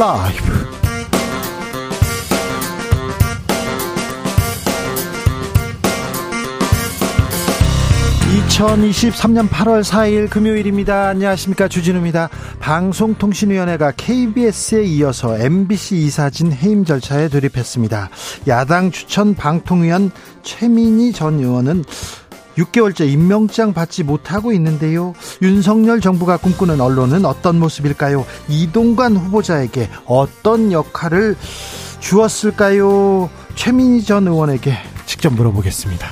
라이브 2023년 8월 4일 금요일입니다. 안녕하십니까. 주진우입니다. 방송통신위원회가 KBS에 이어서 MBC 이사진 해임 절차에 돌입했습니다. 야당 추천 방통위원 최민희 전 의원은 6개월째 임명장 받지 못하고 있는데요. 윤석열 정부가 꿈꾸는 언론은 어떤 모습일까요? 이동관 후보자에게 어떤 역할을 주었을까요? 최민희 전 의원에게 직접 물어보겠습니다.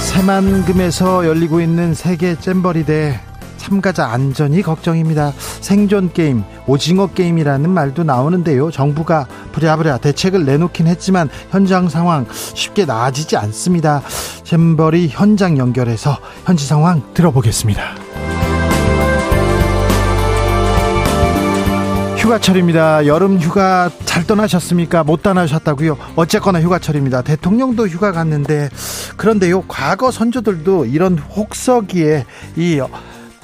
새만금에서 열리고 있는 세계 잼버리 대 참가자 안전이 걱정입니다. 생존 게임, 오징어 게임이라는 말도 나오는데요. 정부가 부랴부랴 대책을 내놓긴 했지만 현장 상황 쉽게 나아지지 않습니다. 잼버리 현장 연결해서 현지 상황 들어보겠습니다. 휴가철입니다. 여름 휴가 잘 떠나셨습니까? 못 떠나셨다고요? 어쨌거나 휴가철입니다. 대통령도 휴가 갔는데 그런데요. 과거 선조들도 이런 혹서기에 이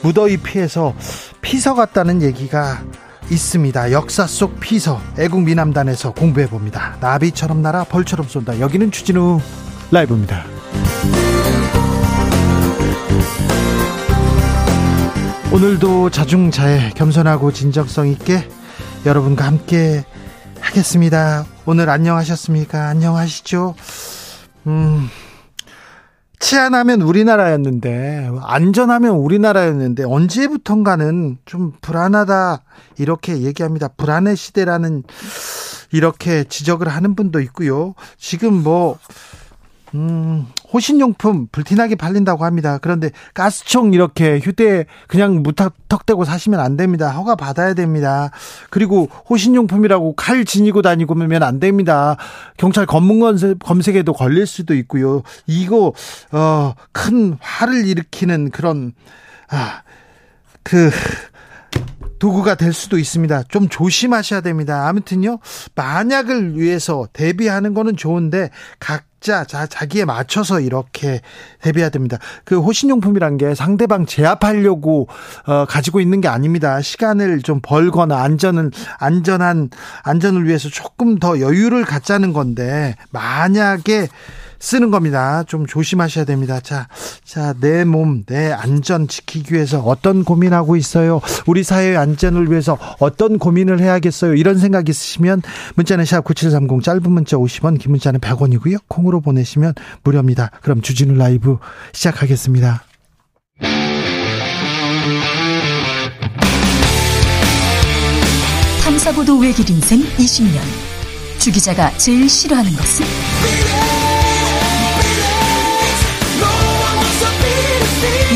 무더위 피해서 피서 갔다는 얘기가 있습니다. 역사 속 피서 애국 미남단에서 공부해 봅니다. 나비처럼 날아 벌처럼 쏜다. 여기는 추진우 라이브입니다. 오늘도 자중자애 겸손하고 진정성 있게 여러분과 함께 하겠습니다. 오늘 안녕하셨습니까? 안녕하시죠? 음, 치안하면 우리나라였는데, 안전하면 우리나라였는데, 언제부턴가는 좀 불안하다, 이렇게 얘기합니다. 불안의 시대라는, 이렇게 지적을 하는 분도 있고요. 지금 뭐, 음, 호신용품 불티나게 팔린다고 합니다. 그런데 가스총 이렇게 휴대 그냥 무턱턱대고 사시면 안 됩니다. 허가 받아야 됩니다. 그리고 호신용품이라고 칼 지니고 다니고면 안 됩니다. 경찰 검문 검색에도 걸릴 수도 있고요. 이거 어, 큰 화를 일으키는 그런 아, 그 도구가 될 수도 있습니다. 좀 조심하셔야 됩니다. 아무튼요, 만약을 위해서 대비하는 거는 좋은데 각 각자 자, 자기에 맞춰서 이렇게 대비해야 됩니다. 그 호신용품이란 게 상대방 제압하려고 어, 가지고 있는 게 아닙니다. 시간을 좀 벌거나 안전을 안전한 안전을 위해서 조금 더 여유를 갖자는 건데 만약에 쓰는 겁니다. 좀 조심하셔야 됩니다. 자, 자, 내 몸, 내 안전 지키기 위해서 어떤 고민하고 있어요? 우리 사회의 안전을 위해서 어떤 고민을 해야겠어요? 이런 생각 있으시면 문자는 샵9730 짧은 문자 50원, 긴 문자는 100원이고요. 콩으로 보내시면 무료입니다. 그럼 주진우 라이브 시작하겠습니다. 탐사보도 외길 인생 20년. 주 기자가 제일 싫어하는 것은?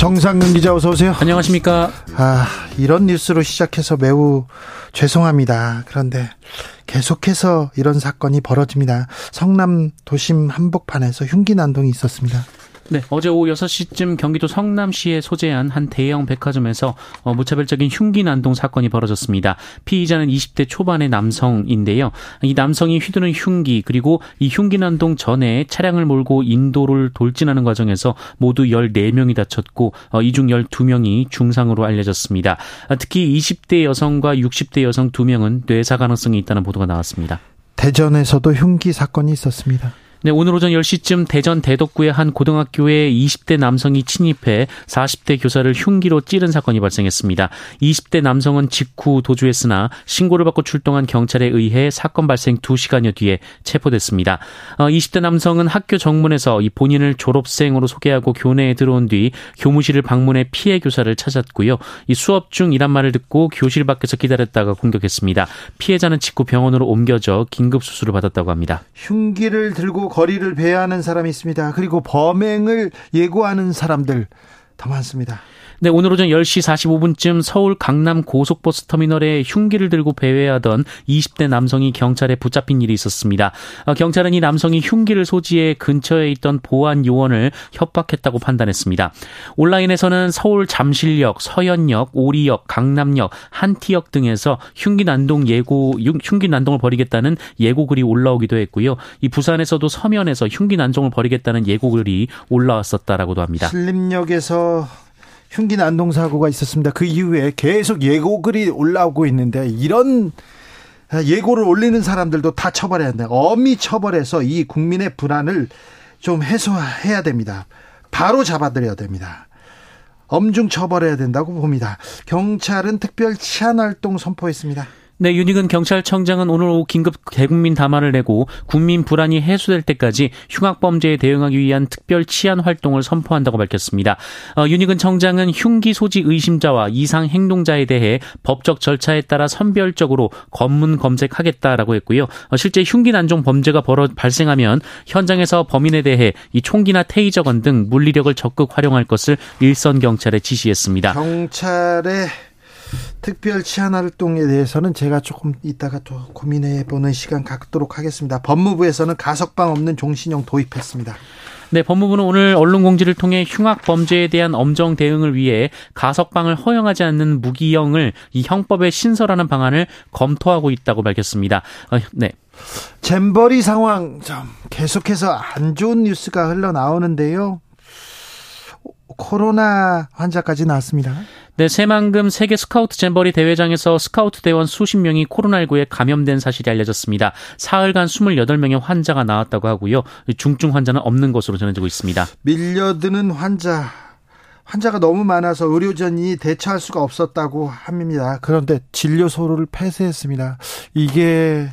정상근 기자 어서 오세요. 안녕하십니까. 아, 이런 뉴스로 시작해서 매우 죄송합니다. 그런데 계속해서 이런 사건이 벌어집니다. 성남 도심 한복판에서 흉기 난동이 있었습니다. 네, 어제 오후 6시쯤 경기도 성남시에 소재한 한 대형 백화점에서 어, 무차별적인 흉기 난동 사건이 벌어졌습니다. 피의자는 20대 초반의 남성인데요. 이 남성이 휘두른 흉기 그리고 이 흉기 난동 전에 차량을 몰고 인도를 돌진하는 과정에서 모두 14명이 다쳤고 어, 이중 12명이 중상으로 알려졌습니다. 아, 특히 20대 여성과 60대 여성 2명은 뇌사 가능성이 있다는 보도가 나왔습니다. 대전에서도 흉기 사건이 있었습니다. 네, 오늘 오전 10시쯤 대전 대덕구의 한 고등학교에 20대 남성이 침입해 40대 교사를 흉기로 찌른 사건이 발생했습니다. 20대 남성은 직후 도주했으나 신고를 받고 출동한 경찰에 의해 사건 발생 2시간여 뒤에 체포됐습니다. 20대 어, 남성은 학교 정문에서 이 본인을 졸업생으로 소개하고 교내에 들어온 뒤 교무실을 방문해 피해 교사를 찾았고요. 이 수업 중이란 말을 듣고 교실 밖에서 기다렸다가 공격했습니다. 피해자는 직후 병원으로 옮겨져 긴급 수술을 받았다고 합니다. 흉기를 들고 거리를 배회하는 사람이 있습니다. 그리고 범행을 예고하는 사람들 더 많습니다. 네, 오늘 오전 10시 45분쯤 서울 강남 고속버스 터미널에 흉기를 들고 배회하던 20대 남성이 경찰에 붙잡힌 일이 있었습니다. 어, 경찰은 이 남성이 흉기를 소지해 근처에 있던 보안 요원을 협박했다고 판단했습니다. 온라인에서는 서울 잠실역, 서현역, 오리역, 강남역, 한티역 등에서 흉기 난동 예고 흉기 난동을 벌이겠다는 예고글이 올라오기도 했고요. 이 부산에서도 서면에서 흉기 난동을 벌이겠다는 예고글이 올라왔었다라고도 합니다. 신림역에서 흉기 난동 사고가 있었습니다. 그 이후에 계속 예고글이 올라오고 있는데 이런 예고를 올리는 사람들도 다 처벌해야 한다. 엄히 처벌해서 이 국민의 불안을 좀 해소해야 됩니다. 바로 잡아들여야 됩니다. 엄중 처벌해야 된다고 봅니다. 경찰은 특별 치안 활동 선포했습니다. 네, 윤희근 경찰청장은 오늘 오후 긴급 대국민 담화를 내고 국민 불안이 해소될 때까지 흉악 범죄에 대응하기 위한 특별 치안 활동을 선포한다고 밝혔습니다. 어, 윤희근 청장은 흉기 소지 의심자와 이상 행동자에 대해 법적 절차에 따라 선별적으로 검문 검색하겠다라고 했고요. 어, 실제 흉기 난종 범죄가 벌어 발생하면 현장에서 범인에 대해 이 총기나 테이저건 등 물리력을 적극 활용할 것을 일선 경찰에 지시했습니다. 경찰의 특별 치안 활동에 대해서는 제가 조금 이따가 또 고민해 보는 시간 갖도록 하겠습니다. 법무부에서는 가석방 없는 종신형 도입했습니다. 네, 법무부는 오늘 언론 공지를 통해 흉악 범죄에 대한 엄정 대응을 위해 가석방을 허용하지 않는 무기형을 이 형법에 신설하는 방안을 검토하고 있다고 밝혔습니다. 어, 네. 잼버리 상황 좀 계속해서 안 좋은 뉴스가 흘러나오는데요. 코로나 환자까지 나왔습니다. 네, 새만금 세계 스카우트 잼버리 대회장에서 스카우트 대원 수십 명이 코로나19에 감염된 사실이 알려졌습니다. 사흘간 28명의 환자가 나왔다고 하고요. 중증 환자는 없는 것으로 전해지고 있습니다. 밀려드는 환자 환자가 너무 많아서 의료전이 대처할 수가 없었다고 합니다. 그런데 진료소를 폐쇄했습니다. 이게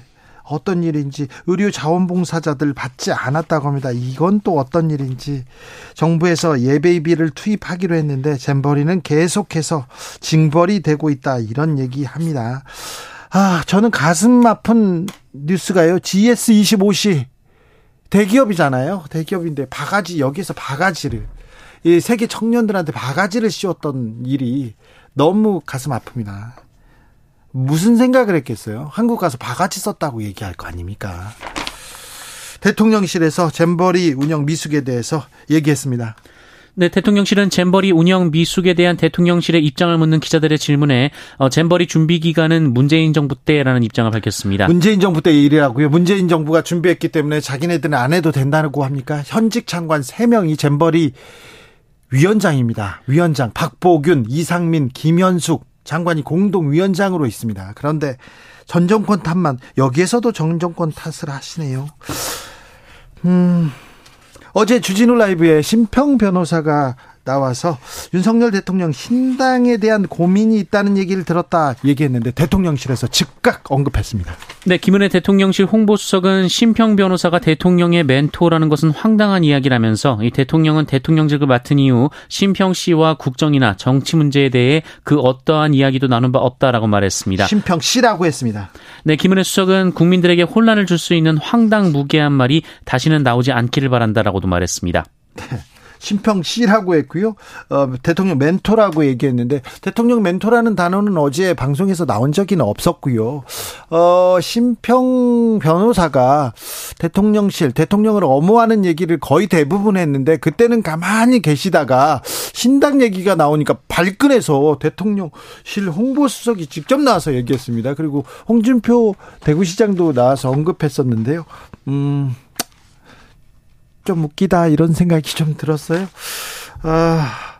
어떤 일인지 의료 자원봉사자들 받지 않았다고 합니다. 이건 또 어떤 일인지 정부에서 예배비를 투입하기로 했는데 잼버리는 계속해서 징벌이 되고 있다 이런 얘기합니다. 아 저는 가슴 아픈 뉴스가요. GS25C 대기업이잖아요. 대기업인데 바가지 여기서 바가지를 이 세계 청년들한테 바가지를 씌웠던 일이 너무 가슴 아픕니다. 무슨 생각을 했겠어요? 한국 가서 바가지 썼다고 얘기할 거 아닙니까? 대통령실에서 잼버리 운영 미숙에 대해서 얘기했습니다. 네, 대통령실은 잼버리 운영 미숙에 대한 대통령실의 입장을 묻는 기자들의 질문에 어, 잼버리 준비 기간은 문재인 정부 때라는 입장을 밝혔습니다. 문재인 정부 때 일이라고요. 문재인 정부가 준비했기 때문에 자기네들은 안 해도 된다고 합니까? 현직 장관 3명이 잼버리 위원장입니다. 위원장 박보균, 이상민, 김현숙, 장관이 공동위원장으로 있습니다. 그런데 전 정권 탓만 여기에서도 전 정권 탓을 하시네요. 음, 어제 주진우 라이브에 심평 변호사가 나와서 윤석열 대통령 신당에 대한 고민이 있다는 얘기를 들었다 얘기했는데 대통령실에서 즉각 언급했습니다. 네, 김은혜 대통령실 홍보수석은 심평 변호사가 대통령의 멘토라는 것은 황당한 이야기라면서 이 대통령은 대통령직을 맡은 이후 심평 씨와 국정이나 정치 문제에 대해 그 어떠한 이야기도 나눈 바 없다라고 말했습니다. 심평 씨라고 했습니다. 네, 김은혜 수석은 국민들에게 혼란을 줄 수 있는 황당무계한 말이 다시는 나오지 않기를 바란다라고도 말했습니다. 네. 심평 씨라고 했고요. 어, 대통령 멘토라고 얘기했는데 대통령 멘토라는 단어는 어제 방송에서 나온 적이 없었고요. 어, 심평 변호사가 대통령실 대통령을 엄호하는 얘기를 거의 대부분 했는데 그때는 가만히 계시다가 신당 얘기가 나오니까 발끈해서 대통령실 홍보수석이 직접 나와서 얘기했습니다. 그리고 홍준표 대구시장도 나와서 언급했었는데요. 음. 좀 웃기다 이런 생각이 좀 들었어요. 아,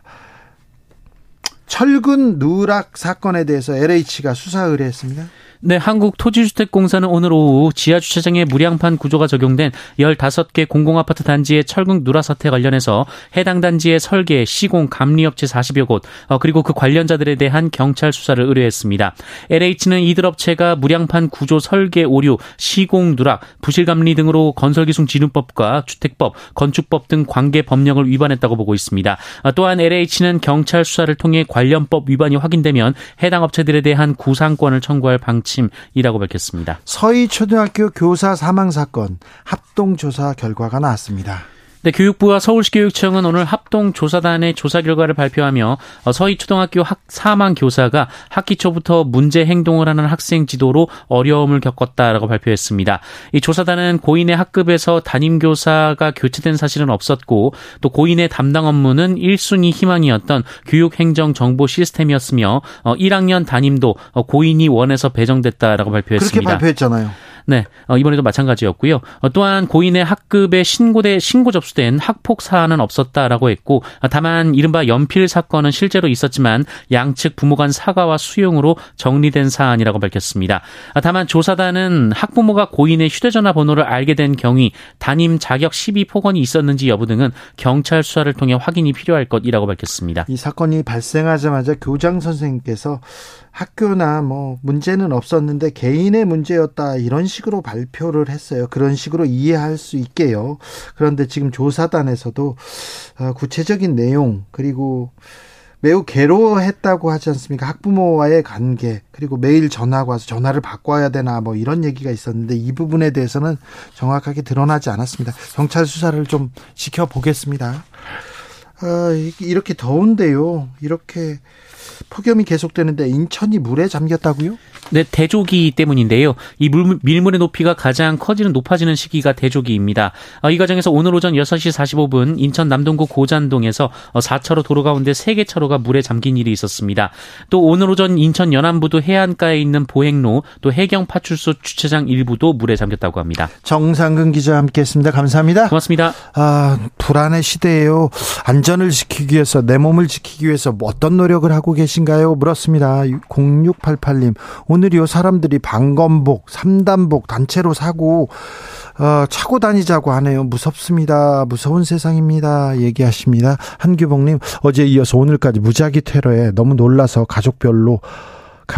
철근 누락 사건에 대해서 LH가 수사 의뢰했습니다. 네, 한국토지주택공사는 오늘 오후 지하주차장에 무량판 구조가 적용된 15개 공공아파트 단지의 철근 누락 사태 관련해서 해당 단지의 설계, 시공, 감리업체 40여 곳, 어, 그리고 그 관련자들에 대한 경찰 수사를 의뢰했습니다. LH는 이들 업체가 무량판 구조 설계 오류, 시공 누락, 부실감리 등으로 건설기술진흥법과 주택법, 건축법 등 관계 법령을 위반했다고 보고 있습니다. 어, 또한 LH는 경찰 수사를 통해 관련법 위반이 확인되면 해당 업체들에 대한 구상권을 청구할 방침 방침이라고 밝혔습니다. 서희 초등학교 교사 사망 사건 합동 조사 결과가 나왔습니다. 네, 교육부와 서울시교육청은 오늘 합동 조사단의 조사 결과를 발표하며 어, 서희 초등학교 학 사망 교사가 학기 초부터 문제 행동을 하는 학생 지도로 어려움을 겪었다라고 발표했습니다. 이 조사단은 고인의 학급에서 담임 교사가 교체된 사실은 없었고 또 고인의 담당 업무는 1순위 희망이었던 교육행정정보 시스템이었으며 1학년 어, 담임도 어, 고인이 원해서 배정됐다라고 발표했습니다. 그렇게 발표했잖아요. 네, 어, 이번에도 마찬가지였고요. 어, 또한 고인의 학급에 신고돼 신고 접수된 학폭 사안은 없었다라고 했고, 어, 다만 이른바 연필 사건은 실제로 있었지만 양측 부모 간 사과와 수용으로 정리된 사안이라고 밝혔습니다. 아, 다만 조사단은 학부모가 고인의 휴대전화 번호를 알게 된 경위, 담임 자격 시비 폭언이 있었는지 여부 등은 경찰 수사를 통해 확인이 필요할 것이라고 밝혔습니다. 이 사건이 발생하자마자 교장 선생님께서 학교나 뭐 문제는 없었는데 개인의 문제였다 이런 식으로 발표를 했어요. 그런 식으로 이해할 수 있게요. 그런데 지금 조사단에서도 어, 구체적인 내용 그리고 매우 괴로워했다고 하지 않습니까? 학부모와의 관계 그리고 매일 전화가 와서 전화를 바꿔야 되나 뭐 이런 얘기가 있었는데 이 부분에 대해서는 정확하게 드러나지 않았습니다. 경찰 수사를 좀 지켜보겠습니다. 아, 이렇게 더운데요. 이렇게 폭염이 계속되는데 인천이 물에 잠겼다고요? 네, 대조기 때문인데요. 이 물, 밀물의 높이가 가장 커지는 높아지는 시기가 대조기입니다. 어, 이 과정에서 오늘 오전 6시 45분 인천 남동구 고잔동에서 4차로 어, 도로 가운데 3개 차로가 물에 잠긴 일이 있었습니다. 또 오늘 오전 인천 연안부두 해안가에 있는 보행로 또 해경 파출소 주차장 일부도 물에 잠겼다고 합니다. 정상근 기자 함께했습니다. 감사합니다. 고맙습니다. 아, 불안의 시대예요. 안전을 지키기 위해서 내 몸을 지키기 위해서 어떤 노력을 하고 계신 가요? 물었습니다. 0688님. 오늘이요 사람들이 방검복, 삼단복 단체로 사고 어, 차고 다니자고 하네요. 무섭습니다. 무서운 세상입니다. 얘기하십니다. 한규봉님 어제 이어서 오늘까지 무작위 테러에 너무 놀라서 가족별로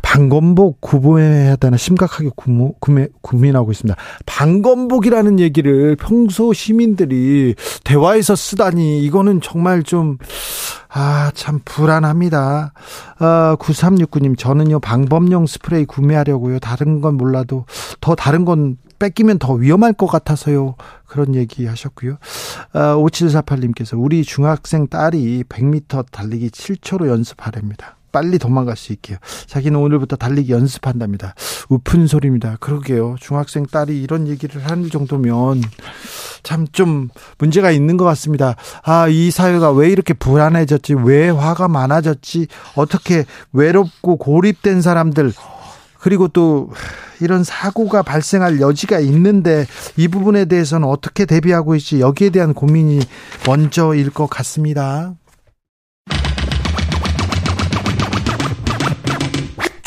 방검복 구매해야 되나 심각하게 구모, 구매, 고민하고 있습니다. 방검복이라는 얘기를 평소 시민들이 대화에서 쓰다니 이거는 정말 좀 아, 참 불안합니다. 아, 9369님, 저는요, 방범용 스프레이 구매하려고요. 다른 건 몰라도 더 다른 건 뺏기면 더 위험할 것 같아서요. 그런 얘기 하셨고요. 아, 5748님께서 우리 중학생 딸이 100m 달리기 7초로 연습하랍니다. 빨리 도망갈 수 있게요. 자기는 오늘부터 달리기 연습한답니다. 우픈 소리입니다. 그러게요. 중학생 딸이 이런 얘기를 하는 정도면 참 좀 문제가 있는 것 같습니다. 아, 이 사회가 왜 이렇게 불안해졌지? 왜 화가 많아졌지? 어떻게 외롭고 고립된 사람들 그리고 또 이런 사고가 발생할 여지가 있는데 이 부분에 대해서는 어떻게 대비하고 있지 여기에 대한 고민이 먼저일 것 같습니다.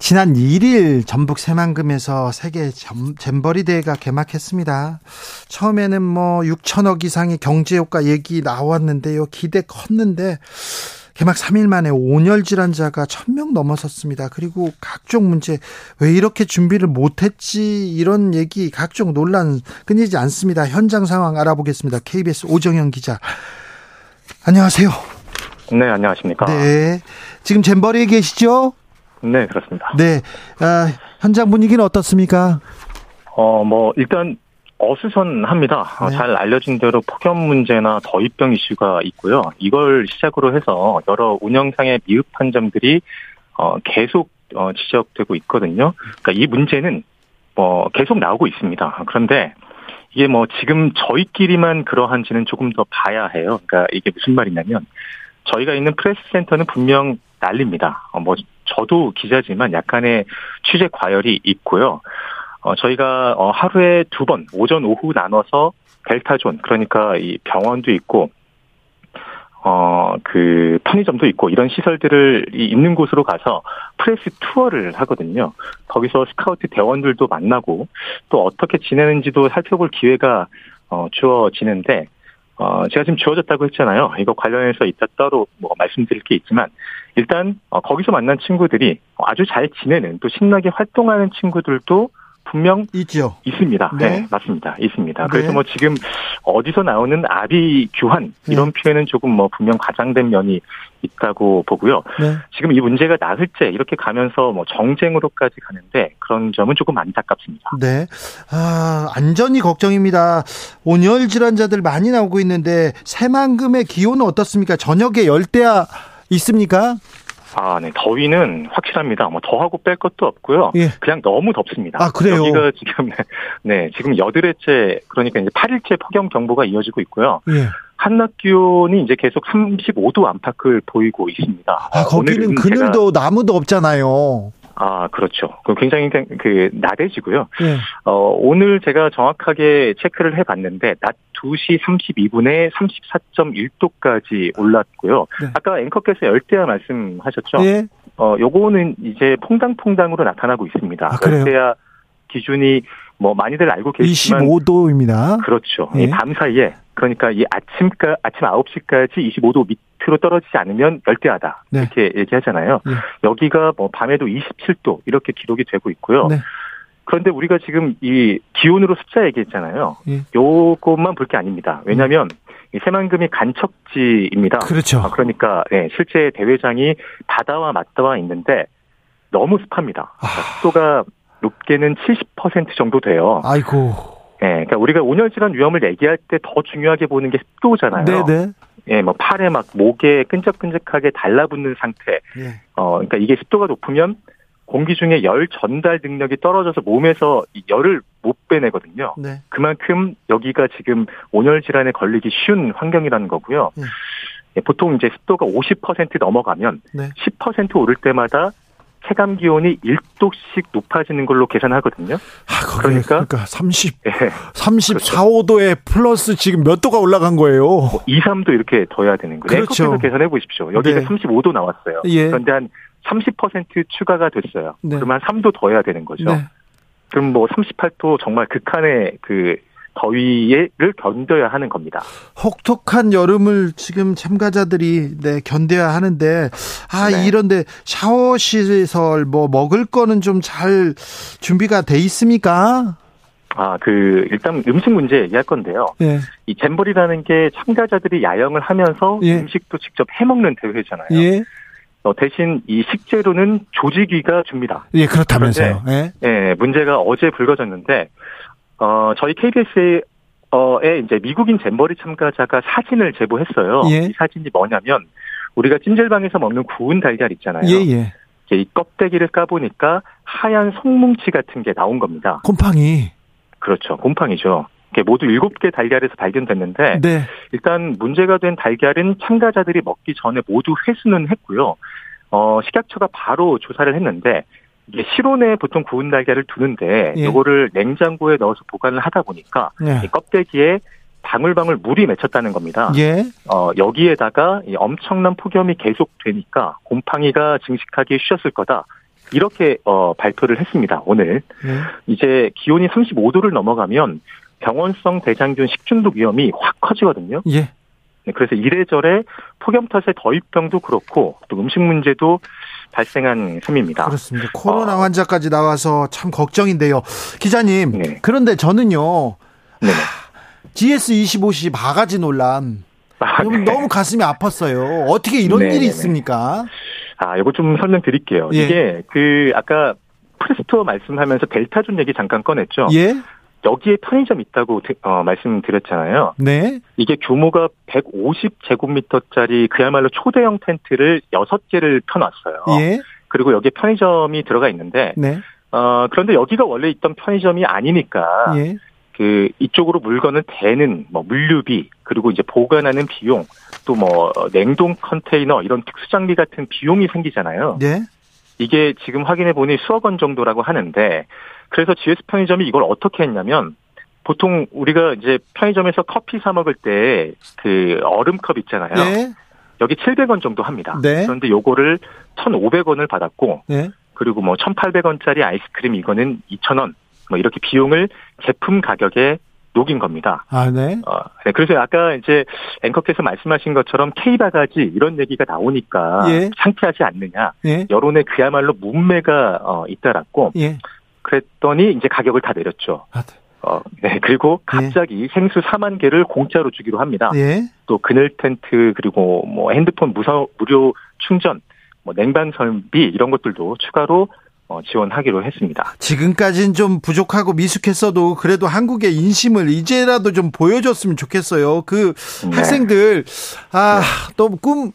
지난 1일 전북 새만금에서 세계 잼버리 대회가 개막했습니다. 처음에는 뭐 6천억 이상의 경제 효과 얘기 나왔는데요. 기대 컸는데 개막 3일 만에 온열 질환자가 1000명 넘어섰습니다. 그리고 각종 문제 왜 이렇게 준비를 못 했지 이런 얘기 각종 논란 끊이지 않습니다. 현장 상황 알아보겠습니다. KBS 오정현 기자. 안녕하세요. 네, 안녕하십니까. 네. 지금 잼버리에 계시죠? 네, 그렇습니다. 네. 아, 현장 분위기는 어떻습니까? 어, 뭐, 일단, 어수선합니다. 어, 네. 잘 알려진 대로 폭염 문제나 더위병 이슈가 있고요. 이걸 시작으로 해서 여러 운영상의 미흡한 점들이 어, 계속 어, 지적되고 있거든요. 그러니까 이 문제는 뭐 계속 나오고 있습니다. 그런데 이게 뭐 지금 저희끼리만 그러한지는 조금 더 봐야 해요. 그러니까 이게 무슨 말이냐면 저희가 있는 프레스 센터는 분명 난립니다. 어, 뭐 저도 기자지만 약간의 취재 과열이 있고요. 어, 저희가 어, 하루에 두 번 오전 오후 나눠서 delta zone 그러니까 이 병원도 있고 어, 그, 편의점도 있고, 이런 시설들을 있는 곳으로 가서 press tour를 하거든요. 거기서 스카우트 대원들도 만나고, 또 어떻게 지내는지도 살펴볼 기회가, 어, 주어지는데, 어, 제가 지금 주어졌다고 했잖아요. 이거 관련해서 이따 따로 뭐 말씀드릴 게 있지만, 일단, 어, 거기서 만난 친구들이 아주 잘 지내는 또 신나게 활동하는 친구들도 분명 있죠. 있습니다. 네. 네, 맞습니다. 있습니다. 그래서 네. 뭐 지금 어디서 나오는 아비 규환 이런 표현은 조금 뭐 분명 과장된 면이 있다고 보고요. 네. 지금 이 문제가 나흘째 이렇게 가면서 뭐 정쟁으로까지 가는데 그런 점은 조금 안타깝습니다. 네. 아, 안전이 걱정입니다. 온열 질환자들 많이 나오고 있는데 새만금의 기온은 어떻습니까? 저녁에 열대야 있습니까? 아, 네. 더위는 확실합니다. 뭐 더하고 뺄 것도 없고요. 예. 그냥 너무 덥습니다. 아, 그래요? 여기가 지금 네, 지금 여드레째 그러니까 이제 8일째 폭염 경보가 이어지고 있고요. 예. 한낮 기온이 이제 계속 35도 안팎을 보이고 있습니다. 아, 거기는 그늘도 나무도 없잖아요. 아, 그렇죠. 그 굉장히 그 나대지고요. 예. 어, 오늘 제가 정확하게 체크를 해 봤는데, 낮 2시 32분에 34.1도까지 올랐고요. 네. 아까 앵커께서 열대야 말씀하셨죠? 예. 어, 요거는 이제 퐁당퐁당으로 나타나고 있습니다. 아, 그래요? 열대야 기준이 뭐 많이들 알고 계시지만 25도입니다. 그렇죠. 예. 이밤 사이에 그러니까 이 아침까 아침 9시까지 25도 밑으로 떨어지지 않으면 열대야다. 네. 이렇게 얘기하잖아요. 예. 여기가 뭐 밤에도 27도 이렇게 기록이 되고 있고요. 네. 그런데 우리가 지금 이 기온으로 숫자 얘기했잖아요. 예. 요것만 볼 게 아닙니다. 왜냐하면 이 새만금이 간척지입니다. 그렇죠. 아, 그러니까 네, 실제 대회장이 바다와 맞닿아 있는데 너무 습합니다. 아. 습도가 높게는 70% 정도 돼요. 아이고. 예, 그러니까 우리가 온열질환 위험을 얘기할 때 더 중요하게 보는 게 습도잖아요. 네네. 예, 뭐 팔에 막 목에 끈적끈적하게 달라붙는 상태. 예. 어, 그러니까 이게 습도가 높으면 공기 중에 열 전달 능력이 떨어져서 몸에서 이 열을 못 빼내거든요. 네. 그만큼 여기가 지금 온열 질환에 걸리기 쉬운 환경이라는 거고요. 예. 예, 보통 이제 습도가 50% 넘어가면 네. 10% 오를 때마다 체감 기온이 1도씩 높아지는 걸로 계산하거든요. 아, 거기 그러니까? 그러니까 30, 예. 34, 5도에 플러스 지금 몇 도가 올라간 거예요. 뭐 2, 3도 이렇게 더해야 되는 거예요. 그렇죠. 계산해 보십시오. 여기가 네. 35도 나왔어요. 예. 그런데 한 30% 추가가 됐어요. 네. 그러면 한 3도 더 해야 되는 거죠. 네. 그럼 뭐 38도 정말 극한의 그 더위를 견뎌야 하는 겁니다. 혹독한 여름을 지금 참가자들이 네, 견뎌야 하는데 아 네. 이런데 샤워 시설 뭐 먹을 거는 좀 잘 준비가 돼 있습니까? 아, 그 일단 음식 문제 얘기할 건데요. 예. 이 잼버리라는 게 참가자들이 야영을 하면서 예. 음식도 직접 해 먹는 대회잖아요. 예. 어, 대신 이 식재료는 조직위가 줍니다. 예, 그렇다면서요. 예. 예, 문제가 어제 불거졌는데, 어, 저희 KBS에, 어,에 이제 미국인 잼버리 참가자가 사진을 제보했어요. 예. 이 사진이 뭐냐면, 우리가 찐질방에서 먹는 구운 달걀 있잖아요. 예, 예. 이제 이 껍데기를 까보니까 하얀 속뭉치 같은 게 나온 겁니다. 곰팡이. 그렇죠. 곰팡이죠. 이게 모두 7개 달걀에서 발견됐는데, 네. 일단 문제가 된 달걀은 참가자들이 먹기 전에 모두 회수는 했고요. 어, 식약처가 바로 조사를 했는데 이게 실온에 보통 구운 달걀을 두는데 예. 이거를 냉장고에 넣어서 보관을 하다 보니까 예. 이 껍데기에 방울방울 물이 맺혔다는 겁니다. 예. 어, 여기에다가 이 엄청난 폭염이 계속 되니까 곰팡이가 증식하기 쉬웠을 거다. 이렇게 어, 발표를 했습니다. 오늘 예. 이제 기온이 35도를 넘어가면 병원성 대장균 식중독 위험이 확 커지거든요. 예. 네, 그래서 이래저래 폭염 탓에 더위병도 그렇고 또 음식 문제도 발생한 셈입니다. 그렇습니다. 코로나 어. 환자까지 나와서 참 걱정인데요. 기자님, 네. 그런데 저는요, 네네. GS25시 바가지 논란. 아, 네. 너무 가슴이 아팠어요. 어떻게 이런 네네네. 일이 있습니까? 아, 이거 좀 설명드릴게요. 예. 이게 그 아까 프레스토어 말씀하면서 델타존 얘기 잠깐 꺼냈죠. 예? 여기에 편의점 있다고 드- 어, 말씀드렸잖아요. 네. 이게 규모가 150제곱미터짜리 그야말로 초대형 텐트를 6개를 펴놨어요. 예? 그리고 여기에 편의점이 들어가 있는데 네. 어, 그런데 여기가 원래 있던 편의점이 아니니까 예. 그 이쪽으로 물건을 대는 뭐 물류비 그리고 이제 보관하는 비용 또 뭐 냉동 컨테이너 이런 특수 장비 같은 비용이 생기잖아요. 네. 이게 지금 확인해 보니 수억 원 정도라고 하는데 그래서 GS 편의점이 이걸 어떻게 했냐면 보통 우리가 이제 편의점에서 커피 사 먹을 때 그 얼음컵 있잖아요. 예. 여기 700원 정도 합니다. 네. 그런데 요거를 1,500원을 받았고 예. 그리고 뭐 1,800원짜리 아이스크림 이거는 2,000원 뭐 이렇게 비용을 제품 가격에 녹인 겁니다. 아, 네. 어, 네. 그래서 아까 이제 앵커께서 말씀하신 것처럼 K바가지 이런 얘기가 나오니까 예. 상쾌하지 않느냐. 예. 여론에 그야말로 문매가 어, 잇따랐고 예. 그랬더니 이제 가격을 다 내렸죠. 아, 네. 어, 네. 그리고 갑자기 생수 4만 개를 공짜로 주기로 합니다. 예. 또 그늘 텐트 그리고 뭐 핸드폰 무사, 무료 충전, 뭐 냉방 설비 이런 것들도 추가로 어, 지원하기로 했습니다. 지금까지는 좀 부족하고 미숙했어도 그래도 한국의 인심을 이제라도 좀 보여줬으면 좋겠어요. 그 네. 학생들 아 너무 꿈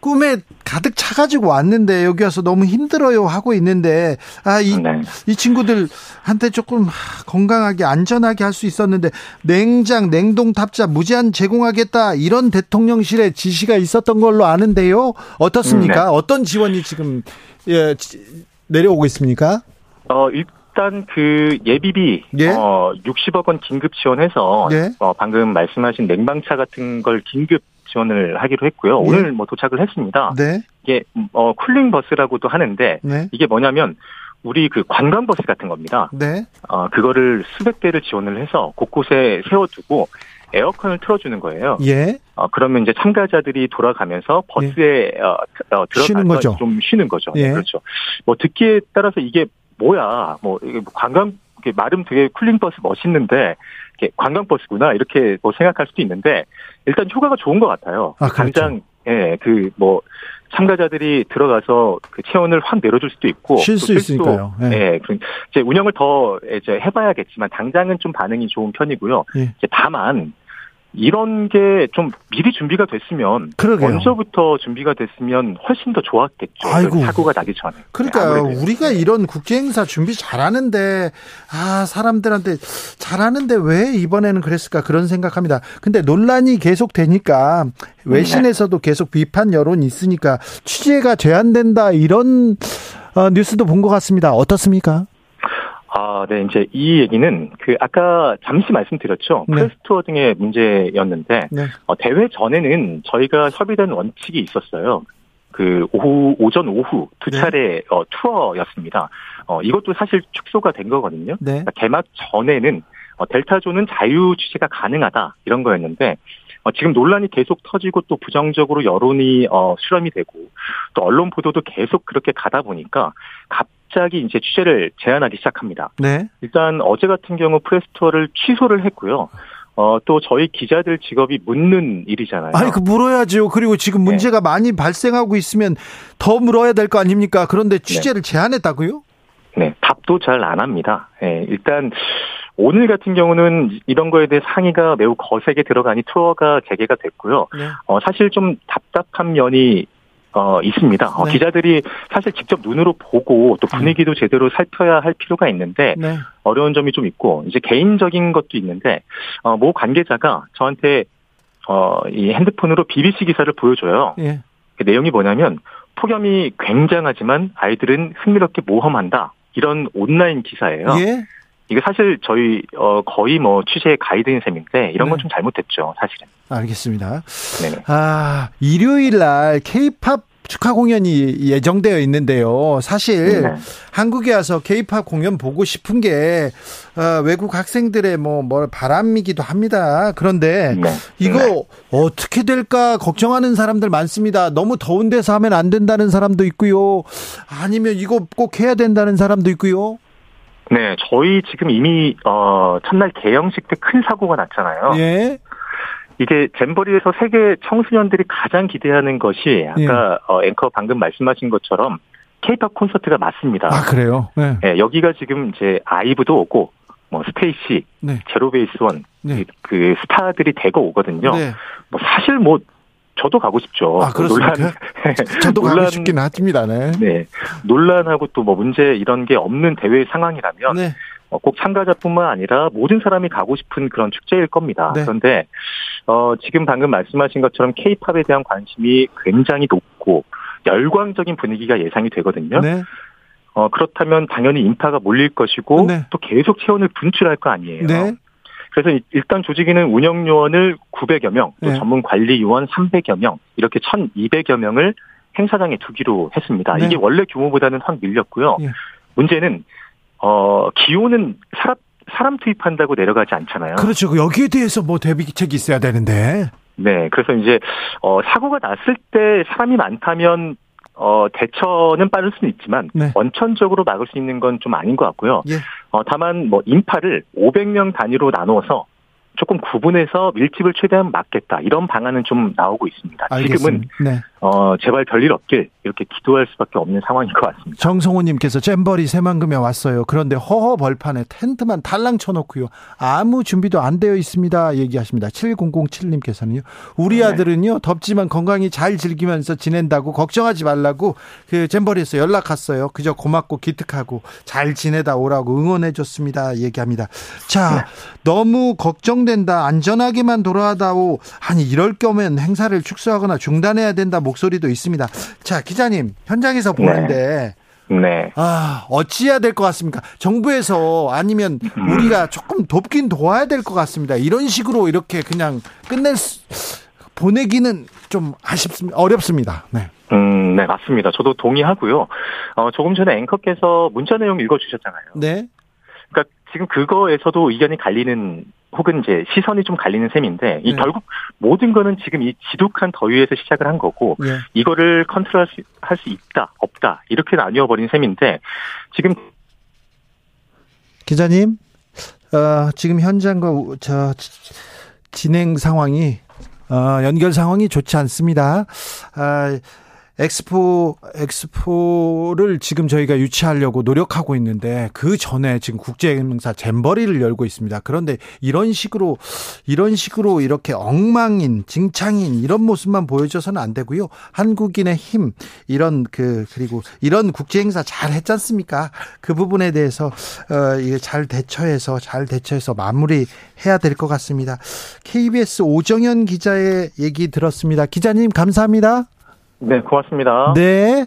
꿈에 가득 차가지고 왔는데 여기 와서 너무 힘들어요 하고 있는데 아이 네. 이 친구들한테 조금 건강하게 안전하게 할 수 있었는데 냉장 냉동 탑자 무제한 제공하겠다 이런 대통령실의 지시가 있었던 걸로 아는데요 어떻습니까? 네. 어떤 지원이 지금 예, 지- 내려오고 있습니까? 어, 일단 그 예비비 예. 어, 60억 원 긴급 지원해서 예. 어, 방금 말씀하신 냉방차 같은 걸 긴급 지원을 하기로 했고요. 예. 오늘 뭐 도착을 했습니다. 네, 이게 어, cooling 버스라고도 하는데 네, 이게 뭐냐면 우리 그 관광 버스 같은 겁니다. 네. 어, 그거를 수백 대를 지원을 해서 곳곳에 세워두고 에어컨을 틀어주는 거예요. 예. 어, 그러면 이제 참가자들이 돌아가면서 버스에 어, 어, 들어가서. 좀 쉬는 거죠. 예. 그렇죠. 뭐 듣기에 따라서 이게 뭐야? 뭐 이게 뭐 관광 이게 말은 되게 cooling 버스 멋있는데 이게 관광 버스구나 이렇게 뭐 생각할 수도 있는데 일단 효과가 좋은 것 같아요. 아, 그렇죠. 당장 예, 그 뭐 참가자들이 들어가서 그 체온을 확 내려줄 수도 있고 쉴또수쓸 있으니까요. 예. 예, 그 이제 운영을 더 이제 해봐야겠지만 당장은 좀 반응이 좋은 편이고요. 예. 이제 다만 이런 게 좀 미리 준비가 됐으면 그러게요. 먼저부터 준비가 됐으면 훨씬 더 좋았겠죠. 아이고. 사고가 나기 전에. 그러니까 네. 우리가 이런 국제 행사 준비 잘하는데 아 사람들한테 잘하는데 왜 이번에는 그랬을까 그런 생각합니다. 근데 논란이 계속 되니까 외신에서도 계속 비판 여론이 있으니까 취재가 제한된다 이런 어, 뉴스도 본 것 같습니다. 어떻습니까? 아, 네, 이제 이 얘기는 그 아까 잠시 말씀드렸죠. 네. 프레스투어 등의 문제였는데 네. 어, 대회 전에는 저희가 협의된 원칙이 있었어요. 그 오후 오전 오후 두 네. 차례 어, 투어였습니다. 어, 이것도 사실 축소가 된 거거든요. 네. 그러니까 개막 전에는 어, 델타존은 자유 취재가 가능하다 이런 거였는데 어, 지금 논란이 계속 터지고 또 부정적으로 여론이 어, 수렴이 되고 또 언론 보도도 계속 그렇게 가다 보니까 갑 자기 이제 취재를 제한하기 시작합니다. 네. 일단 어제 같은 경우 프레스 투어를 취소를 했고요. 어, 또 저희 기자들 직업이 묻는 일이잖아요. 아니 그 물어야죠. 그리고 지금 네. 문제가 많이 발생하고 있으면 더 물어야 될 거 아닙니까? 그런데 취재를 제한했다고요? 네, 답도 잘 안 합니다. 예, 일단 오늘 같은 경우는 이런 거에 대해 상의가 매우 거세게 들어가니 투어가 재개가 됐고요. 네. 어, 사실 좀 답답한 면이 어, 있습니다. 어, 네. 기자들이 사실 직접 눈으로 보고 또 분위기도 제대로 살펴야 할 필요가 있는데 네. 어려운 점이 좀 있고 이제 개인적인 것도 있는데 어, 모 관계자가 저한테 어, 이 핸드폰으로 BBC 기사를 보여줘요. 예. 그 내용이 뭐냐면 폭염이 굉장하지만 아이들은 흥미롭게 모험한다. 이런 온라인 기사예요. 예. 이게 사실 저희 어, 거의 뭐 취재 가이드인 셈인데 이런 건 네. 좀 잘못됐죠, 사실은. 알겠습니다. 네네. 아, 일요일 날 케이팝 축하 공연이 예정되어 있는데요. 사실 네. 한국에 와서 케이팝 공연 보고 싶은 게 어, 외국 학생들의 뭐, 뭐 바람이기도 합니다. 그런데 네. 이거 네. 어떻게 될까 걱정하는 사람들 많습니다. 너무 더운 데서 하면 안 된다는 사람도 있고요. 아니면 이거 꼭 해야 된다는 사람도 있고요. 네, 저희 지금 이미 어, 첫날 개영식 때 큰 사고가 났잖아요. 예. 이게 잼버리에서 세계 청소년들이 가장 기대하는 것이 예. 아까 어, 앵커 방금 말씀하신 것처럼 케이팝 콘서트가 맞습니다. 아, 그래요? 네. 예, 여기가 지금 이제 아이브도 오고 뭐 스테이시, 네. 제로베이스원 네. 그 스타들이 대거 오거든요. 네. 뭐 사실 뭐 저도 가고 싶죠. 아, 그렇습니까? 저도 가고 논란, 싶긴 하십니다. 네. 네, 논란하고 또 뭐 문제 이런 게 없는 대회 상황이라면 네. 어, 꼭 참가자뿐만 아니라 모든 사람이 가고 싶은 그런 축제일 겁니다. 네. 그런데 어, 지금 방금 말씀하신 것처럼 K-팝에 대한 관심이 굉장히 높고 열광적인 분위기가 예상이 되거든요. 네. 어, 그렇다면 당연히 인파가 몰릴 것이고 네. 또 계속 체온을 분출할 거 아니에요. 네. 그래서 이- 일단 조직위는 운영 요원을 900여 명, 또 네. 전문 관리 요원 300여 명, 이렇게 1,200여 명을 행사장에 두기로 했습니다. 네. 이게 원래 규모보다는 확 밀렸고요. 예. 문제는 어 기온은 사람 사람 투입한다고 내려가지 않잖아요. 그렇죠. 여기에 대해서 뭐 대비책이 있어야 되는데. 네, 그래서 이제 어 사고가 났을 때 사람이 많다면 어 대처는 빠를 수는 있지만 네. 원천적으로 막을 수 있는 건 좀 아닌 것 같고요. 예. 어 다만 뭐 인파를 500명 단위로 나누어서 조금 구분해서 밀집을 최대한 막겠다 이런 방안은 좀 나오고 있습니다. 지금은 알겠습니다. 네. 어 제발 별일 없길 이렇게 기도할 수밖에 없는 상황인 것 같습니다. 정성호님께서 잼버리 새만금에 왔어요. 그런데 허허 벌판에 텐트만 달랑 쳐놓고요. 아무 준비도 안 되어 있습니다. 얘기하십니다. 7007님께서는요. 우리 네. 아들은요. 덥지만 건강히 잘 즐기면서 지낸다고 걱정하지 말라고 그 잼버리에서 연락 왔어요. 그저 고맙고 기특하고 잘 지내다 오라고 응원해 줬습니다. 얘기합니다. 자, 너무 걱정된다. 안전하게만 돌아다오. 아니 이럴 거면 행사를 축소하거나 중단해야 된다 목소리도 있습니다. 자, 기자님 현장에서 보는데 네. 아, 어찌해야 될 것 같습니까? 정부에서 아니면 우리가 조금 돕긴 도와야 될 것 같습니다. 이런 식으로 이렇게 그냥 끝낼 수, 보내기는 좀 아쉽습니다. 어렵습니다. 네. 음, 네, 맞습니다. 저도 동의하고요. 어, 조금 전에 앵커께서 문자 내용 읽어주셨잖아요. 네. 지금 그거에서도 의견이 갈리는 혹은 이제 시선이 좀 갈리는 셈인데 이 네. 결국 모든 거는 지금 이 지독한 더위에서 시작을 한 거고 예. 이거를 컨트롤할 수, 할 수 있다 없다 이렇게 나뉘어 버린 셈인데 지금 기자님, 어, 지금 현장과 우- 저 지- 진행 상황이 어, 연결 상황이 좋지 않습니다. 아, 엑스포 엑스포를 지금 저희가 유치하려고 노력하고 있는데 그 전에 지금 국제 행사 잼버리를 열고 있습니다. 그런데 이런 식으로 이런 식으로 이렇게 엉망인 징창인 이런 모습만 보여줘서는 안 되고요. 한국인의 힘 이런 그 그리고 이런 국제 행사 잘 했지 않습니까? 그 부분에 대해서 어 이게 잘 대처해서 잘 대처해서 마무리해야 될 것 같습니다. KBS 오정현 기자의 얘기 들었습니다. 기자님 감사합니다. 네 고맙습니다. 네.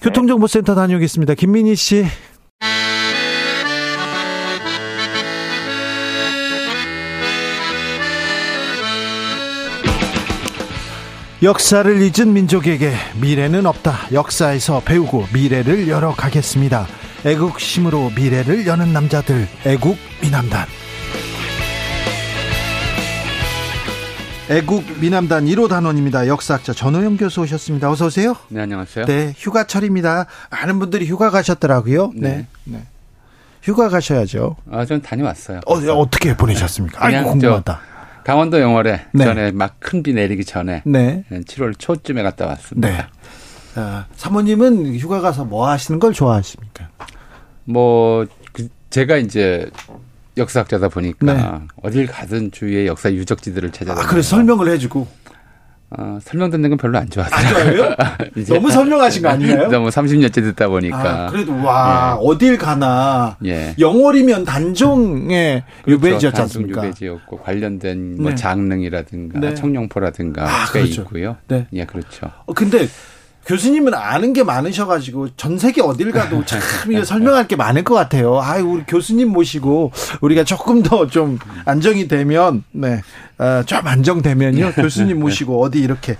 교통정보센터 다녀오겠습니다. 김민희 씨. 역사를 잊은 민족에게 미래는 없다. 역사에서 배우고 미래를 열어가겠습니다. 애국심으로 미래를 여는 남자들, 애국 미남단. 애국 미남단 1호 단원입니다. 역사학자 전호영 교수 오셨습니다. 어서 오세요. 네, 안녕하세요. 네, 휴가철입니다. 많은 분들이 휴가 가셨더라고요. 네. 네. 휴가 가셔야죠. 아, 전 다녀왔어요. 어, 어떻게 보내셨습니까? 아이고, 궁금하다. 강원도 영월에 네. 전에 막 큰 비 내리기 전에 네. 7월 초쯤에 갔다 왔습니다. 네. 아, 사모님은 휴가 가서 뭐 하시는 걸 좋아하십니까? 뭐 그, 제가 이제 역사학자다 보니까 네. 어딜 가든 주위의 역사 유적지들을 아, 찾아다니고 그래서 설명을 해주고. 어, 설명 듣는 건 별로 안 좋아하더라고요. 이제 너무 설명하신 거 아니에요? 너무 30년째 듣다 보니까 아, 그래도 와, 어딜 가나. 예. 영월이면 단종의 유배지였지 단종 않습니까? 유배지였고 관련된 뭐 네. 장릉이라든가 네. 청룡포라든가 아, 꽤 그렇죠. 있고요. 네. 예, 그렇죠. 어, 근데 교수님은 아는 게 많으셔가지고 전 세계 어딜 가도 참 이게 설명할 게 많을 것 같아요. 아유 우리 교수님 모시고 우리가 조금 더 좀 안정이 되면 네, 어, 좀 안정되면요 교수님 모시고 어디 이렇게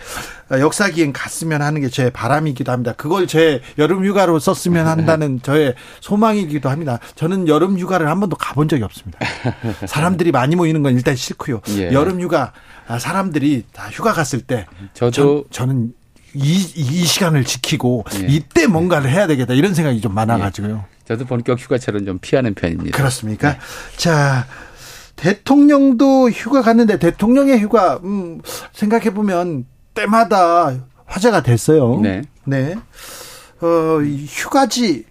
어, 역사 기행 갔으면 하는 게 제 바람이기도 합니다. 그걸 제 여름 휴가로 썼으면 한다는 저의 소망이기도 합니다. 저는 여름 휴가를 한 번도 가본 적이 없습니다. 사람들이 많이 모이는 건 일단 싫고요. 예. 여름 휴가 아, 사람들이 다 휴가 갔을 때 저도 전, 저는 이, 이 시간을 지키고 예. 이때 뭔가를 해야 되겠다 이런 생각이 좀 많아가지고요. 저도 본격 휴가철은 좀 피하는 편입니다. 그렇습니까? 자, 대통령도 휴가 갔는데 대통령의 휴가, 음, 생각해 보면 때마다 화제가 됐어요. 네. 네. 어, 이 휴가지,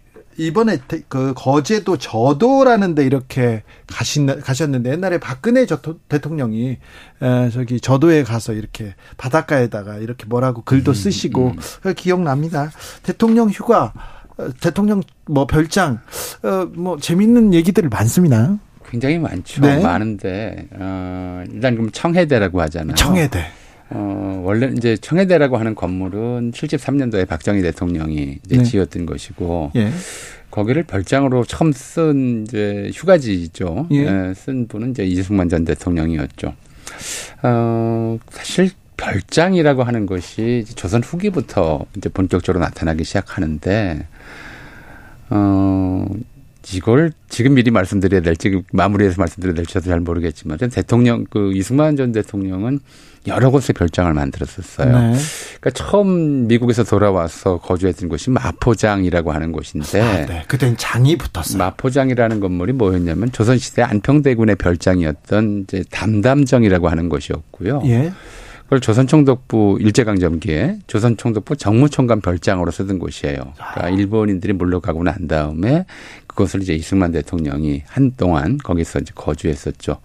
이번에 대- 그 거제도 저도라는데 이렇게 가신 가셨는데 옛날에 박근혜 저토, 대통령이 에, 저기 저도에 가서 이렇게 바닷가에다가 이렇게 뭐라고 글도 쓰시고 그 기억납니다. 대통령 휴가 어, 대통령 뭐 별장 어, 뭐 재밌는 얘기들 많습니다. 굉장히 많죠. 네. 많은데 어, 일단 그럼 청해대라고 하잖아요. 청해대. 어, 원래 이제 청해대라고 하는 건물은 73년도에 박정희 대통령이 이제 네. 지었던 것이고 예. 거기를 별장으로 처음 쓴 이제 휴가지죠. 예. 예, 쓴 분은 이제 이승만 전 대통령이었죠. 어, 사실 별장이라고 하는 것이 조선 후기부터 이제 본격적으로 나타나기 시작하는데 어, 이걸 지금 미리 말씀드려야 될지 마무리해서 말씀드려야 될지 저도 잘 모르겠지만 전 대통령 그 이승만 전 대통령은 여러 곳에 별장을 만들었었어요. 네. 그러니까 처음 미국에서 돌아와서 거주했던 곳이 마포장이라고 하는 곳인데 아, 네. 그땐 장이 붙었어요. 마포장이라는 건물이 뭐였냐면 조선 시대 안평대군의 별장이었던 이제 담담정이라고 하는 곳이었고요. 예. 그걸 조선총독부 일제강점기에 조선총독부 정무총관 별장으로 쓰던 곳이에요. 그러니까 일본인들이 물러가고 난 다음에 그것을 이제 이승만 대통령이 한동안 거기서 이제 거주했었죠.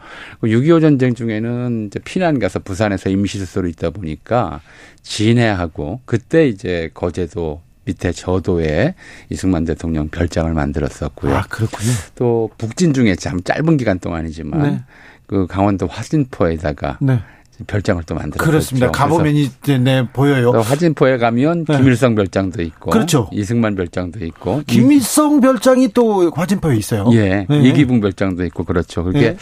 6.25 전쟁 중에는 이제 피난 가서 부산에서 임시수소로 있다 보니까 진해하고 그때 이제 거제도 밑에 저도에 이승만 대통령 별장을 만들었었고요. 아, 그렇군요. 또 북진 중에 참 짧은 기간 동안이지만 네. 그 강원도 화진포에다가 네. 별장을 또 만들었죠. 그렇습니다. 가보면 이제 네 보여요. 화진포에 가면 네. 김일성 별장도 있고, 그렇죠. 이승만 별장도 있고, 김일성 별장이 또 화진포에 있어요. 예, 네. 이기붕 별장도 있고 그렇죠. 그게 네.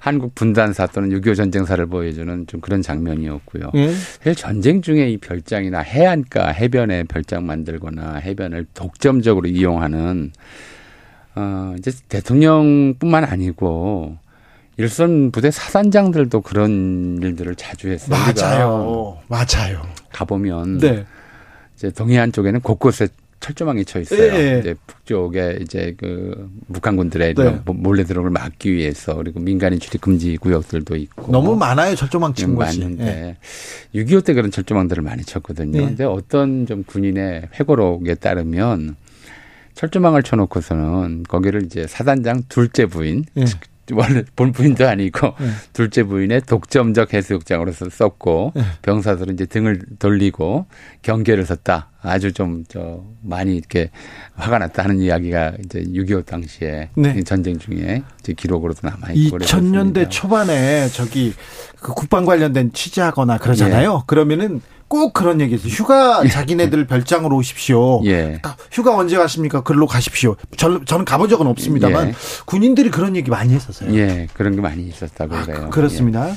한국 분단사 또는 6.25 전쟁사를 보여주는 좀 그런 장면이었고요. 네. 사실 전쟁 중에 이 별장이나 해안가 해변에 별장 만들거나 해변을 독점적으로 이용하는 어 이제 대통령뿐만 아니고 일선 부대 사단장들도 그런 일들을 자주 했어요. 맞아요. 맞아요. 가보면 네. 이제 동해안 쪽에는 곳곳에 철조망이 쳐 있어요. 네. 이제 북쪽에 이제 그 북한군들의 네. 몰래 들어오를 막기 위해서 그리고 민간인 출입 금지 구역들도 있고 너무 많아요 철조망 친 곳이. 많은데 6.25 때 그런 철조망들을 많이 쳤거든요. 네. 근데 어떤 좀 군인의 회고록에 따르면 철조망을 쳐놓고서는 거기를 이제 사단장 둘째 부인 네. 원래 본 부인도 아니고 네. 둘째 부인의 독점적 해수욕장으로서 썼고 네. 병사들은 이제 등을 돌리고 경계를 섰다. 아주 좀 저 많이 이렇게 화가 났다 하는 이야기가 이제 6.25 당시에 네. 전쟁 중에 이제 기록으로도 남아 있고 2000년대 초반에 저기 그 국방 관련된 취재하거나 그러잖아요. 예. 그러면은 꼭 그런 얘기 있어요. 휴가 자기네들 별장으로 오십시오. 예. 휴가 언제 가십니까? 글로 가십시오. 저, 저는 가본 적은 없습니다만 예. 군인들이 그런 얘기 많이 했었어요. 예, 그런 게 많이 있었다고 아, 그래요. 그렇습니다. 예.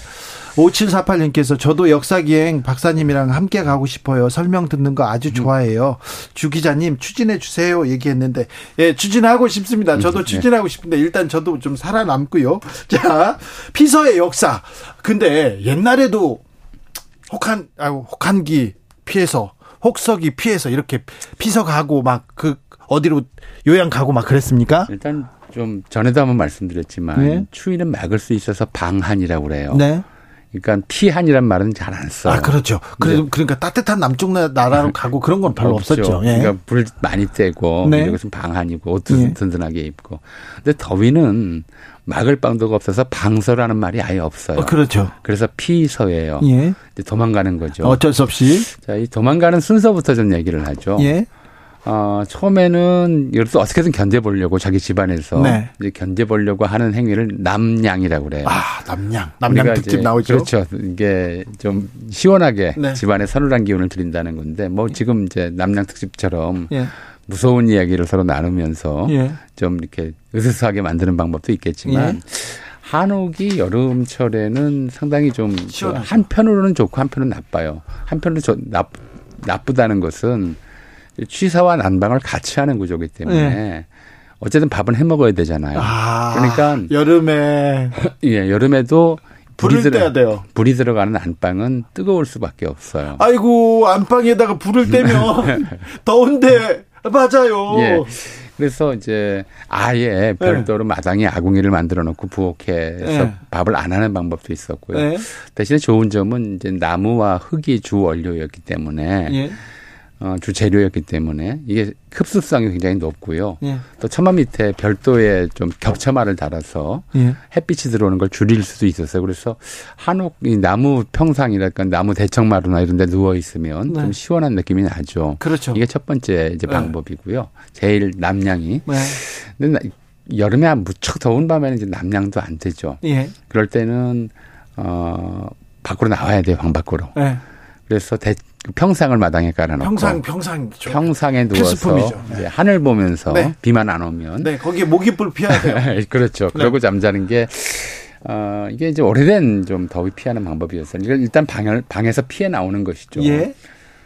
5748님께서 저도 역사기행 박사님이랑 함께 가고 싶어요. 설명 듣는 거 아주 좋아해요. 주 기자님 추진해 주세요. 얘기했는데 예, 추진하고 싶습니다. 저도 음, 네. 추진하고 싶은데 일단 저도 좀 살아남고요. 자, 피서의 역사. 근데 옛날에도 혹한 아 혹한기 피해서 혹석이 피해서 이렇게 피서 가고 막 그 어디로 요양 가고 막 그랬습니까? 일단 좀 전에도 한번 말씀드렸지만 네. 추위는 막을 수 있어서 방한이라고 그래요. 네. 그러니까 피한이란 말은 잘 안 써. 아 그렇죠. 그래도 그러니까 따뜻한 남쪽 나라로 가고 그런 건 별로 없죠. 없었죠. 예. 그러니까 불 많이 떼고 네. 이것은 방한이고 옷 네. 든든하게 입고. 근데 더위는 막을 방도가 없어서 방서라는 말이 아예 없어요. 어, 그렇죠. 그래서 피서예요. 예. 도망가는 거죠. 어쩔 수 없이. 자, 이 도망가는 순서부터 좀 얘기를 하죠. 예. 어, 처음에는 이것도 어떻게든 견뎌보려고 자기 집안에서 네. 이제 견뎌보려고 하는 행위를 남양이라고 그래요. 아, 남양. 남양 특집 나오죠. 그렇죠. 이게 좀 시원하게 네. 집안에 서늘한 기운을 드린다는 건데 뭐 지금 이제 남양 특집처럼 예. 무서운 이야기를 서로 나누면서 예. 좀 이렇게 으스스하게 만드는 방법도 있겠지만 예. 한옥이 여름철에는 상당히 좀 한편으로는 좋고 한편은 나빠요. 한편으로 저, 나, 나쁘다는 것은 취사와 난방을 같이 하는 구조기 때문에 네. 어쨌든 밥은 해 먹어야 되잖아요. 아, 그러니까 여름에 예 여름에도 불이 불을 떼야 돼요. 불이 들어가는 안방은 뜨거울 수밖에 없어요. 아이고 안방에다가 불을 떼면 더운데 맞아요. 예. 그래서 이제 아예 네. 별도로 네. 마당에 아궁이를 만들어 놓고 부엌에서 네. 밥을 안 하는 방법도 있었고요. 네. 대신에 좋은 점은 이제 나무와 흙이 주 원료였기 때문에 예. 어, 주 재료였기 때문에 이게 흡수성이 굉장히 높고요. 예. 또 처마 밑에 별도의 좀 겹쳐마를 달아서 예. 햇빛이 들어오는 걸 줄일 수도 있었어요. 그래서 한옥 이 나무 평상이랄까 나무 대청마루나 이런 데 누워 있으면 네. 좀 시원한 느낌이 나죠. 그렇죠. 이게 첫 번째 이제 네. 방법이고요. 제일 남양이. 네. 근데 여름에 무척 더운 밤에는 이제 남양도 안 되죠. 예. 그럴 때는 어 밖으로 나와야 돼요, 방 밖으로. 네. 그래서 대, 평상을 마당에 깔아놓고 평상 평상 평상에 누워서 네. 하늘 보면서 네. 비만 안 오면 네 거기에 모기불 피해야 돼요. 그렇죠. 네. 그러고 잠자는 게 어, 이게 이제 오래된 좀 더위 피하는 방법이었어요. 이걸 일단 방을, 방에서 피해 나오는 것이죠. 예.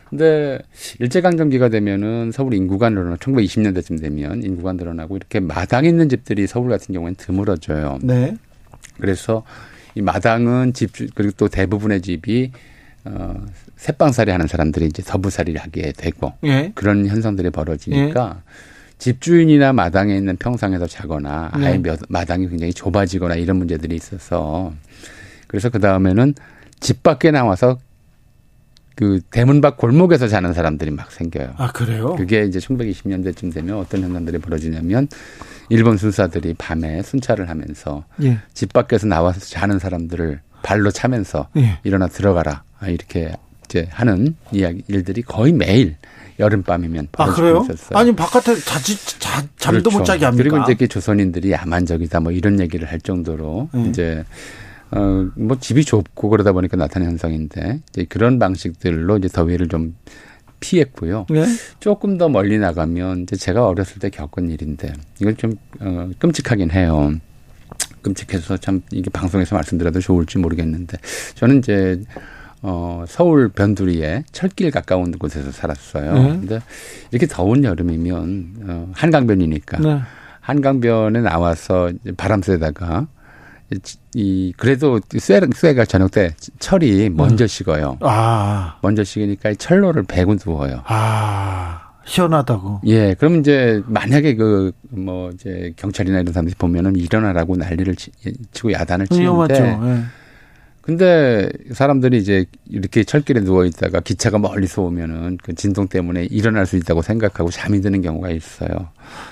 근데 일제강점기가 되면은 서울 인구가 늘어나 1920년대쯤 되면 인구가 늘어나고 이렇게 마당에 있는 집들이 서울 같은 경우에는 드물어져요. 네. 그래서 이 마당은 집 그리고 또 대부분의 집이 어 새방살이 하는 사람들이 이제 서부살이를 하게 되고 예. 그런 현상들이 벌어지니까 예. 집주인이나 마당에 있는 평상에서 자거나 네. 아예 몇, 마당이 굉장히 좁아지거나 이런 문제들이 있어서 그래서 그 다음에는 집 밖에 나와서 그 대문 밖 골목에서 자는 사람들이 막 생겨요. 아, 그래요? 그게 이제 1920년대쯤 되면 어떤 현상들이 벌어지냐면 일본 순사들이 밤에 순찰을 하면서 예. 집 밖에서 나와서 자는 사람들을 발로 차면서 예. 일어나 들어가라. 아, 이렇게 이제 하는 이야기 일들이 거의 매일 여름밤이면 아 그래요? 있었어요. 아니 바깥에 자지 자, 잠도 그렇죠. 못 자게 합니까? 그리고 이제 그 조선인들이 야만적이다 뭐 이런 얘기를 할 정도로 네. 이제 어뭐 집이 좁고 그러다 보니까 나타난 현상인데 이제 그런 방식들로 이제 더위를 좀 피했고요. 네? 조금 더 멀리 나가면 이제 제가 어렸을 때 겪은 일인데 이건 좀 어, 끔찍하긴 해요. 끔찍해서 참 이게 방송에서 말씀드려도 좋을지 모르겠는데 저는 이제 어, 서울 변두리에 철길 가까운 곳에서 살았어요. 네. 근데 이렇게 더운 여름이면 어, 한강변이니까 네. 한강변에 나와서 바람 쐬다가 이 그래도 쇠, 쇠가 저녁 때 철이 먼저 네. 식어요. 아. 먼저 식으니까 철로를 베고 누워요. 아. 시원하다고. 예, 그럼 이제 만약에 그 뭐 이제 경찰이나 이런 사람들이 보면은 일어나라고 난리를 치, 고 야단을 치는데 예. 근데 사람들이 이제 이렇게 철길에 누워 있다가 기차가 멀리서 오면은 그 진동 때문에 일어날 수 있다고 생각하고 잠이 드는 경우가 있어요.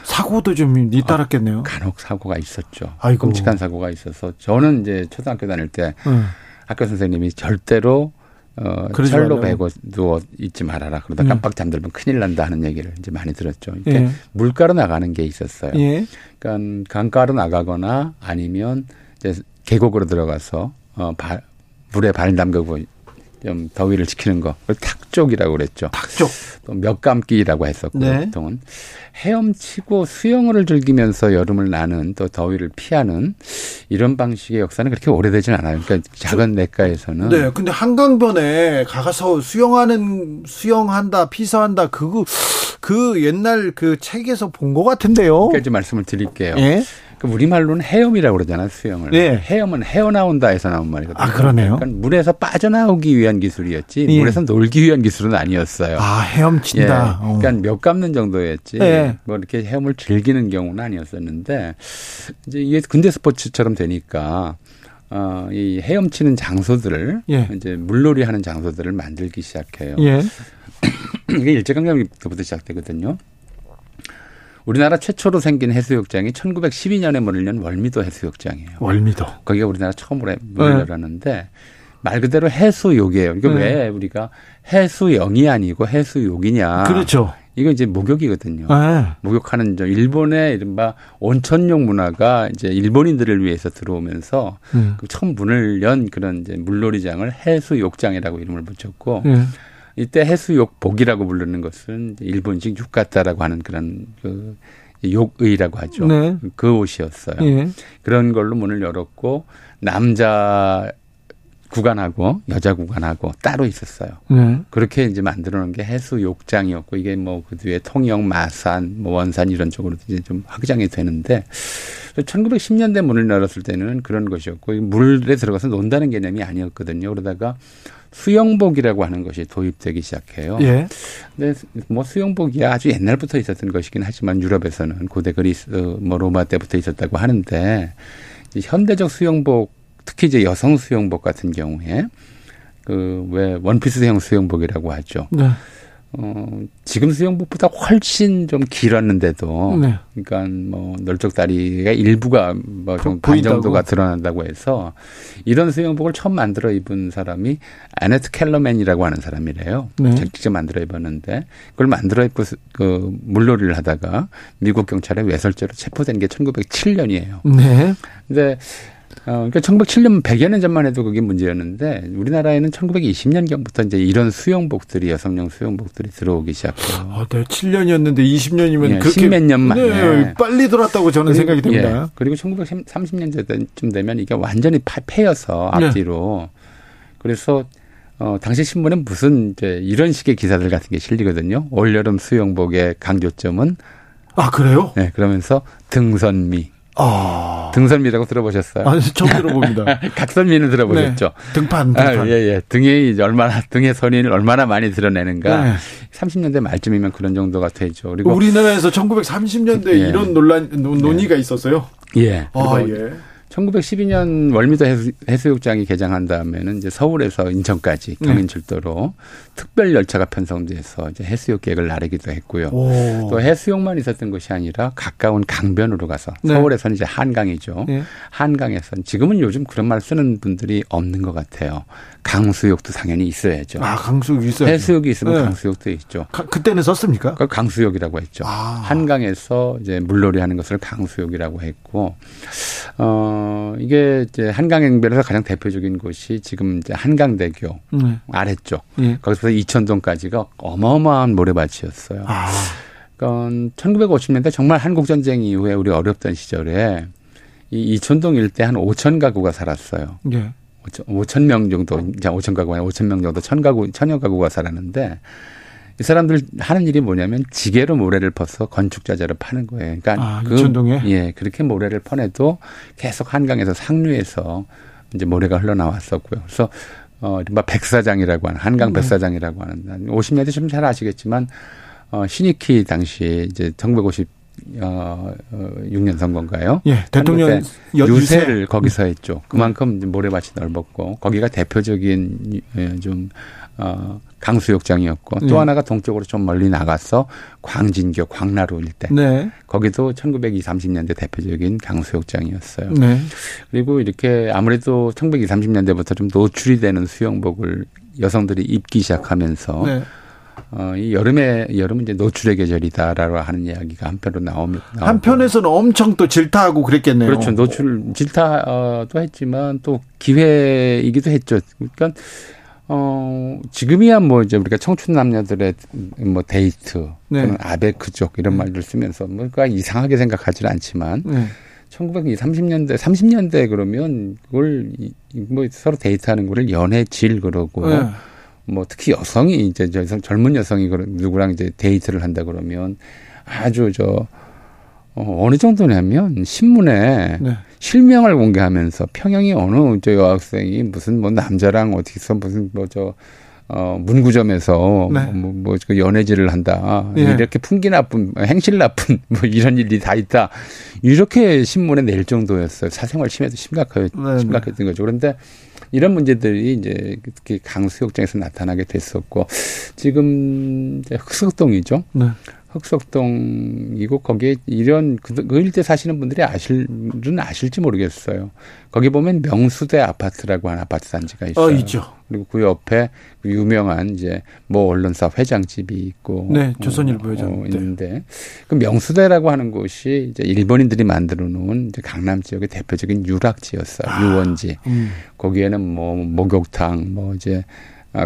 사고도 좀 잇따랐겠네요. 어, 간혹 사고가 있었죠. 아이고. 끔찍한 사고가 있어서 저는 이제 초등학교 다닐 때 음. 학교 선생님이 절대로 어, 철로 베고 누워 있지 말아라. 그러다 음. 깜빡 잠들면 큰일 난다 하는 얘기를 이제 많이 들었죠. 이렇게 예. 물가로 나가는 게 있었어요. 예. 그러니까 강가로 나가거나 아니면 이제 계곡으로 들어가서 어, 발, 물에 발 담그고 좀 더위를 지키는 거. 탁족이라고 그랬죠. 탁족. 또 몇감기라고 했었고 네. 보통은 헤엄치고 수영을 즐기면서 여름을 나는 또 더위를 피하는 이런 방식의 역사는 그렇게 오래되지는 않아요. 그러니까 작은 내과에서는 네. 근데 한강변에 가서 수영하는 수영한다, 피서한다 그거 그 옛날 그 책에서 본 것 같은데요. 그까지 말씀을 드릴게요. 예? 그 우리말로는 헤엄이라고 그러잖아요, 수영을. 네. 헤엄은 헤어나온다에서 나온 말이거든요. 아, 그러네요. 그러니까 물에서 빠져나오기 위한 기술이었지, 예. 물에서 놀기 위한 기술은 아니었어요. 아, 헤엄친다. 예. 그러니까 몇 감는 정도였지, 네. 뭐 이렇게 헤엄을 즐기는 경우는 아니었었는데, 이제 이게 근대 스포츠처럼 되니까, 어, 이 헤엄치는 장소들을, 예. 이제 물놀이 하는 장소들을 만들기 시작해요. 예. 이게 일제강점기부터 시작되거든요. 우리나라 최초로 생긴 해수욕장이 1912년에 문을 연 월미도 해수욕장이에요. 월미도. 거기가 우리나라 처음으로 문을 네. 열었는데 말 그대로 해수욕이에요. 이거 네. 왜 우리가 해수영이 아니고 해수욕이냐. 그렇죠. 이거 이제 목욕이거든요. 네. 목욕하는 저 일본의 이른바 온천욕 문화가 이제 일본인들을 위해서 들어오면서 음. 그 처음 문을 연 그런 이제 물놀이장을 해수욕장이라고 이름을 붙였고 음. 이때 해수욕 복이라고 부르는 것은 일본식 육가타라고 하는 그런 그 욕의라고 하죠. 네. 그 옷이었어요. 네. 그런 걸로 문을 열었고 남자 구간하고 여자 구간하고 따로 있었어요. 네. 그렇게 이제 만들어 놓은 게 해수 욕장이었고 이게 뭐 그 뒤에 통영, 마산, 뭐 원산 이런 쪽으로 이제 좀 확장이 되는데 1910년대 문을 열었을 때는 그런 것이었고 물에 들어가서 논다는 개념이 아니었거든요. 그러다가 수영복이라고 하는 것이 도입되기 시작해요. 예. 근데 뭐 수영복이 아주 옛날부터 있었던 것이긴 하지만 유럽에서는 고대 그리스 뭐 로마 때부터 있었다고 하는데 현대적 수영복 특히 이제 여성 수영복 같은 경우에 그 왜 원피스형 수영복이라고 하죠. 네. 어, 지금 수영복보다 훨씬 좀 길었는데도, 네. 그러니까 뭐 널쩍 다리가 일부가 뭐좀 반 정도가 드러난다고 해서 이런 수영복을 처음 만들어 입은 사람이 아네트 켈러맨이라고 하는 사람이래요. 네. 직접 만들어 입었는데 그걸 만들어 입고 그 물놀이를 하다가 미국 경찰에 외설죄로 체포된 게 1907년이에요. 네. 근데 어, 그러니까 1907년 100여 년 전만 해도 그게 문제였는데 우리나라에는 1920년경부터 이제 이런 수영복들이 여성용 수영복들이 들어오기 시작해요. 아, 네, 7년이었는데 20년이면 예, 그렇게 몇 년 만에 네, 빨리 들어왔다고 저는 그리고, 생각이 듭니다. 예, 그리고 1930년대쯤 되면 이게 완전히 폐여서 네. 앞뒤로 네. 그래서 어, 당시 신문에 무슨 이제 이런 식의 기사들 같은 게 실리거든요. 올여름 수영복의 강조점은 아 그래요? 네, 그러면서 등선미. 아. 등선미라고 들어보셨어요? 아니, 처음 들어봅니다. 각선미는 들어보셨죠? 네, 등판, 등판. 아, 예, 예. 등에 얼마나, 등의 선인을 얼마나 많이 드러내는가. 네. 30년대 말쯤이면 그런 정도가 되죠. 그리고. 우리나라에서 1930년대 예. 이런 논란, 논의가 예. 있었어요? 예. 아, 예. 1912년 월미도 해수, 욕장이 개장한 다음에는 이제 서울에서 인천까지 네. 경인 철도로 네. 특별 열차가 편성돼서 이제 해수욕 계획을 나르기도 했고요. 오. 또 해수욕만 있었던 것이 아니라 가까운 강변으로 가서 네. 서울에서는 이제 한강이죠. 네. 한강에서 지금은 요즘 그런 말 쓰는 분들이 없는 것 같아요. 강수욕도 당연히 있어야죠. 아, 강수욕 있어요. 해수욕이 있으면 네. 강수욕도 있죠. 가, 그때는 썼습니까? 그 강수욕이라고 했죠. 아. 한강에서 이제 물놀이 하는 것을 강수욕이라고 했고, 어, 이게 이제 한강행변에서 가장 대표적인 곳이 지금 이제 한강대교 네. 아래쪽. 네. 거기서 이천동까지가 어마어마한 모래밭이었어요. 아. 그건 1950년대 정말 한국전쟁 이후에 우리 어렵던 시절에 이 이천동 일대 한 5천 가구가 살았어요. 네. 5천 명 정도, 이제 5천 가구가 아니라 5천 명 정도, 천 가구, 천여 가구가 살았는데 이 사람들 하는 일이 뭐냐면 지게로 모래를 퍼서 건축자재로 파는 거예요. 그러니까 아, 그 이천동에? 예, 그렇게 모래를 퍼내도 계속 한강에서 상류에서 이제 모래가 흘러나왔었고요. 그래서 어, 이른바 백사장이라고 하는 한강 네. 백사장이라고 하는 50년대 좀잘 아시겠지만 어, 신익희 당시 이제 1950 어, 어 6년 선거인가요? 예, 대통령 유세를 유세. 거기서 했죠. 그만큼 모래밭이 넓었고 거기가 대표적인 예, 좀 어, 강수욕장이었고 네. 또 하나가 동쪽으로 좀 멀리 나가서 광진교 광나루 일대 네. 거기도 1920, 30년대 대표적인 강수욕장이었어요. 네. 그리고 이렇게 아무래도 1920, 30년대부터 좀 노출이 되는 수영복을 여성들이 입기 시작하면서 네. 어, 이 여름에 여름은 이제 노출의 계절이다라고 하는 이야기가 한편으로 나옵니다. 한편에서는 엄청 또 질타하고 그랬겠네요. 그렇죠. 노출 질타도 했지만 또 기회이기도 했죠. 그러니까 어, 지금이야 뭐 이제 우리가 청춘 남녀들의 뭐 데이트 네. 또는 아베크족 이런 네. 말들 쓰면서 뭔가 이상하게 생각하지는 않지만 네. 1930년대, 30년대 그러면 그걸 뭐 서로 데이트하는 거를 연애질 그러고 네. 뭐 특히 여성이 이제 젊은 여성이 누구랑 이제 데이트를 한다 그러면 아주 저 어, 어느 정도냐면 신문에 네. 실명을 공개하면서 평양이 어느 저 여학생이 무슨 뭐 남자랑 어디서 무슨 뭐저 어, 문구점에서 네. 뭐, 뭐, 그 연애질을 한다. 네. 이렇게 풍기 나쁜, 행실 나쁜, 뭐 이런 일이 다 있다. 이렇게 신문에 낼 정도였어요. 사생활 침해도 심각하, 네. 심각했던 거죠. 그런데 이런 문제들이 이제 특히 강수욕장에서 나타나게 됐었고, 지금 흑석동이죠. 네. 흑석동이고 거기에 이런 그, 그 일대 사시는 분들이 아실은 아실지 모르겠어요. 거기 보면 명수대 아파트라고 하는 아파트 단지가 있어요. 어, 있죠. 그리고 그 옆에 그 유명한 이제 모 언론사 회장집이 있고 네, 조선일보 회장 어, 있는데 그 명수대라고 하는 곳이 이제 일본인들이 만들어 놓은 이제 강남 지역의 대표적인 유락지였어요. 아, 유원지. 음. 거기에는 뭐 목욕탕 뭐 이제 어,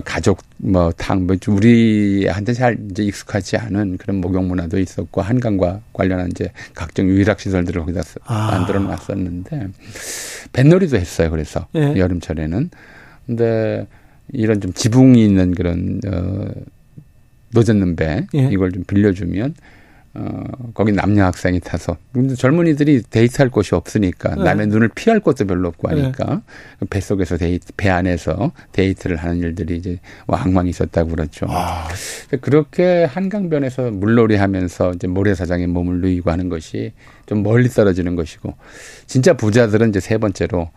가족 뭐 탕, 뭐 우리한테 잘 이제 익숙하지 않은 그런 목욕 문화도 있었고 한강과 관련한 이제 각종 유일학 시설들을 거기다 아. 만들어 놨었는데 뱃놀이도 했어요. 그래서 예. 여름철에는 근데 이런 좀 지붕이 있는 그런 어 노젓는 배 예. 이걸 좀 빌려주면 어, 거기 남녀 학생이 타서. 근데 젊은이들이 데이트할 곳이 없으니까 네. 남의 눈을 피할 곳도 별로 없고 하니까 네. 배 속에서 데이트, 배 안에서 데이트를 하는 일들이 이제 왕왕 있었다고 그러죠. 아. 그렇게 한강변에서 물놀이 하면서 이제 모래사장에 몸을 누이고 하는 것이 좀 멀리 떨어지는 것이고 진짜 부자들은 이제 세 번째로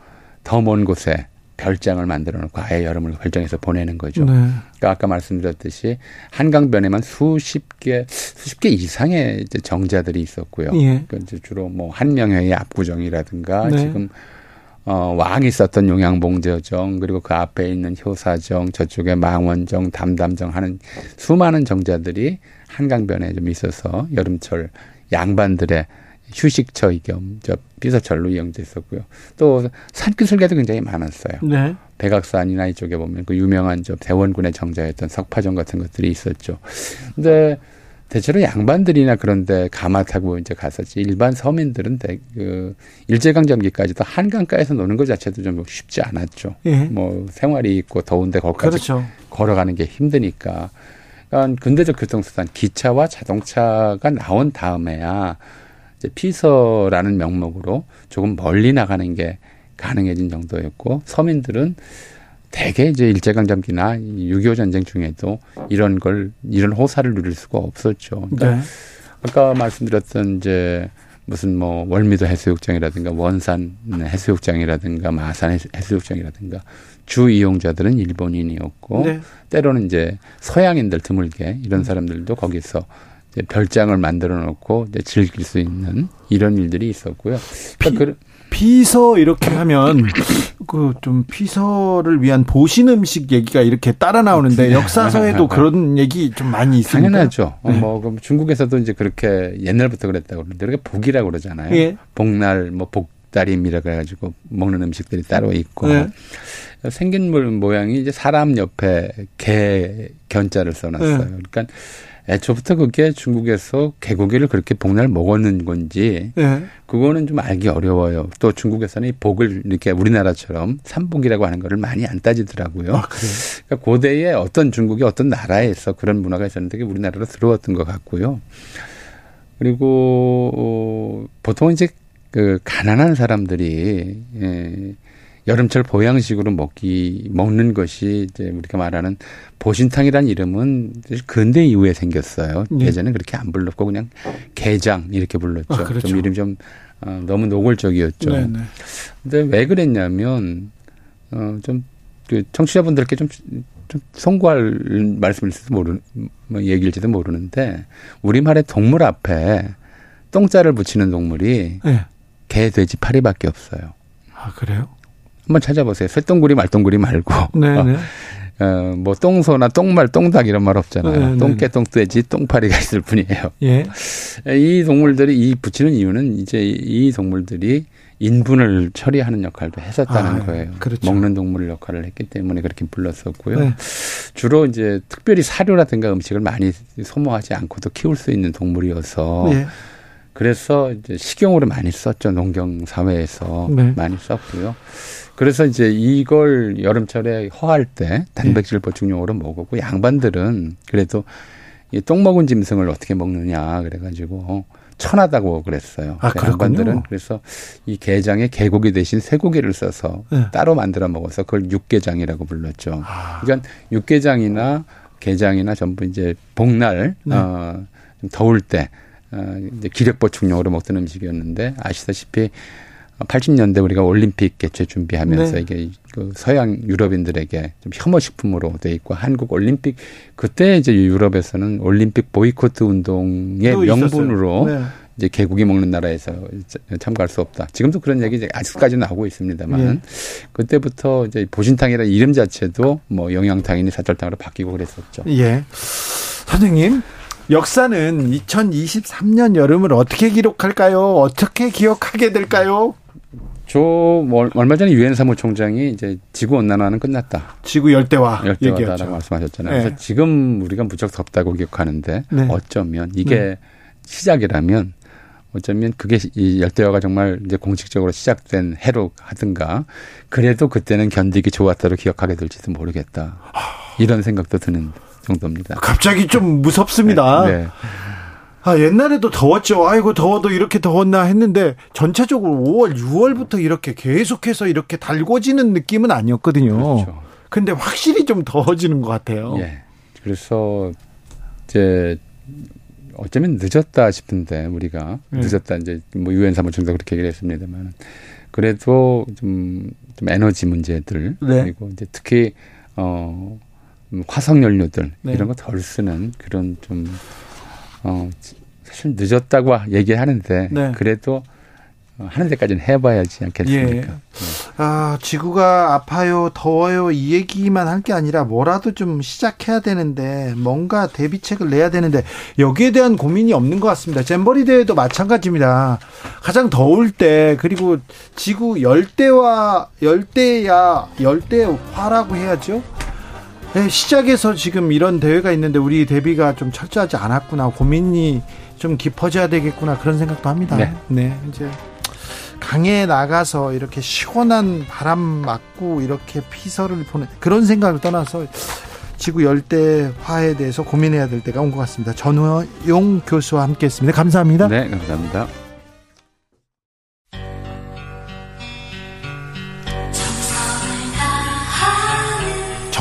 더 먼 곳에 별장을 만들어 놓고 아예 여름을 별장에서 보내는 거죠. 네. 그러니까 아까 말씀드렸듯이 한강변에만 수십 개, 수십 개 이상의 이제 정자들이 있었고요. 예. 그 이제 주로 뭐 한명회의 압구정이라든가 네. 지금 어, 왕이 썼던 용양봉저정 그리고 그 앞에 있는 효사정 저쪽에 망원정 담담정 하는 수많은 정자들이 한강변에 좀 있어서 여름철 양반들의 휴식처 겸저 비서철로 이용됐었고요. 또 산기슭에도 굉장히 많았어요. 네. 백악산이나 이쪽에 보면 그 유명한 저 대원군의 정자였던 석파정 같은 것들이 있었죠. 근데 대체로 양반들이나 그런데 가마 타고 이제 갔었지 일반 서민들은 대, 그 일제강점기까지도 한강가에서 노는 것 자체도 좀 쉽지 않았죠. 예. 뭐 생활이 있고 더운데 거기까지 그렇죠. 걸어가는 게 힘드니까. 그러니까 근대적 교통수단 기차와 자동차가 나온 다음에야 피서라는 명목으로 조금 멀리 나가는 게 가능해진 정도였고 서민들은 대개 이제 일제강점기나 6.25 전쟁 중에도 이런 걸 이런 호사를 누릴 수가 없었죠. 그러니까 네. 아까 말씀드렸던 이제 무슨 뭐 월미도 해수욕장이라든가 원산 해수욕장이라든가 마산 해수욕장이라든가 주 이용자들은 일본인이었고 네. 때로는 이제 서양인들 드물게 이런 음. 사람들도 거기서 이제 별장을 만들어 놓고 즐길 수 있는 이런 일들이 있었고요. 그러니까 그 피서 이렇게 하면 그 좀 피서를 위한 보신 음식 얘기가 이렇게 따라 나오는데 네. 역사서에도 그런 얘기 좀 많이 있습니다. 당연하죠. 네. 뭐 중국에서도 이제 그렇게 옛날부터 그랬다고 그러는데 이렇게 복이라고 그러잖아요. 예. 복날 뭐 복다림이라 그래가지고 먹는 음식들이 따로 있고 네. 생긴 물 모양이 이제 사람 옆에 개 견자를 써놨어요. 네. 그러니까 애초부터 그게 중국에서 개고기를 그렇게 복날 먹었는 건지 네. 그거는 좀 알기 어려워요. 또 중국에서는 이 복을 이렇게 우리나라처럼 삼복이라고 하는 거를 많이 안 따지더라고요. 아, 그러니까 고대에 어떤 중국의 어떤 나라에서 그런 문화가 있었는데 그게 우리나라로 들어왔던 것 같고요. 그리고 어, 보통 이제 그 가난한 사람들이 예, 여름철 보양식으로 먹기 먹는 것이 이제 우리가 말하는 보신탕이라는 이름은 근대 이후에 생겼어요. 네. 예전에 그렇게 안 불렀고 그냥 게장 이렇게 불렀죠. 아, 그렇죠. 좀 이름 좀 어, 너무 노골적이었죠. 네, 네. 근데 왜 그랬냐면 어 좀그 청취자분들께 좀, 좀 송구할 말씀일지도 모르 뭐 얘기일지도 모르는데 우리말의 동물 앞에 똥자를 붙이는 동물이 네. 개, 돼지, 파리밖에 없어요. 아 그래요? 한번 찾아보세요. 쇠똥구리 말똥구리 말고. 네네. 네. 어, 뭐 똥소나 똥말, 똥닭 이런 말 없잖아요. 네, 네 똥개, 똥돼지, 똥파리가 있을 뿐이에요. 예. 이 동물들이 이 붙이는 이유는 이제 이 동물들이 인분을 처리하는 역할도 했었다는 아, 거예요. 그렇죠. 먹는 동물 역할을 했기 때문에 그렇게 불렀었고요. 네. 주로 이제 특별히 사료라든가 음식을 많이 소모하지 않고도 키울 수 있는 동물이어서 네. 그래서 이제 식용으로 많이 썼죠. 농경 사회에서 네. 많이 썼고요. 그래서 이제 이걸 여름철에 허할 때 단백질 보충용으로 먹었고 양반들은 그래도 이똥 먹은 짐승을 어떻게 먹느냐 그래가지고 천하다고 그랬어요. 아, 양반들은 그래서 이 게장에 개고기 대신 쇠고기를 써서 네. 따로 만들어 먹어서 그걸 육개장이라고 불렀죠. 아. 그러니까 육개장이나 게장이나 전부 이제 복날 네. 어, 좀 더울 때 어, 이제 기력 보충용으로 먹던 음식이었는데 아시다시피 80년대 우리가 올림픽 개최 준비하면서 네. 이게 그 서양 유럽인들에게 좀 혐오 식품으로 돼 있고 한국 올림픽 그때 이제 유럽에서는 올림픽 보이코트 운동의 명분으로 네. 이제 개고기 먹는 나라에서 참가할 수 없다. 지금도 그런 얘기 이제 아직까지 나오고 있습니다만 예. 그때부터 이제 보신탕이라는 이름 자체도 뭐 영양탕이니 사철탕으로 바뀌고 그랬었죠. 예. 선생님 역사는 2023년 여름을 어떻게 기록할까요? 어떻게 기억하게 될까요? 저 뭐, 얼마 전에 유엔 사무총장이 이제 지구 온난화는 끝났다. 지구 열대화 열대화다라고 말씀하셨잖아요. 네. 그래서 지금 우리가 무척 덥다고 기억하는데 네. 어쩌면 이게 네. 시작이라면 어쩌면 그게 이 열대화가 정말 이제 공식적으로 시작된 해로 하든가 그래도 그때는 견디기 좋았다로 기억하게 될지도 모르겠다. 이런 생각도 드는 정도입니다. 갑자기 좀 무섭습니다. 네. 네. 아, 옛날에도 더웠죠. 아이고, 더워도 이렇게 더웠나 했는데, 전체적으로 5월, 6월부터 이렇게 계속해서 이렇게 달궈지는 느낌은 아니었거든요. 그렇죠. 근데 확실히 좀 더워지는 것 같아요. 예. 그래서, 이제, 어쩌면 늦었다 싶은데, 우리가. 네. 늦었다, 이제, 뭐, 유엔 사무총도 그렇게 얘기를 했습니다만. 그래도 좀, 좀 에너지 문제들. 네. 그리고 이제 특히, 어, 화석 연료들. 네. 이런 거 덜 쓰는 그런 좀, 어, 사실 늦었다고 얘기하는데 네. 그래도 하는 데까지는 해봐야지 않겠습니까? 예. 네. 아 지구가 아파요, 더워요 이 얘기만 할 게 아니라 뭐라도 좀 시작해야 되는데 뭔가 대비책을 내야 되는데 여기에 대한 고민이 없는 것 같습니다. 잼버리 대회도 마찬가지입니다. 가장 더울 때 그리고 지구 열대와 열대야 열대화라고 해야죠. 네, 시작에서 지금 이런 대회가 있는데 우리 대비가 좀 철저하지 않았구나 고민이 좀 깊어져야 되겠구나 그런 생각도 합니다. 네, 네 이제 강에 나가서 이렇게 시원한 바람 맞고 이렇게 피서를 보내 그런 생각을 떠나서 지구 열대화에 대해서 고민해야 될 때가 온 것 같습니다. 전우용 교수와 함께했습니다. 감사합니다. 네, 감사합니다.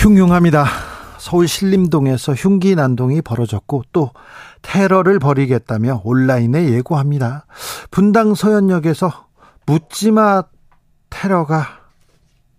흉흉합니다. 서울 신림동에서 흉기 난동이 벌어졌고 또 테러를 벌이겠다며 온라인에 예고합니다. 분당 서현역에서 묻지마 테러가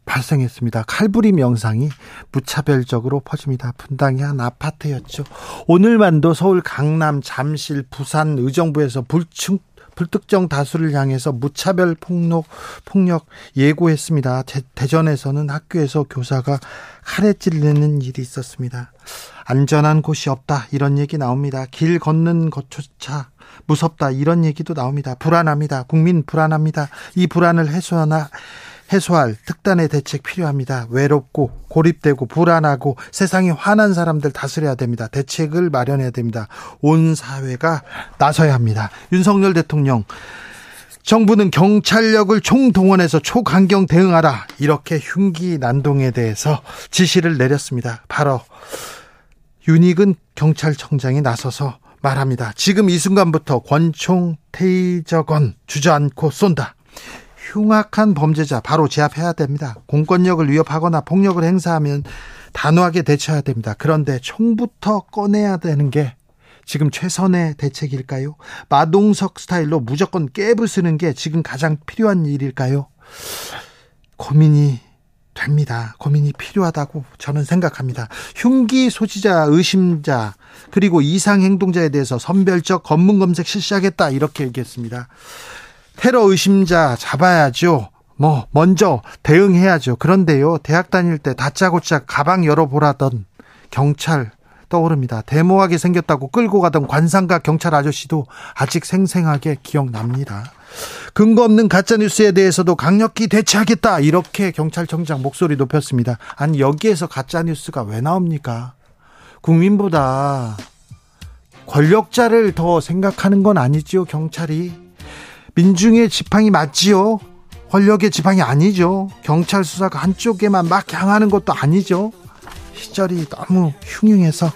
발생했습니다. 칼부림 영상이 무차별적으로 퍼집니다. 분당의 한 아파트였죠. 오늘만도 서울 강남, 잠실, 부산, 의정부에서 불충 불특정 다수를 향해서 무차별 폭력 폭력 예고했습니다. 대, 전에서는 학교에서 교사가 칼에 찔리는 일이 있었습니다. 안전한 곳이 없다 이런 얘기 나옵니다. 길 걷는 것조차 무섭다 이런 얘기도 나옵니다. 불안합니다. 국민 불안합니다. 이 불안을 해소하나 해소할 특단의 대책 필요합니다. 외롭고 고립되고 불안하고 세상이 화난 사람들 다스려야 됩니다. 대책을 마련해야 됩니다. 온 사회가 나서야 합니다. 윤석열 대통령 정부는 경찰력을 총동원해서 초강경 대응하라 이렇게 흉기 난동에 대해서 지시를 내렸습니다. 바로 윤익은 경찰청장이 나서서 말합니다. 지금 이 순간부터 권총 테이저건 주저앉고 쏜다. 흉악한 범죄자 바로 제압해야 됩니다. 공권력을 위협하거나 폭력을 행사하면 단호하게 대처해야 됩니다. 그런데 총부터 꺼내야 되는 게 지금 최선의 대책일까요? 마동석 스타일로 무조건 깨부 쓰는 게 지금 가장 필요한 일일까요? 고민이 됩니다. 고민이 필요하다고 저는 생각합니다. 흉기 소지자, 의심자, 그리고 이상 행동자에 대해서 선별적 검문 검색 실시하겠다 이렇게 얘기했습니다. 테러 의심자 잡아야죠. 뭐 먼저 대응해야죠. 그런데요. 대학 다닐 때 다짜고짜 가방 열어보라던 경찰 떠오릅니다. 데모하게 생겼다고 끌고 가던 관상가 경찰 아저씨도 아직 생생하게 기억납니다. 근거 없는 가짜 뉴스에 대해서도 강력히 대처하겠다. 이렇게 경찰청장 목소리 높였습니다. 아니 여기에서 가짜 뉴스가 왜 나옵니까? 국민보다 권력자를 더 생각하는 건 아니지요, 경찰이. 민중의 지팡이 맞지요? 권력의 지팡이 아니죠. 경찰 수사가 한쪽에만 막 향하는 것도 아니죠. 시절이 너무 흉흉해서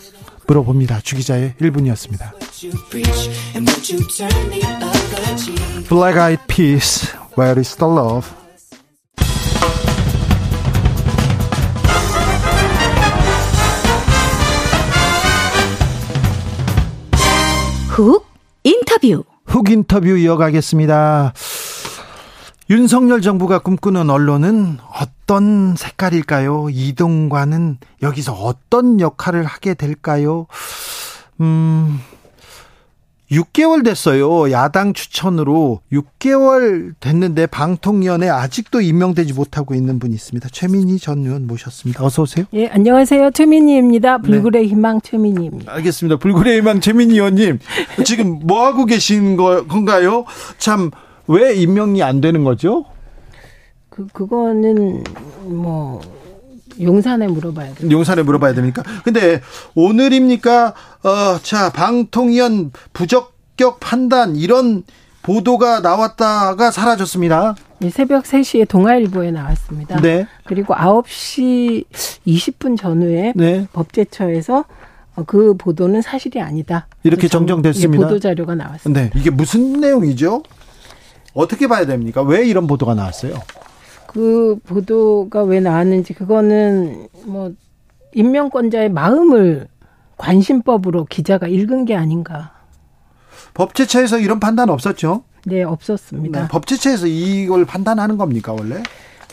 물어봅니다. 주기자의 1분이었습니다. Black Eyed Peas, Where is the Love? 훅 인터뷰 훅 인터뷰 이어가겠습니다. 윤석열 정부가 꿈꾸는 언론은 어떤 색깔일까요? 이동관은 여기서 어떤 역할을 하게 될까요? 음, 6개월 됐어요. 야당 추천으로 6개월 됐는데 방통위원회 아직도 임명되지 못하고 있는 분이 있습니다. 최민희 전 의원 모셨습니다. 어서 오세요. 예, 안녕하세요. 최민희입니다. 네. 불굴의 네. 희망 최민희입니다. 알겠습니다. 불굴의 희망 최민희 의원님. 지금 뭐 하고 계신 거, 건가요? 참, 왜 임명이 안 되는 거죠? 그, 그거는 뭐, 용산에 물어봐야 돼요. 용산에 물어봐야 됩니까? 근데 오늘입니까? 어, 자, 방통위원 부적격 판단 이런 보도가 나왔다가 사라졌습니다. 네, 새벽 3시에 동아일보에 나왔습니다. 네. 그리고 9시 20분 전후에 네. 법제처에서 어, 그 보도는 사실이 아니다. 이렇게 정정됐습니다. 보도 자료가 나왔습니다. 네. 이게 무슨 내용이죠? 어떻게 봐야 됩니까? 왜 이런 보도가 나왔어요? 그 보도가 왜 나왔는지 그거는 뭐 임명권자의 마음을 관심법으로 기자가 읽은 게 아닌가. 법제처에서 이런 판단 없었죠? 네, 없었습니다. 네, 법제처에서 이걸 판단하는 겁니까, 원래?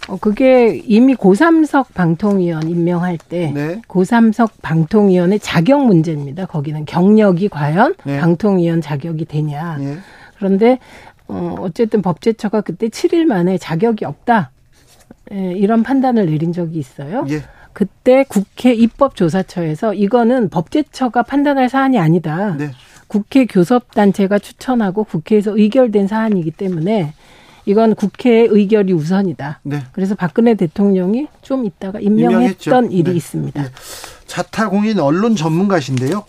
어, 그게 이미 고삼석 방통위원 임명할 때 네. 고삼석 방통위원의 자격 문제입니다. 거기는 경력이 과연 네. 방통위원 자격이 되냐. 네. 그런데 어, 어쨌든 법제처가 그때 7일 만에 자격이 없다. 예, 이런 판단을 내린 적이 있어요. 예. 그때 국회 입법조사처에서 이거는 법제처가 판단할 사안이 아니다. 네. 국회 교섭단체가 추천하고 국회에서 의결된 사안이기 때문에 이건 국회의 의결이 우선이다. 네. 그래서 박근혜 대통령이 좀 있다가 임명했던 임명했죠. 일이 네. 있습니다. 네. 자타공인 언론 전문가신데요.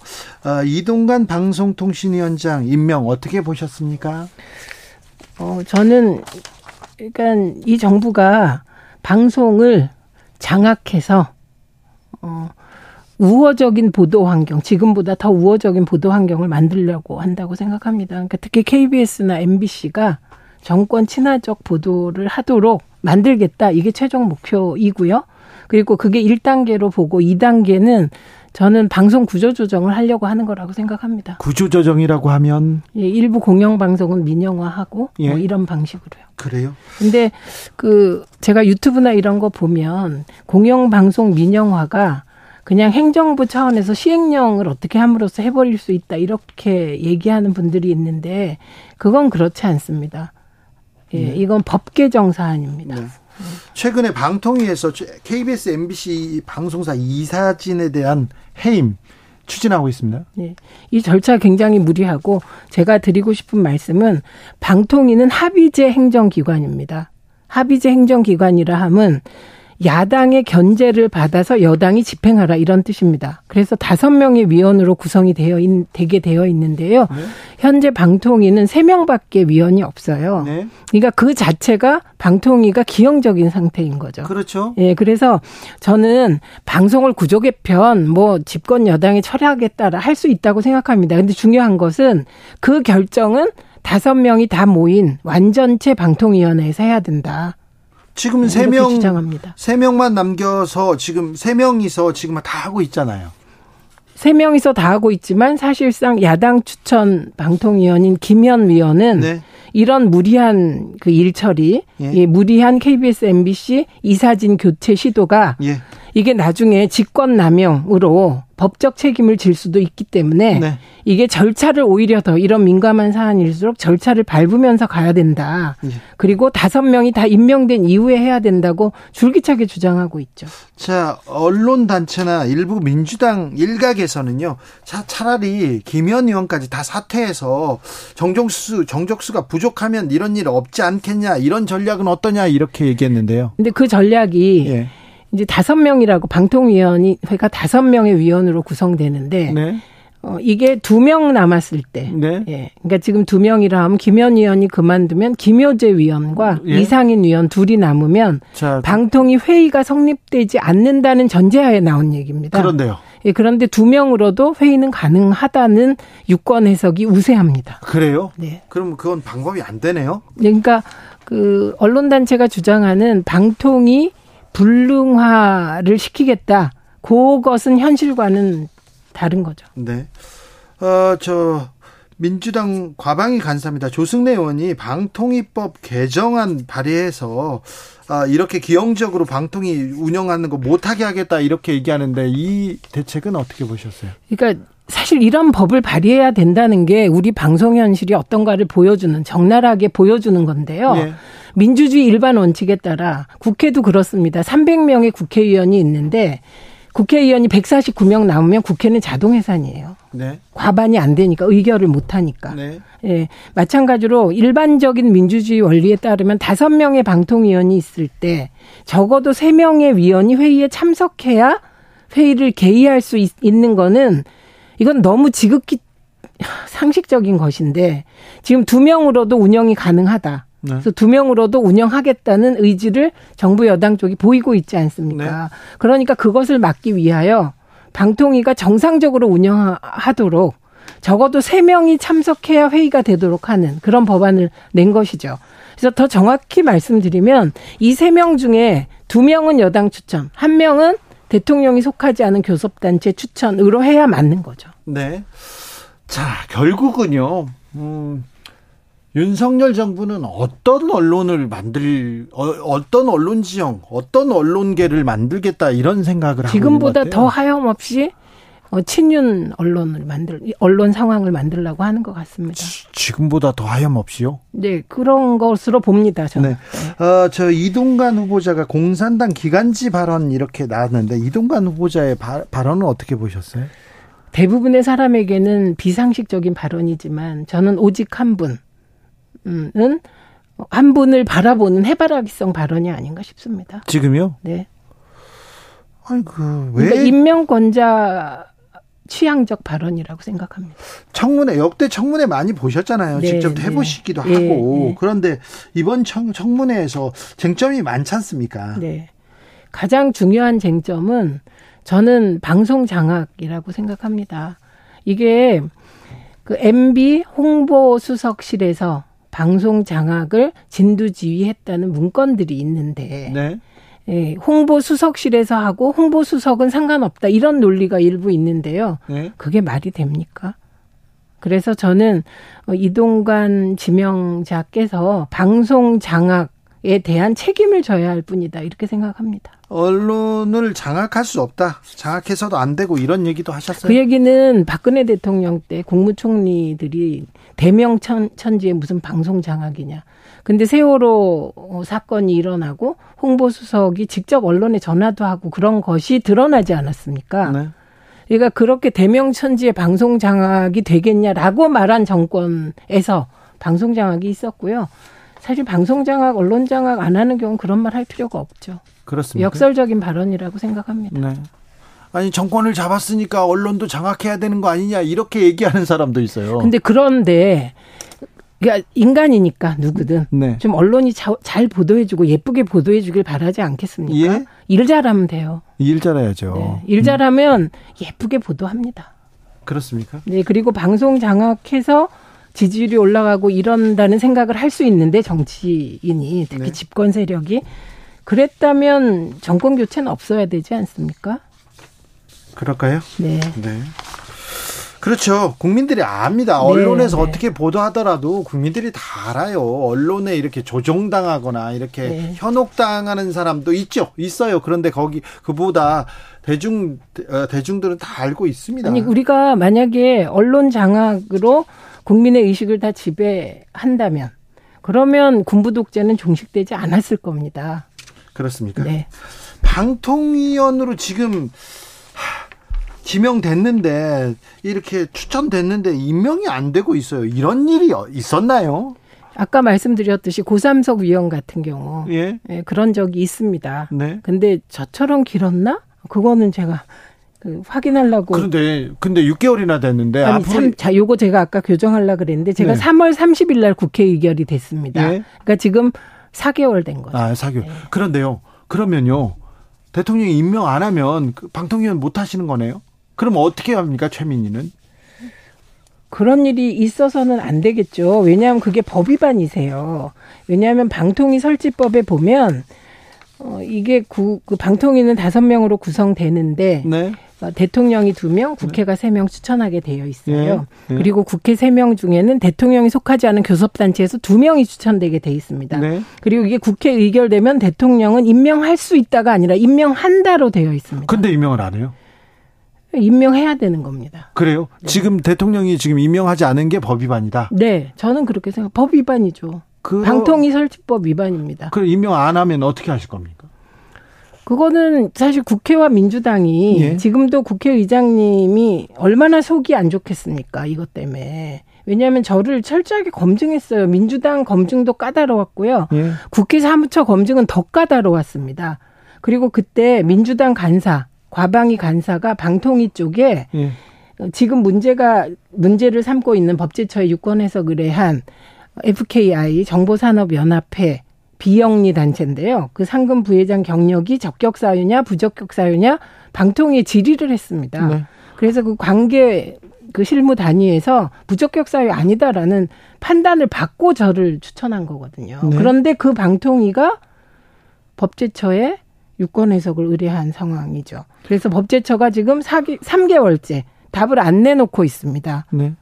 어, 이동관 방송통신위원장 임명 어떻게 보셨습니까? 어, 저는 그러니까 이 정부가 방송을 장악해서 어, 우호적인 보도 환경, 지금보다 더 우호적인 보도 환경을 만들려고 한다고 생각합니다. 그러니까 특히 KBS나 MBC가 정권 친화적 보도를 하도록 만들겠다. 이게 최종 목표이고요. 그리고 그게 1단계로 보고 2단계는 저는 방송 구조 조정을 하려고 하는 거라고 생각합니다. 구조 조정이라고 하면 예, 일부 공영 방송은 민영화하고 예. 뭐 이런 방식으로요. 그래요? 근데 그 제가 유튜브나 이런 거 보면 공영 방송 민영화가 그냥 행정부 차원에서 시행령을 어떻게 함으로써 해버릴 수 있다 이렇게 얘기하는 분들이 있는데 그건 그렇지 않습니다. 예, 네. 이건 법 개정 사안입니다. 네. 최근에 방통위에서 KBS, MBC 방송사 이사진에 대한 해임 추진하고 있습니다. 네. 이 절차 굉장히 무리하고 제가 드리고 싶은 말씀은 방통위는 합의제 행정기관입니다. 합의제 행정기관이라 함은 야당의 견제를 받아서 여당이 집행하라 이런 뜻입니다. 그래서 다섯 명의 위원으로 구성이 되어 있, 되게 되어 있는데요. 네. 현재 방통위는 세 명밖에 위원이 없어요. 네. 그러니까 그 자체가 방통위가 기형적인 상태인 거죠. 그렇죠. 예, 그래서 저는 방송을 구조 개편 뭐 집권 여당이 처리하겠다라 할 수 있다고 생각합니다. 근데 중요한 것은 그 결정은 다섯 명이 다 모인 완전체 방통위원회에서 해야 된다. 지금 세 명, 세 명만 남겨서 지금 세 명이서 지금 다 하고 있잖아요. 세 명이서 다 하고 있지만 사실상 야당 추천 방통위원인 김현 위원은 네. 이런 무리한 그 일처리, 예. 예, 무리한 KBS, MBC 이사진 교체 시도가 예. 이게 나중에 직권 남용으로 법적 책임을 질 수도 있기 때문에 네. 이게 절차를 오히려 더 이런 민감한 사안일수록 절차를 밟으면서 가야 된다. 네. 그리고 다섯 명이 다 임명된 이후에 해야 된다고 줄기차게 주장하고 있죠. 자, 언론 단체나 일부 민주당 일각에서는요. 자, 차라리 김현 의원까지 다 사퇴해서 정정수 정적수가 부족하면 이런 일 없지 않겠냐. 이런 전략은 어떠냐 이렇게 얘기했는데요. 근데 그 전략이 예. 이제 다섯 명이라고 방통위원회가 다섯 명의 위원으로 구성되는데 네. 어, 이게 두 명 남았을 때. 네. 예. 그러니까 지금 두 명이라 하면 김현 위원이 그만두면 김효재 위원과 예. 이상인 위원 둘이 남으면 자, 방통위 회의가 성립되지 않는다는 전제하에 나온 얘기입니다. 그런데요. 예, 그런데 두 명으로도 회의는 가능하다는 유권 해석이 우세합니다. 그래요? 네. 그럼 그건 방법이 안 되네요. 그러니까 그 언론 단체가 주장하는 방통위 불능화를 시키겠다. 그것은 현실과는 다른 거죠. 네. 어, 저, 민주당 과방위 간사입니다. 조승래 의원이 방통위법 개정안 발의해서 아, 이렇게 기형적으로 방통위 운영하는 거 못하게 하겠다 이렇게 얘기하는데 이 대책은 어떻게 보셨어요? 그러니까 사실 이런 법을 발의해야 된다는 게 우리 방송 현실이 어떤가를 보여주는 적나라하게 보여주는 건데요. 네. 민주주의 일반 원칙에 따라 국회도 그렇습니다. 300명의 국회의원이 있는데 국회의원이 149명 나오면 국회는 자동 해산이에요. 네. 과반이 안 되니까 의결을 못 하니까. 네. 예. 마찬가지로 일반적인 민주주의 원리에 따르면 5명의 방통위원이 있을 때 적어도 3명의 위원이 회의에 참석해야 회의를 개의할 수 있, 는 거는 이건 너무 지극히 상식적인 것인데 지금 두 명으로도 운영이 가능하다. 네. 그래서 두 명으로도 운영하겠다는 의지를 정부 여당 쪽이 보이고 있지 않습니까? 네. 그러니까 그것을 막기 위하여 방통위가 정상적으로 운영하도록 적어도 세 명이 참석해야 회의가 되도록 하는 그런 법안을 낸 것이죠. 그래서 더 정확히 말씀드리면 이 세 명 중에 두 명은 여당 추천, 한 명은 대통령이 속하지 않은 교섭단체 추천으로 해야 맞는 거죠. 네. 자, 결국은요, 음, 윤석열 정부는 어떤 언론을 만들 어, 떤 언론 지형, 어떤 언론계를 만들겠다 이런 생각을 지금보다 더 하염없이 어, 친윤 언론을 만들 언론 상황을 만들라고 하는 것 같습니다. 지, 금보다더 하염없이요? 네, 그런 것으로 봅니다. 저는. 네. 어, 저 이동관 후보자가 공산당 기간지 발언 이렇게 나왔는데 이동관 후보자의 바, 발언은 어떻게 보셨어요? 대부분의 사람에게는 비상식적인 발언이지만 저는 오직 한 분. 은 한 분을 바라보는 해바라기성 발언이 아닌가 싶습니다. 지금요? 네. 아이고 왜 그러니까 임명권자 취향적 발언이라고 생각합니다. 청문회 역대 청문회 많이 보셨잖아요. 네, 직접 네. 해보시기도 네, 하고 네. 그런데 이번 청, 청문회에서 쟁점이 많지 않습니까? 네. 가장 중요한 쟁점은 저는 방송 장악이라고 생각합니다. 이게 그 MB 홍보 수석실에서 방송 장악을 진두지휘했다는 문건들이 있는데 네. 예, 홍보 수석실에서 하고 홍보 수석은 상관없다 이런 논리가 일부 있는데요. 네. 그게 말이 됩니까? 그래서 저는 어, 이동관 지명자께서 방송 장악에 대한 책임을 져야 할 뿐이다 이렇게 생각합니다. 언론을 장악할 수 없다. 장악해서도 안 되고 이런 얘기도 하셨어요. 그 얘기는 박근혜 대통령 때 국무총리들이 대명천지에 무슨 방송 장악이냐. 근데 세월호 사건이 일어나고 홍보수석이 직접 언론에 전화도 하고 그런 것이 드러나지 않았습니까? 네. 그러니까 그렇게 대명천지의 방송 장악이 되겠냐라고 말한 정권에서 방송 장악이 있었고요. 사실 방송 장악, 언론 장악 안 하는 경우는 그런 말 할 필요가 없죠. 그렇습니다. 역설적인 발언이라고 생각합니다. 네. 아니 정권을 잡았으니까 언론도 장악해야 되는 거 아니냐 이렇게 얘기하는 사람도 있어요. 근데 그런데 그러니까 인간이니까 누구든 네. 좀 언론이 자, 잘 보도해주고 예쁘게 보도해주길 바라지 않겠습니까? 예? 일 잘하면 돼요. 일 잘해야죠. 네. 일 잘하면 음. 예쁘게 보도합니다. 그렇습니까? 네 그리고 방송 장악해서 지지율이 올라가고 이런다는 생각을 할 수 있는데 정치인이 특히 네. 집권 세력이 그랬다면 정권 교체는 없어야 되지 않습니까? 그럴까요? 네. 네. 그렇죠. 국민들이 압니다. 네, 언론에서 네. 어떻게 보도하더라도 국민들이 다 알아요. 언론에 이렇게 조종당하거나 이렇게 네. 현혹당하는 사람도 있죠. 있어요. 그런데 거기 그보다 대중 어, 대중들은 다 알고 있습니다. 아니 우리가 만약에 언론 장악으로 국민의 의식을 다 지배한다면 그러면 군부 독재는 종식되지 않았을 겁니다. 그렇습니까? 네. 방통위원으로 지금 지명됐는데 이렇게 추천됐는데 임명이 안 되고 있어요. 이런 일이 있었나요? 아까 말씀드렸듯이 고삼석 위원 같은 경우 예. 예 그런 적이 있습니다. 네. 근데 저처럼 길었나? 그거는 제가 그 확인하려고. 그런데 근데 6개월이나 됐는데 아니 앞으로... 3, 자 요거 제가 아까 교정하려 그랬는데 제가 네. 3월 30일 날 국회 의결이 됐습니다. 예. 그러니까 지금 4개월 된 거죠. 아, 4개월. 네. 그런데요. 그러면요. 대통령이 임명 안 하면 그 방통위원 못 하시는 거네요. 그럼 어떻게 합니까, 최민희는? 그런 일이 있어서는 안 되겠죠. 왜냐하면 그게 법 위반이세요. 왜냐하면 방통위 설치법에 보면 어 이게 구, 그 방통위는 다섯 명으로 구성되는데 네. 어, 대통령이 두 명, 국회가 세명 추천하게 되어 있어요. 네. 네. 그리고 국회 세 명 중에는 대통령이 속하지 않은 교섭단체에서 두 명이 추천되게 돼 있습니다. 네. 그리고 이게 국회 의결되면 대통령은 임명할 수 있다가 아니라 임명한다로 되어 있습니다. 근데 임명을 안 해요? 임명해야 되는 겁니다. 그래요? 네. 지금 대통령이 지금 임명하지 않은 게 법 위반이다? 네, 저는 그렇게 생각. 법 위반이죠. 그 방통위 설치법 위반입니다. 그 임명 안 하면 어떻게 하실 겁니까? 그거는 사실 국회와 민주당이 예. 지금도 국회의장님이 얼마나 속이 안 좋겠습니까? 이것 때문에. 왜냐하면 저를 철저하게 검증했어요. 민주당 검증도 까다로웠고요. 예. 국회 사무처 검증은 더 까다로웠습니다. 그리고 그때 민주당 간사 과방위 간사가 방통위 쪽에 예. 지금 문제가 문제를 삼고 있는 법제처의 유권 해석을 의한 FKI 정보산업연합회 비영리 단체인데요. 그 상금 부회장 경력이 적격 사유냐 부적격 사유냐 방통위에 질의를 했습니다. 네. 그래서 그 관계 그 실무 단위에서 부적격 사유 아니다라는 판단을 받고 저를 추천한 거거든요. 네. 그런데 그 방통위가 법제처에 유권 해석을 의뢰한 상황이죠. 그래서 법제처가 지금 4개, 3개월째 답을 안 내놓고 있습니다. 네.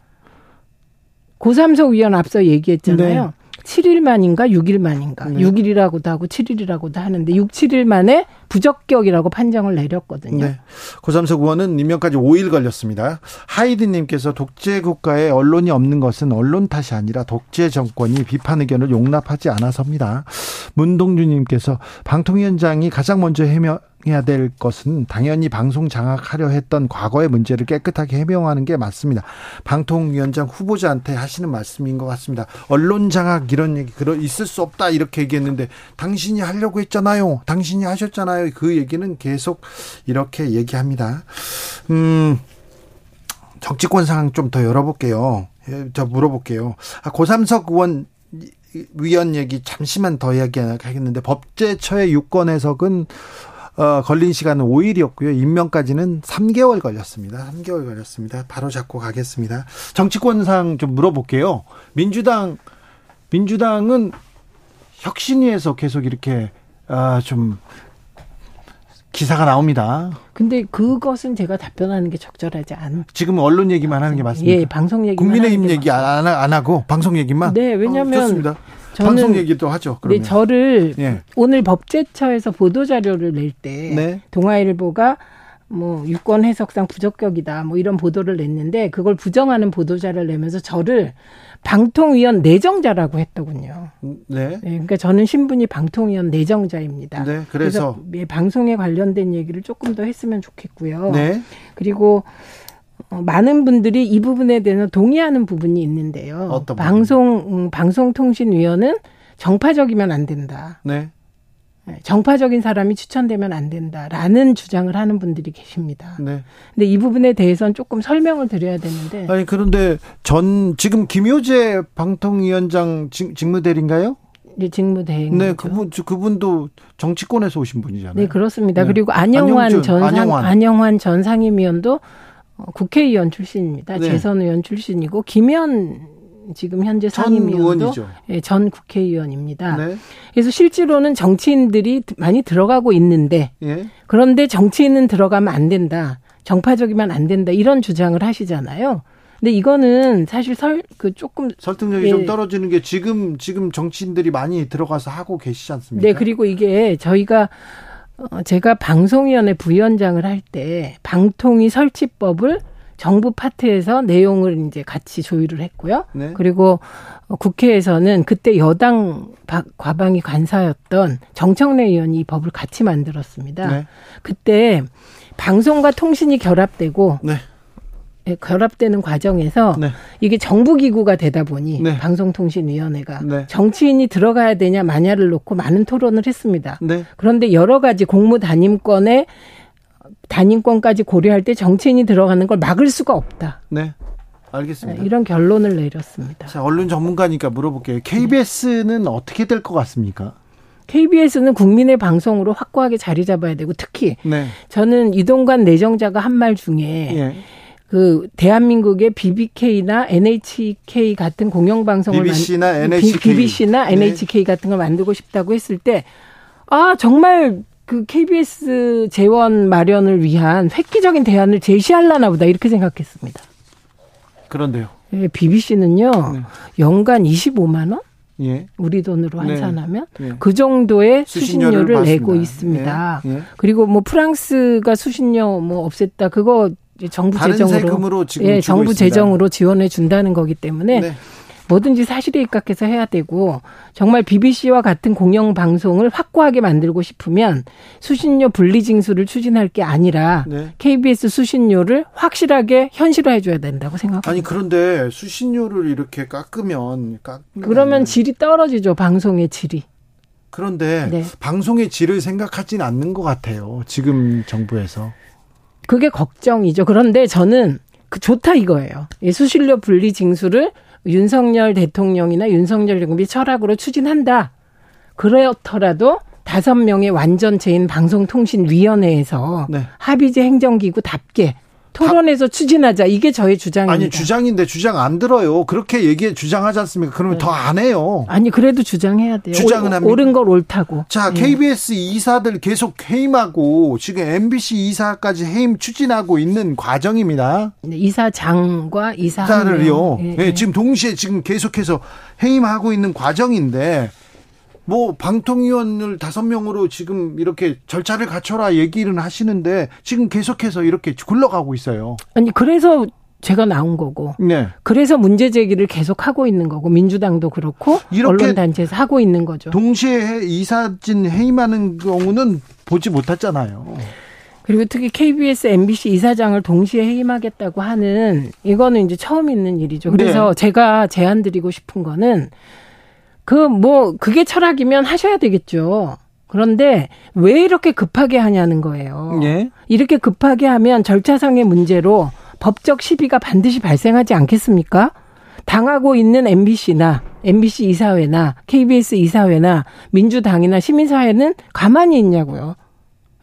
고삼석 위원 앞서 얘기했잖아요. 네. 7일 만인가 6일 만인가. 네. 6일이라고도 하고 7일이라고도 하는데 6, 7일 만에 부적격이라고 판정을 내렸거든요. 네. 고삼석 의원은 임명까지 5일 걸렸습니다. 하이드님께서 독재 국가에 언론이 없는 것은 언론 탓이 아니라 독재 정권이 비판 의견을 용납하지 않아서입니다. 문동주님께서 방통위원장이 가장 먼저 해명, 해야 될 것은 당연히 방송 장악하려 했던 과거의 문제를 깨끗하게 해명하는 게 맞습니다. 방통위원장 후보자한테 하시는 말씀인 것 같습니다. 언론 장악 이런 얘기 그러 있을 수 없다 이렇게 얘기했는데 당신이 하려고 했잖아요. 당신이 하셨잖아요. 그 얘기는 계속 이렇게 얘기합니다. 음. 정치권 상황 좀 더 열어볼게요. 예, 저 물어볼게요. 아, 고삼석 의원 위원 얘기 잠시만 더 이야기하겠는데 법제처의 유권 해석은 어, 걸린 시간은 5일이었고요. 임명까지는 3개월 걸렸습니다. 3개월 걸렸습니다. 바로 잡고 가겠습니다. 정치권상 좀 물어볼게요. 민주당 민주당은 혁신위에서 계속 이렇게 아, 좀 기사가 나옵니다. 근데 그것은 제가 답변하는 게 적절하지 않. 지금 언론 얘기만 하는 게 맞습니다. 예, 방송 얘기. 국민의힘 얘기 안, 안, 하고 방송 얘기만. 네, 왜냐하면 어. 방송 얘기도 하죠. 그러면. 네, 저를 예. 오늘 법제처에서 보도 자료를 낼때 네. 동아일보가 뭐 유권 해석상 부적격이다 뭐 이런 보도를 냈는데 그걸 부정하는 보도 자료를 내면서 저를 방통위원 내정자라고 했더군요. 네. 네 그러니까 저는 신분이 방통위원 내정자입니다. 네. 그래서, 그래서 예, 방송에 관련된 얘기를 조금 더 했으면 좋겠고요. 네. 그리고 어, 많은 분들이 이 부분에 대해서 동의하는 부분이 있는데요. 어떤 방송 음, 방송통신위원은 정파적이면 안 된다. 네. 네. 정파적인 사람이 추천되면 안 된다라는 주장을 하는 분들이 계십니다. 네. 근데 이 부분에 대해서는 조금 설명을 드려야 되는데. 아니 그런데 전 지금 김효재 방통위원장 직무대리인가요? 네, 직무대행. 네, 그분 그분도 정치권에서 오신 분이잖아요. 네, 그렇습니다. 네. 그리고 안영환 전 안영환. 안영환 전 상임위원도 어, 국회의원 출신입니다. 네. 재선 의원 출신이고 김현 지금 현재 상임위원도 예, 전 국회의원입니다. 네. 그래서 실제로는 정치인들이 많이 들어가고 있는데 예. 그런데 정치인은 들어가면 안 된다. 정파적이면 안 된다. 이런 주장을 하시잖아요. 근데 이거는 사실 설 그 조금 설득력이 예. 좀 떨어지는 게 지금 지금 정치인들이 많이 들어가서 하고 계시지 않습니까? 네, 그리고 이게 저희가 어, 제가 방송위원회 부위원장을 할 때 방통위 설치법을 정부 파트에서 내용을 이제 같이 조율을 했고요. 네. 그리고 국회에서는 그때 여당 과방위 관사였던 정청래 의원이 이 법을 같이 만들었습니다. 네. 그때 방송과 통신이 결합되고 네. 예, 결합되는 과정에서 네. 이게 정부 기구가 되다 보니 네. 방송통신위원회가 네. 정치인이 들어가야 되냐 마냐를 놓고 많은 토론을 했습니다. 네. 그런데 여러 가지 공무 단임권에 단임권까지 고려할 때 정치인이 들어가는 걸 막을 수가 없다. 네. 알겠습니다. 네, 이런 결론을 내렸습니다. 자, 언론 전문가니까 물어볼게요. KBS는 어떻게 될 것 같습니까? KBS는 국민의 방송으로 확고하게 자리 잡아야 되고 특히 네. 저는 이동관 내정자가 한 말 중에 예. 그 대한민국의 BBK나 NHK 같은 공영방송을 BBC나 만, NHK BBC나 NHK 네. 같은 걸 만들고 싶다고 했을 때 아 정말 그 KBS 재원 마련을 위한 획기적인 대안을 제시할라나 보다 이렇게 생각했습니다. 그런데요. 예, BBC는요 네. 연간 25만 원? 예. 우리 돈으로 네. 환산하면 네. 예. 그 정도의 수신료를, 수신료를 내고 있습니다. 예. 예. 그리고 뭐 프랑스가 수신료 뭐 없앴다 그거 정부 재정으로 예, 정부 있습니다. 재정으로 지원해 준다는 거기 때문에 네. 뭐든지 사실에 입각해서 해야 되고 정말 BBC와 같은 공영 방송을 확고하게 만들고 싶으면 수신료 분리 징수를 추진할 게 아니라 네. KBS 수신료를 확실하게 현실화해 줘야 된다고 생각합니다. 아니 그런데 수신료를 이렇게 깎으면 깎 그러면 질이 떨어지죠 방송의 질이. 그런데 네. 방송의 질을 생각하지는 않는 것 같아요. 지금 정부에서. 그게 걱정이죠. 그런데 저는 그 좋다 이거예요. 이 수신료 분리 징수를 윤석열 대통령이나 윤석열 정부의 철학으로 추진한다. 그렇더라도 다섯 명의 완전체인 방송통신위원회에서 네. 합의제 행정기구답게 토론에서 추진하자. 이게 저의 주장입니다. 아니 주장인데 주장 안 들어요. 그렇게 얘기해 주장하지 않습니까? 그러면 네. 더안 해요. 아니 그래도 주장해야 돼요. 주장은 합니다. 옳은 걸 옳다고. 자 네. KBS 이사들 계속 해임하고 지금 MBC 이사까지 해임 추진하고 있는 과정입니다. 네, 이사장과 이사 이사를요. 네, 네. 지금 동시에 지금 계속해서 해임하고 있는 과정인데 뭐 방통위원을 다섯 명으로 지금 이렇게 절차를 갖춰라 얘기를 하시는데 지금 계속해서 이렇게 굴러가고 있어요. 아니 그래서 제가 나온 거고. 네. 그래서 문제 제기를 계속 하고 있는 거고 민주당도 그렇고 언론 단체에서 하고 있는 거죠. 동시에 이사진 해임하는 경우는 보지 못했잖아요. 그리고 특히 KBS, MBC 이사장을 동시에 해임하겠다고 하는 이거는 이제 처음 있는 일이죠. 그래서 네. 제가 제안 드리고 싶은 거는 그 뭐 그게 철학이면 하셔야 되겠죠. 그런데 왜 이렇게 급하게 하냐는 거예요. 예? 이렇게 급하게 하면 절차상의 문제로 법적 시비가 반드시 발생하지 않겠습니까? 당하고 있는 MBC나 MBC 이사회나 KBS 이사회나 민주당이나 시민사회는 가만히 있냐고요.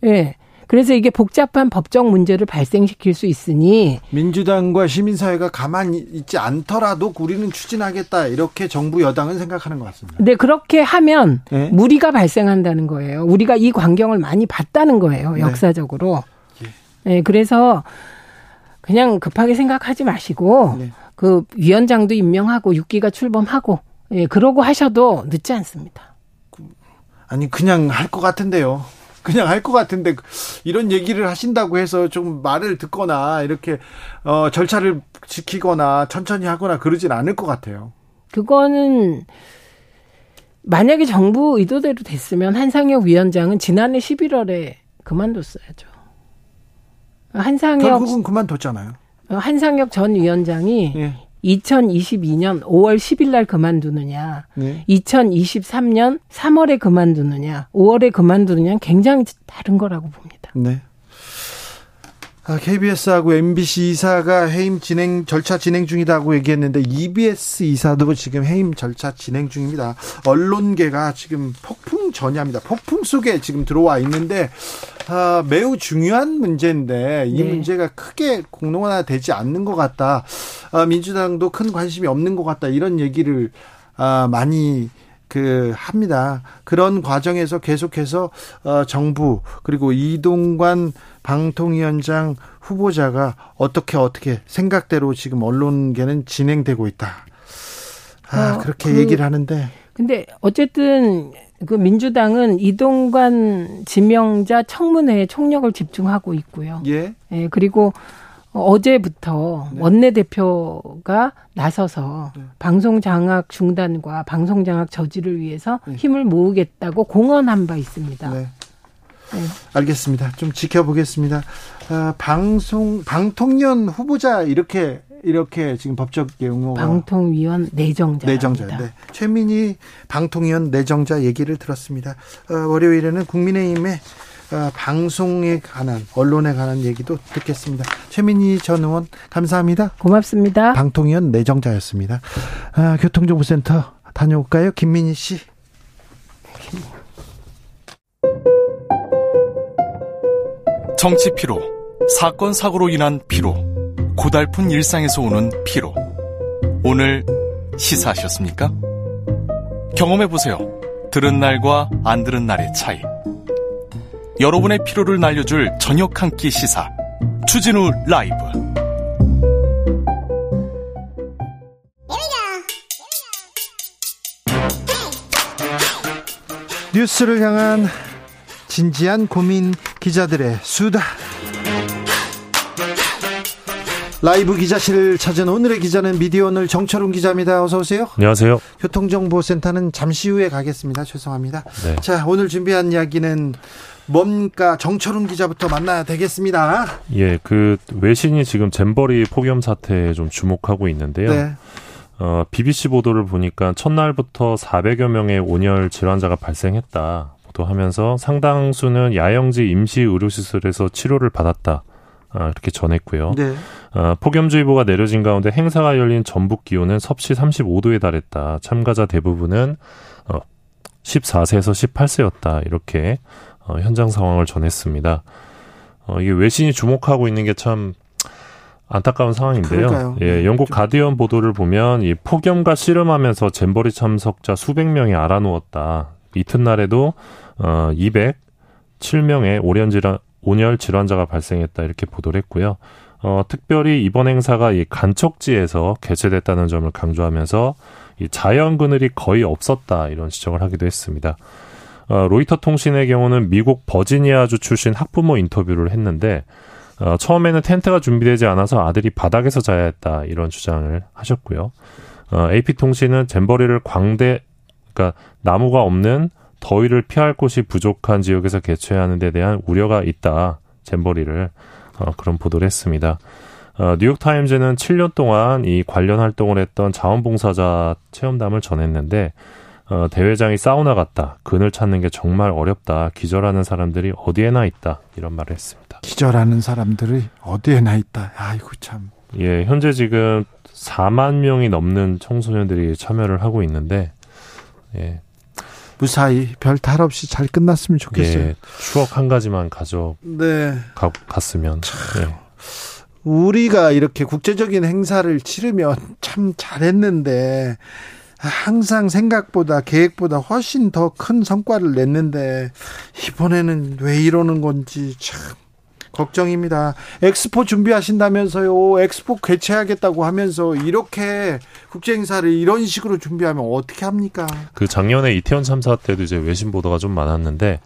예. 그래서 이게 복잡한 법적 문제를 발생시킬 수 있으니 민주당과 시민사회가 가만히 있지 않더라도 우리는 추진하겠다 이렇게 정부 여당은 생각하는 것 같습니다. 네 그렇게 하면 네? 무리가 발생한다는 거예요. 우리가 이 광경을 많이 봤다는 거예요. 네. 역사적으로. 네, 네 그래서 그냥 급하게 생각하지 마시고 네. 그 위원장도 임명하고 6기가 출범하고 예, 그러고 하셔도 늦지 않습니다. 아니 그냥 할 것 같은데요. 그냥 할 것 같은데 이런 얘기를 하신다고 해서 좀 말을 듣거나 이렇게 어 절차를 지키거나 천천히 하거나 그러진 않을 것 같아요. 그거는 만약에 정부 의도대로 됐으면 한상혁 위원장은 지난해 11월에 그만뒀어야죠. 한상혁 결국은 그만뒀잖아요. 한상혁 전 위원장이 예. 2022년 5월 10일 날 그만두느냐, 네. 2023년 3월에 그만두느냐, 5월에 그만두느냐 굉장히 다른 거라고 봅니다. 네. KBS하고 아, MBC 이사가 해임 진행 절차 진행 중이다고 얘기했는데 EBS 이사도 지금 해임 절차 진행 중입니다. 언론계가 지금 폭풍 전야입니다. 폭풍 속에 지금 들어와 있는데 아, 매우 중요한 문제인데 이 네. 문제가 크게 공론화되지 않는 것 같다. 아, 민주당도 큰 관심이 없는 것 같다. 이런 얘기를 아, 많이 그 합니다. 그런 과정에서 계속해서 어 정부 그리고 이동관 방통위원장 후보자가 어떻게 어떻게 생각대로 지금 언론계는 진행되고 있다. 아, 어, 그렇게 그, 얘기를 하는데. 근데 어쨌든 그 민주당은 이동관 지명자 청문회에 총력을 집중하고 있고요. 예. 예 그리고 어제부터 네. 원내대표가 나서서 네. 방송 장악 중단과 방송 장악 저지를 위해서 네. 힘을 모으겠다고 공언한 바 있습니다. 네. 네. 알겠습니다. 좀 지켜보겠습니다. 아, 방송 방통위원 후보자 이렇게 이렇게 지금 법적 용어 방통위원 내정자 내정자 네. 최민희 방통위원 내정자 얘기를 들었습니다. 어, 월요일에는 국민의힘의 어, 방송에 관한 언론에 관한 얘기도 듣겠습니다. 최민희 전 의원 감사합니다. 고맙습니다. 방통위원 내정자였습니다. 아, 교통정보센터 다녀올까요, 김민희 씨? 정치 피로, 사건 사고로 인한 피로, 고달픈 일상에서 오는 피로. 오늘 시사하셨습니까? 경험해 보세요. 들은 날과 안 들은 날의 차이. 여러분의 피로를 날려줄 저녁 한 끼 시사 추진우 라이브 뉴스를 향한 진지한 고민 기자들의 수다 라이브 기자실을 찾은 오늘의 기자는 미디어오늘 정철웅 기자입니다. 어서 오세요. 안녕하세요. 교통정보센터는 잠시 후에 가겠습니다. 죄송합니다. 네. 자, 오늘 준비한 이야기는 뭡니까? 정철웅 기자부터 만나야 되겠습니다. 예, 그 외신이 지금 잼버리 폭염 사태에 좀 주목하고 있는데요. 네. 어, BBC 보도를 보니까 첫날부터 400여 명의 온열 질환자가 발생했다. 보도하면서 상당수는 야영지 임시 의료시설에서 치료를 받았다. 아, 이렇게 전했고요. 네. 아, 폭염주의보가 내려진 가운데 행사가 열린 전북 기온은 섭씨 35도에 달했다. 참가자 대부분은 어, 14세에서 18세였다. 이렇게 어, 현장 상황을 전했습니다. 어, 이게 외신이 주목하고 있는 게 참 안타까운 상황인데요. 그러니까요. 예, 영국 가디언 보도를 보면 이 폭염과 씨름하면서 잼버리 참석자 수백 명이 알아누웠다. 이튿날에도 어 207명의 오련 질환 온열 질환자가 발생했다 이렇게 보도를 했고요. 어 특별히 이번 행사가 이 간척지에서 개최됐다는 점을 강조하면서 이 자연 그늘이 거의 없었다 이런 지적을 하기도 했습니다. 어, 로이터 통신의 경우는 미국 버지니아주 출신 학부모 인터뷰를 했는데 어, 처음에는 텐트가 준비되지 않아서 아들이 바닥에서 자야 했다 이런 주장을 하셨고요. 어, AP통신은 잼버리를 광대 그러니까 나무가 없는 더위를 피할 곳이 부족한 지역에서 개최하는 데 대한 우려가 있다. 잼버리를 어, 그런 보도를 했습니다. 어, 뉴욕타임즈는 7년 동안 이 관련 활동을 했던 자원봉사자 체험담을 전했는데 어, 대회장이 사우나 같다. 그늘 찾는 게 정말 어렵다. 기절하는 사람들이 어디에나 있다. 이런 말을 했습니다. 기절하는 사람들이 어디에나 있다. 아이고 참. 예, 현재 지금 4만 명이 넘는 청소년들이 참여를 하고 있는데 예. 무사히 별 탈 없이 잘 끝났으면 좋겠어요. 예, 추억 한 가지만 가져 네. 가, 갔으면. 예. 우리가 이렇게 국제적인 행사를 치르면 참 잘했는데 항상 생각보다 계획보다 훨씬 더 큰 성과를 냈는데 이번에는 왜 이러는 건지 참 걱정입니다. 엑스포 준비하신다면서요. 엑스포 개최하겠다고 하면서 이렇게 국제 행사를 이런 식으로 준비하면 어떻게 합니까? 그 작년에 이태원 참사 때도 이제 외신 보도가 좀 많았는데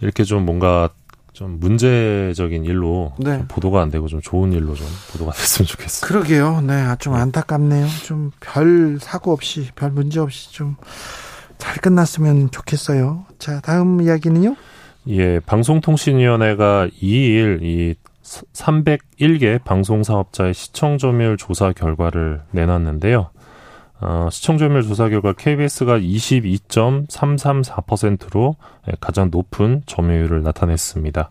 이렇게 좀 뭔가 좀 문제적인 일로 네. 보도가 안 되고 좀 좋은 일로 좀 보도가 됐으면 좋겠어요. 그러게요. 네, 아, 좀 안타깝네요. 좀 별 사고 없이 별 문제 없이 좀 잘 끝났으면 좋겠어요. 자, 다음 이야기는요? 예, 방송통신위원회가 2일 이 301개 방송사업자의 시청 점유율 조사 결과를 내놨는데요. 어, 시청 점유율 조사 결과 KBS가 22.334%로 가장 높은 점유율을 나타냈습니다.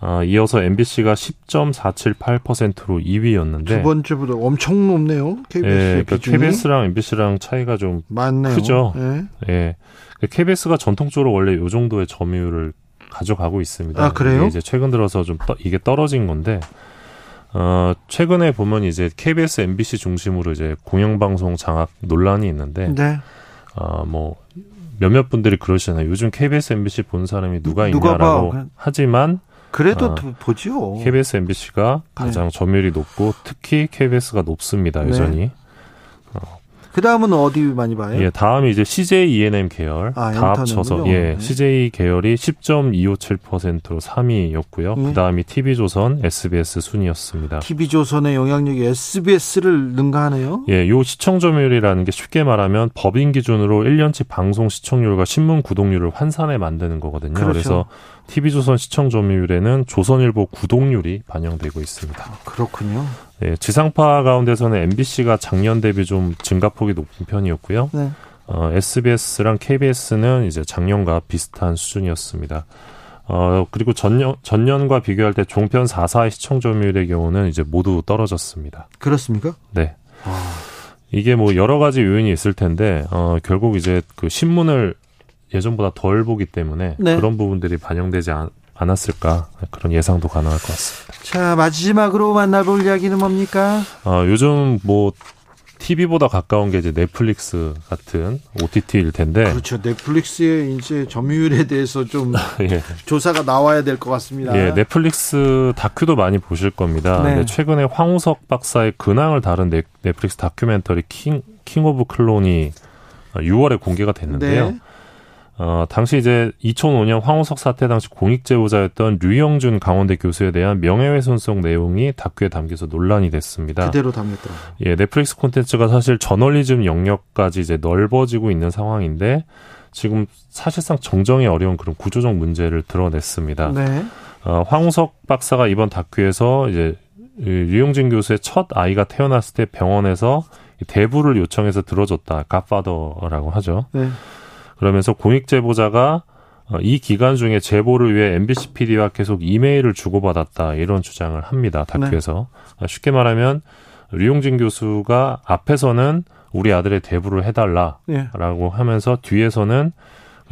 어, 이어서 MBC가 10.478%로 2위였는데 두 번째보다 엄청 높네요. KBS 예, 그러니까 KBS랑 MBC랑 차이가 좀 많네요. 크죠. 예. 예. KBS가 전통적으로 원래 이 정도의 점유율을 가져가고 있습니다. 아, 그래요? 이제 최근 들어서 좀 떠, 이게 떨어진 건데 어, 최근에 보면 이제 KBS, MBC 중심으로 이제 공영방송 장악 논란이 있는데, 네. 어, 뭐, 몇몇 분들이 그러시잖아요. 요즘 KBS, MBC 본 사람이 누가 있냐라고 누가 하지만, 그래도 어, 보죠. KBS, MBC가 가장 네. 점유율이 높고, 특히 KBS가 높습니다, 여전히. 네. 그 다음은 어디 많이 봐요? 예, 다음이 이제 CJ E&M 계열 아, 다 합쳐서 예, 네. CJ 계열이 10.257%로 3위였고요. 네. 그 다음이 TV조선, SBS 순이었습니다. TV조선의 영향력이 SBS를 능가하네요. 예, 요 시청 점유율이라는 게 쉽게 말하면 법인 기준으로 1년치 방송 시청률과 신문 구독률을 환산해 만드는 거거든요. 그렇죠. 그래서 TV조선 시청 점유율에는 조선일보 구독률이 반영되고 있습니다. 아, 그렇군요. 네, 지상파 가운데서는 MBC가 작년 대비 좀 증가폭이 높은 편이었고요. 네. 어, SBS랑 KBS는 이제 작년과 비슷한 수준이었습니다. 어, 그리고 전년, 전년과 비교할 때 종편 4사의 시청 점유율의 경우는 이제 모두 떨어졌습니다. 그렇습니까? 네. 아. 이게 뭐 여러 가지 요인이 있을 텐데, 어, 결국 이제 그 신문을 예전보다 덜 보기 때문에 네. 그런 부분들이 반영되지 않, 않았을까 그런 예상도 가능할 것 같습니다. 자 마지막으로 만나볼 이야기는 뭡니까? 어, 요즘 뭐 TV보다 가까운 게 이제 넷플릭스 같은 OTT일 텐데. 그렇죠. 넷플릭스의 이제 점유율에 대해서 좀 예. 조사가 나와야 될 것 같습니다. 예, 넷플릭스 다큐도 많이 보실 겁니다. 네. 최근에 황우석 박사의 근황을 다룬 넷, 넷플릭스 다큐멘터리 King, King of Clones가 6월에 공개가 됐는데요. 네. 어, 당시 이제 2005년 황우석 사태 당시 공익제보자였던 류영준 강원대 교수에 대한 명예훼손성 내용이 다큐에 담겨서 논란이 됐습니다. 그대로 담겼더라고요. 예, 넷플릭스 콘텐츠가 사실 저널리즘 영역까지 이제 넓어지고 있는 상황인데 지금 사실상 정정이 어려운 그런 구조적 문제를 드러냈습니다. 네. 어, 황우석 박사가 이번 다큐에서 이제 류영준 교수의 첫 아이가 태어났을 때 병원에서 대부를 요청해서 들어줬다. 갓파더라고 하죠. 네. 그러면서 공익 제보자가 어, 이 기간 중에 제보를 위해 MBC PD와 계속 이메일을 주고받았다 이런 주장을 합니다 다큐에서 네. 쉽게 말하면 류용진 교수가 앞에서는 우리 아들의 대부를 해달라라고 네. 하면서 뒤에서는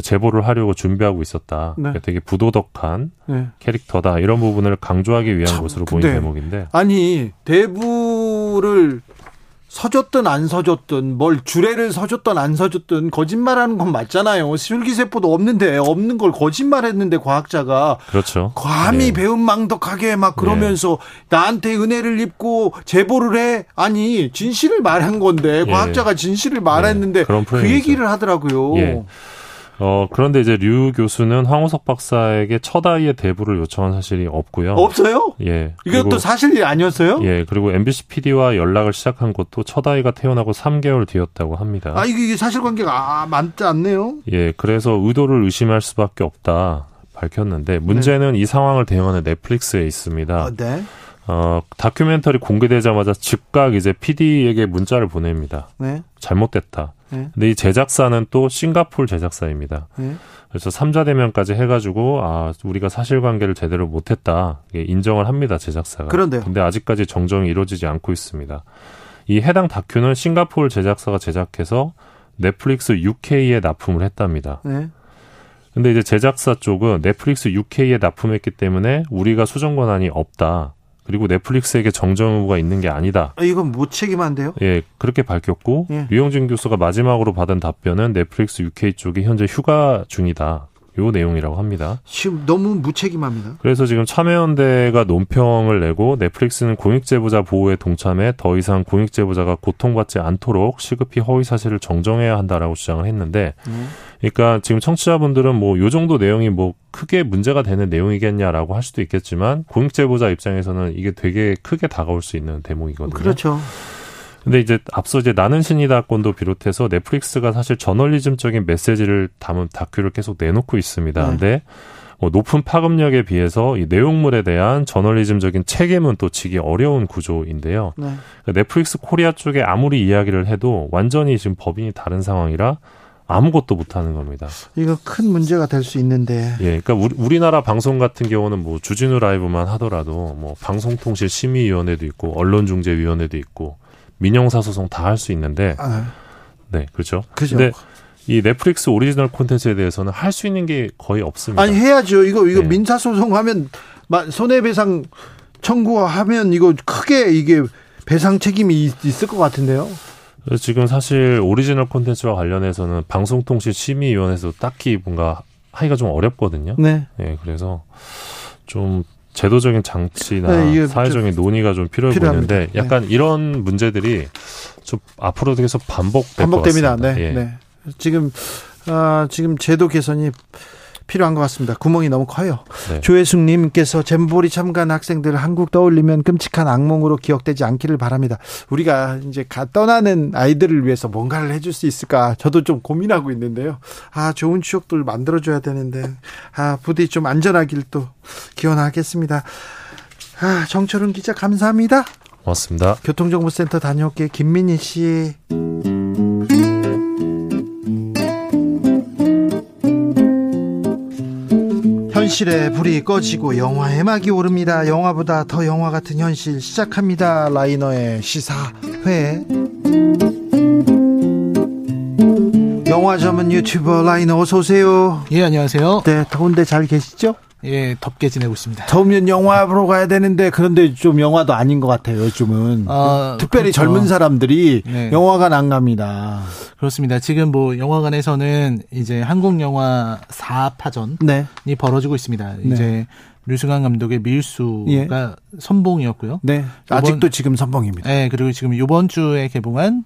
제보를 하려고 준비하고 있었다. 네. 되게 부도덕한 네. 캐릭터다. 이런 부분을 강조하기 위한 참, 것으로 보이는 대목인데. 아니 대부를 서줬든 안 서줬든 뭘 주례를 서줬든 안 서줬든 거짓말하는 건 맞잖아요. 줄기세포도 없는데 없는 걸 거짓말했는데 과학자가 그렇죠. 감히 네. 배은망덕하게 막 그러면서 네. 나한테 은혜를 입고 제보를 해 아니 진실을 말한 건데 예. 과학자가 진실을 말했는데 네. 그 얘기를 하더라고요. 예. 어, 그런데 이제 류 교수는 황우석 박사에게 첫 아이의 대부를 요청한 사실이 없고요. 없어요? 예. 이것도 사실이 아니었어요? 예. 그리고 MBC PD와 연락을 시작한 것도 첫 아이가 태어나고 3개월 뒤였다고 합니다. 아, 이게 사실관계가 아, 많지 않네요? 예. 그래서 의도를 의심할 수밖에 없다 밝혔는데 문제는 네. 이 상황을 대응하는 넷플릭스에 있습니다. 아, 네. 어, 다큐멘터리 공개되자마자 즉각 이제 PD에게 문자를 보냅니다. 네. 잘못됐다. 네. 근데 이 제작사는 또 싱가폴 제작사입니다. 네. 그래서 삼자 대면까지 해가지고 아 우리가 사실관계를 제대로 못했다 인정을 합니다 제작사가. 그런데 근데 아직까지 정정이 이루어지지 않고 있습니다. 이 해당 다큐는 싱가폴 제작사가 제작해서 넷플릭스 UK에 납품을 했답니다. 네. 근데 이제 제작사 쪽은 넷플릭스 UK에 납품했기 때문에 우리가 수정 권한이 없다. 그리고 넷플릭스에게 정정 의무가 있는 게 아니다. 아, 이건 무책임한데요? 예, 그렇게 밝혔고 예. 류영진 교수가 마지막으로 받은 답변은 넷플릭스 UK 쪽이 현재 휴가 중이다. 요 내용이라고 합니다. 지금 너무 무책임합니다. 그래서 지금 참여연대가 논평을 내고 넷플릭스는 공익제보자 보호에 동참해 더 이상 공익제보자가 고통받지 않도록 시급히 허위 사실을 정정해야 한다라고 주장을 했는데, 음. 그러니까 지금 청취자분들은 뭐 요 정도 내용이 뭐 크게 문제가 되는 내용이겠냐라고 할 수도 있겠지만 공익제보자 입장에서는 이게 되게 크게 다가올 수 있는 대목이거든요. 그렇죠. 근데 이제 앞서 이제 나는 신이다 건도 비롯해서 넷플릭스가 사실 저널리즘적인 메시지를 담은 다큐를 계속 내놓고 있습니다. 네. 근데 뭐 높은 파급력에 비해서 이 내용물에 대한 저널리즘적인 책임은 또 지기 어려운 구조인데요. 네. 넷플릭스 코리아 쪽에 아무리 이야기를 해도 완전히 지금 법인이 다른 상황이라 아무것도 못하는 겁니다. 이거 큰 문제가 될 수 있는데. 예, 그러니까 우리, 우리나라 방송 같은 경우는 뭐 주진우 라이브만 하더라도 뭐 방송통신 심의위원회도 있고 언론중재위원회도 있고 민형사 소송 다 할 수 있는데 아. 네 그렇죠. 그죠. 근데 이 넷플릭스 오리지널 콘텐츠에 대해서는 할 수 있는 게 거의 없습니다. 아니 해야죠. 이거 이거 네. 민사 소송하면 손해배상 청구하면 이거 크게 이게 배상 책임이 있을 것 같은데요. 지금 사실 오리지널 콘텐츠와 관련해서는 방송통신심의위원회에서 딱히 뭔가 하기가 좀 어렵거든요. 네. 네 그래서 좀 제도적인 장치나 네, 사회적인 논의가 좀 필요해 필요합니다. 보이는데 네. 약간 네. 이런 문제들이 좀 앞으로도 계속 반복될 반복됩니다. 네, 예. 네. 지금 아, 지금 제도 개선이 필요한 것 같습니다. 구멍이 너무 커요. 네. 조혜숙님께서 잼버리 참가한 학생들 한국 떠올리면 끔찍한 악몽으로 기억되지 않기를 바랍니다. 우리가 이제 가 떠나는 아이들을 위해서 뭔가를 해줄 수 있을까? 저도 좀 고민하고 있는데요. 아 좋은 추억들 만들어줘야 되는데 아 부디 좀 안전하길 또 기원하겠습니다. 아 정철은 기자 감사합니다. 고맙습니다. 교통정보센터 다녀올게 김민희 씨. 현실의 불이 꺼지고 영화의 막이 오릅니다. 영화보다 더 영화 같은 현실 시작합니다. 라이너의 시사회. 영화 전문 유튜버 라이너 어서 오세요. 예, 안녕하세요. 네, 더운데 잘 계시죠? 예, 덥게 지내고 있습니다. 더우면 영화 보러 가야 되는데 그런데 좀 영화도 아닌 것 같아요. 요즘은 아, 특별히 그렇죠. 젊은 사람들이 네. 영화관 안 갑니다. 그렇습니다. 지금 뭐 영화관에서는 이제 한국 영화 4파전이 네. 벌어지고 있습니다. 네. 이제 류승환 감독의 밀수가 예. 선봉이었고요. 네. 아직도 지금 선봉입니다. 네, 그리고 지금 이번 주에 개봉한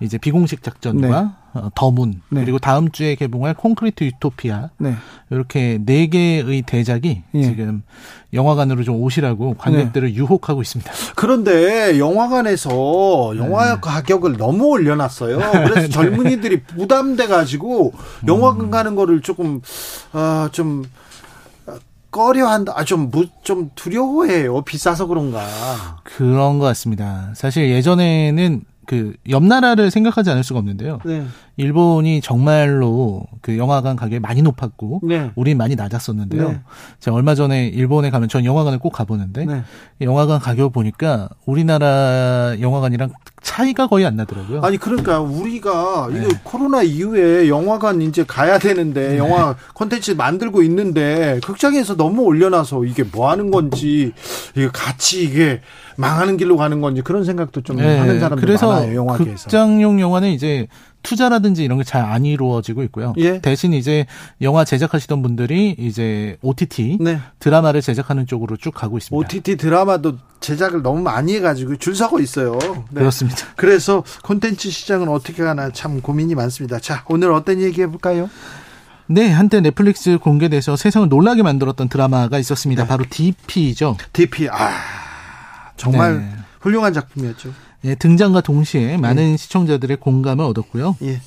이제 비공식 작전과 네. 어, 더문 네. 그리고 다음 주에 개봉할 콘크리트 유토피아 네. 이렇게 네 개의 대작이 예. 지금 영화관으로 좀 오시라고 관객들을 네. 유혹하고 있습니다. 그런데 영화관에서 영화 네. 가격을 너무 올려놨어요. 그래서 네. 젊은이들이 부담돼 가지고 영화관 가는 거를 조금 어좀 꺼려한다. 아, 좀, 좀 두려워해요. 비싸서 그런가. 그런 것 같습니다. 사실 예전에는 그 옆나라를 생각하지 않을 수가 없는데요. 네. 일본이 정말로 그 영화관 가격이 많이 높았고 네. 우린 많이 낮았었는데요. 네. 제가 얼마 전에 일본에 가면 전 영화관을 꼭 가보는데 네. 영화관 가격 보니까 우리나라 영화관이랑 차이가 거의 안 나더라고요. 아니 그러니까 우리가 이거 네. 코로나 이후에 영화관 이제 가야 되는데 네. 영화 콘텐츠 만들고 있는데 극장에서 너무 올려놔서 이게 뭐 하는 건지 이게 같이 이게 망하는 길로 가는 건지 그런 생각도 좀 네. 하는 사람들 그래서 많아요. 영화계에서. 극장용 영화는 이제 투자라든지 이런 게 잘 안 이루어지고 있고요. 예. 대신 이제 영화 제작하시던 분들이 이제 OTT 네. 드라마를 제작하는 쪽으로 쭉 가고 있습니다. OTT 드라마도 제작을 너무 많이 해가지고 줄 서고 있어요. 네. 그렇습니다. 그래서 콘텐츠 시장은 어떻게 가나 참 고민이 많습니다. 자, 오늘 어떤 얘기 해볼까요? 네, 한때 넷플릭스 공개돼서 세상을 놀라게 만들었던 드라마가 있었습니다. 네. 바로 DP죠. DP, 아, 정말 네. 훌륭한 작품이었죠. 예, 등장과 동시에 많은 예. 시청자들의 공감을 얻었고요. 예.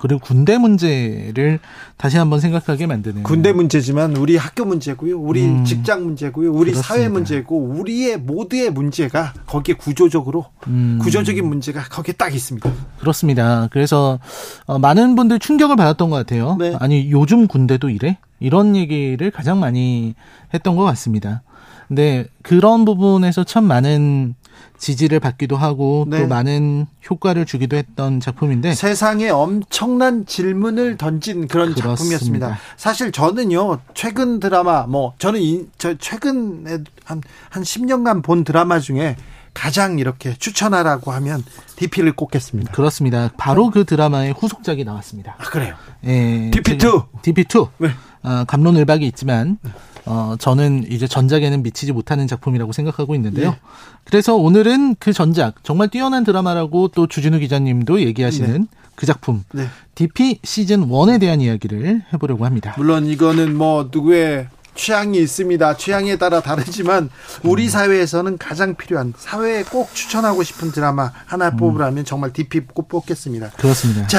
그리고 군대 문제를 다시 한번 생각하게 만드는 군대 문제지만 우리 학교 문제고요, 우리 음, 직장 문제고요, 우리 그렇습니다. 사회 문제고 우리의 모두의 문제가 거기에 구조적으로 음. 구조적인 문제가 거기에 딱 있습니다. 그렇습니다. 그래서 어, 많은 분들 충격을 받았던 것 같아요. 네. 아니 요즘 군대도 이래? 이런 얘기를 가장 많이 했던 것 같습니다. 근데 그런 부분에서 참 많은 지지를 받기도 하고 네. 또 많은 효과를 주기도 했던 작품인데 세상에 엄청난 질문을 던진 그런 그렇습니다. 작품이었습니다. 사실 저는요 최근 드라마 뭐 저는 이, 저 최근에 한한 10년간 본 드라마 중에 가장 이렇게 추천하라고 하면 DP를 꼽겠습니다. 그렇습니다. 바로 그 드라마의 후속작이 나왔습니다. 아, 그래요? 예. DP2. DP2. 네. 아, 감론을박이 있지만 어, 저는 이제 전작에는 미치지 못하는 작품이라고 생각하고 있는데요. 네. 그래서 오늘은 그 전작, 정말 뛰어난 드라마라고 또 주진우 기자님도 얘기하시는 네. 그 작품, 네. DP 시즌 1에 대한 이야기를 해보려고 합니다. 물론 이거는 뭐 누구의 취향이 있습니다. 취향에 따라 다르지만 우리 음. 사회에서는 가장 필요한 사회에 꼭 추천하고 싶은 드라마 하나 음. 뽑으라면 정말 DP 꼭 뽑겠습니다. 그렇습니다. 자,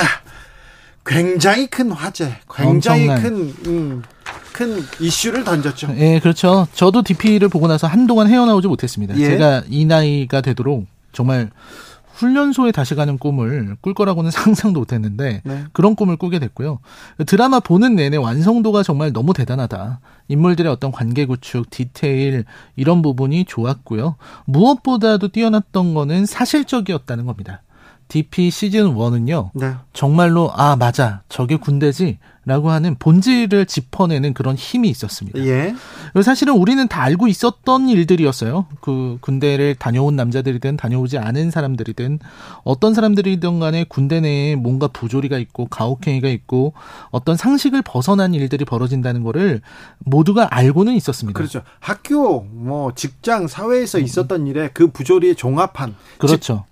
굉장히 큰 화제, 굉장히 엄청난. 큰 음, 큰 이슈를 던졌죠. 예, 그렇죠. 저도 DP를 보고 나서 한동안 헤어나오지 못했습니다. 예? 제가 이 나이가 되도록 정말 훈련소에 다시 가는 꿈을 꿀 거라고는 상상도 못했는데 네. 그런 꿈을 꾸게 됐고요. 드라마 보는 내내 완성도가 정말 너무 대단하다. 인물들의 어떤 관계 구축, 디테일 이런 부분이 좋았고요. 무엇보다도 뛰어났던 거는 사실적이었다는 겁니다. DP 시즌 1은요. 네. 정말로 아 맞아 저게 군대지라고 하는 본질을 짚어내는 그런 힘이 있었습니다. 예. 사실은 우리는 다 알고 있었던 일들이었어요. 그 군대를 다녀온 남자들이든 다녀오지 않은 사람들이든 어떤 사람들이든 간에 군대 내에 뭔가 부조리가 있고 가혹행위가 있고 어떤 상식을 벗어난 일들이 벌어진다는 거를 모두가 알고는 있었습니다. 그렇죠. 학교 뭐 직장 사회에서 있었던 일에 그 부조리의 종합한 그렇죠.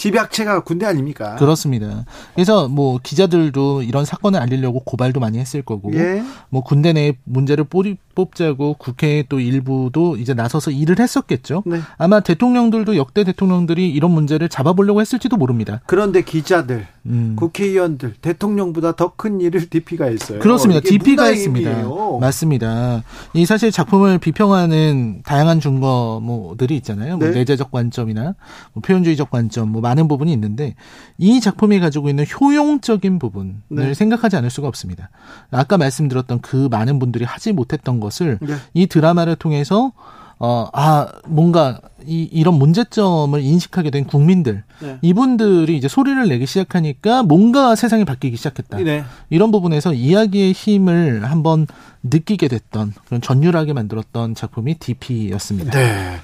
집약체가 군대 아닙니까? 그렇습니다. 그래서 뭐 기자들도 이런 사건을 알리려고 고발도 많이 했을 거고, 예. 뭐 군대 내 문제를 뿌리, 뽑자고 국회 또 일부도 이제 나서서 일을 했었겠죠. 네. 아마 대통령들도 역대 대통령들이 이런 문제를 잡아보려고 했을지도 모릅니다. 그런데 기자들, 음. 국회의원들, 대통령보다 더 큰 일을 DP가 했어요. 그렇습니다. DP가 했습니다. 맞습니다. 이 사실 작품을 비평하는 다양한 증거들이 있잖아요. 뭐 네. 내재적 관점이나 뭐 표현주의적 관점, 뭐 많은 부분이 있는데 이 작품이 가지고 있는 효용적인 부분을 네. 생각하지 않을 수가 없습니다. 아까 말씀드렸던 그 많은 분들이 하지 못했던 것을 네. 이 드라마를 통해서 어, 아, 뭔가, 이, 이런 문제점을 인식하게 된 국민들, 네. 이분들이 이제 소리를 내기 시작하니까 뭔가 세상이 바뀌기 시작했다. 네. 이런 부분에서 이야기의 힘을 한번 느끼게 됐던, 그런 전율하게 만들었던 작품이 DP였습니다. 네.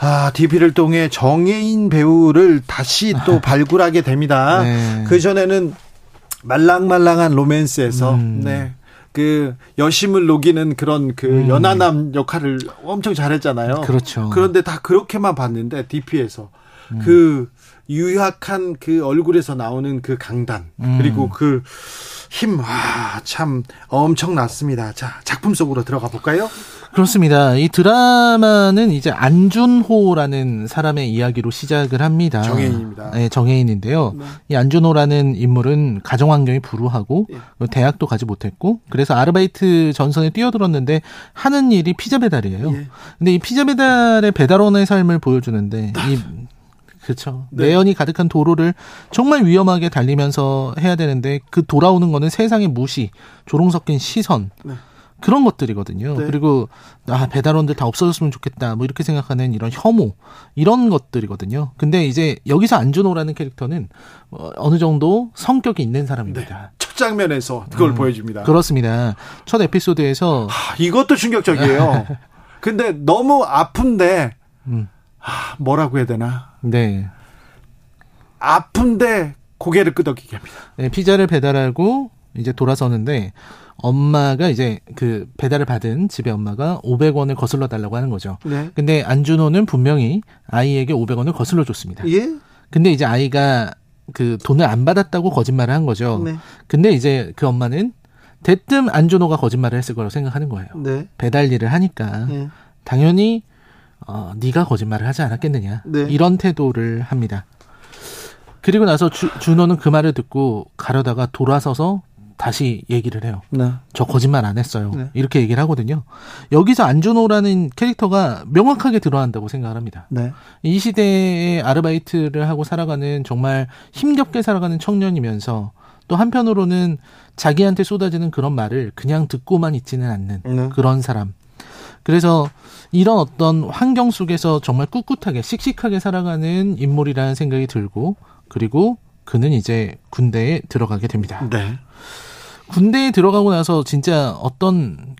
아, DP를 통해 정혜인 배우를 다시 또 아. 발굴하게 됩니다. 네. 그 전에는 말랑말랑한 로맨스에서, 음. 네. 그 여심을 녹이는 그런 그 음. 연하남 역할을 엄청 잘했잖아요. 그렇죠. 그런데 다 그렇게만 봤는데 DP에서 음. 그 유약한 그 얼굴에서 나오는 그 강단 음. 그리고 그 힘, 와, 참 엄청났습니다. 자, 작품 속으로 들어가 볼까요? 그렇습니다. 이 드라마는 이제 안준호라는 사람의 이야기로 시작을 합니다. 정혜인입니다. 네, 정혜인인데요. 네. 이 안준호라는 인물은 가정 환경이 불우하고 예. 대학도 가지 못했고 그래서 아르바이트 전선에 뛰어들었는데 하는 일이 피자 배달이에요. 예. 근데 이 피자 배달의 배달원의 삶을 보여주는데 이 그렇죠. 네. 내연이 가득한 도로를 정말 위험하게 달리면서 해야 되는데 그 돌아오는 거는 세상의 무시, 조롱 섞인 시선. 네. 그런 것들이거든요. 네. 그리고 아 배달원들 다 없어졌으면 좋겠다. 뭐 이렇게 생각하는 이런 혐오 이런 것들이거든요. 근데 이제 여기서 안준호라는 캐릭터는 어, 어느 정도 성격이 있는 사람입니다. 네. 첫 장면에서 그걸 음, 보여줍니다. 그렇습니다. 첫 에피소드에서 하, 이것도 충격적이에요. 근데 너무 아픈데 음. 하, 뭐라고 해야 되나? 네. 아픈데 고개를 끄덕이게 합니다. 네, 피자를 배달하고 이제 돌아서는데 엄마가 이제 그 배달을 받은 집에 엄마가 500원을 거슬러 달라고 하는 거죠. 네. 근데 안준호는 분명히 아이에게 500원을 거슬러 줬습니다. 예? 근데 이제 아이가 그 돈을 안 받았다고 거짓말을 한 거죠. 네. 근데 이제 그 엄마는 대뜸 안준호가 거짓말을 했을 거라고 생각하는 거예요. 네. 배달 일을 하니까 네. 당연히 어 네가 거짓말을 하지 않았겠느냐. 네. 이런 태도를 합니다. 그리고 나서 주, 준호는 그 말을 듣고 가려다가 돌아서서 다시 얘기를 해요. 네. 저 거짓말 안 했어요. 네. 이렇게 얘기를 하거든요. 여기서 안준호라는 캐릭터가 명확하게 드러난다고 생각을 합니다. 네. 이 시대에 아르바이트를 하고 살아가는 정말 힘겹게 살아가는 청년이면서 또 한편으로는 자기한테 쏟아지는 그런 말을 그냥 듣고만 있지는 않는 네. 그런 사람. 그래서 이런 어떤 환경 속에서 정말 꿋꿋하게 씩씩하게 살아가는 인물이라는 생각이 들고 그리고 그는 이제 군대에 들어가게 됩니다. 네. 군대에 들어가고 나서 진짜 어떤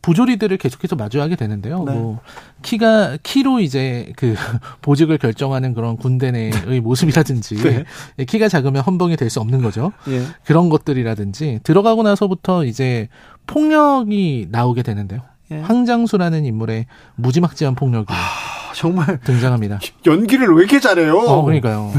부조리들을 계속해서 마주하게 되는데요. 네. 뭐 키가 키로 이제 그 보직을 결정하는 그런 군대 내의 모습이라든지 네. 예, 키가 작으면 헌병이 될 수 없는 거죠. 예. 그런 것들이라든지 들어가고 나서부터 이제 폭력이 나오게 되는데요. 예. 황장수라는 인물의 무지막지한 폭력이 아, 정말 등장합니다. 연기를 왜 이렇게 잘해요? 어, 그러니까요.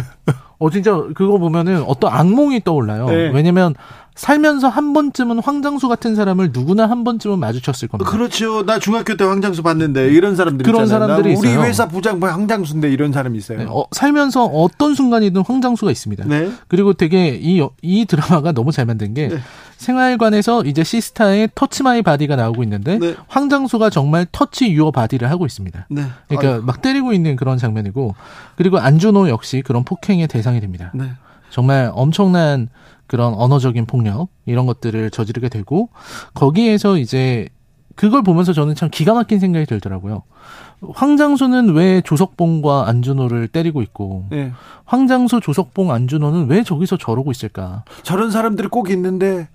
어 진짜 그거 보면은 어떤 악몽이 떠올라요. 네. 왜냐면 살면서 한 번쯤은 황장수 같은 사람을 누구나 한 번쯤은 마주쳤을 겁니다. 그렇죠. 나 중학교 때 황장수 봤는데 이런 사람들 그런 있잖아요. 사람들이 우리 있어요. 회사 부장 황장수인데 이런 사람이 있어요. 네, 어, 살면서 어떤 순간이든 황장수가 있습니다. 네. 그리고 되게 이, 이 드라마가 너무 잘 만든 게 네. 생활관에서 이제 시스타의 Touch My Body가 나오고 있는데 네. 황장수가 정말 touch your body를 하고 있습니다. 네. 그러니까 아유. 막 때리고 있는 그런 장면이고 그리고 안준호 역시 그런 폭행의 대상이 됩니다. 네. 정말 엄청난 그런 언어적인 폭력 이런 것들을 저지르게 되고 거기에서 이제 그걸 보면서 저는 참 기가 막힌 생각이 들더라고요. 황장수는 왜 조석봉과 안준호를 때리고 있고 네. 황장수, 조석봉, 안준호는 왜 저기서 저러고 있을까? 저런 사람들이 꼭 있는데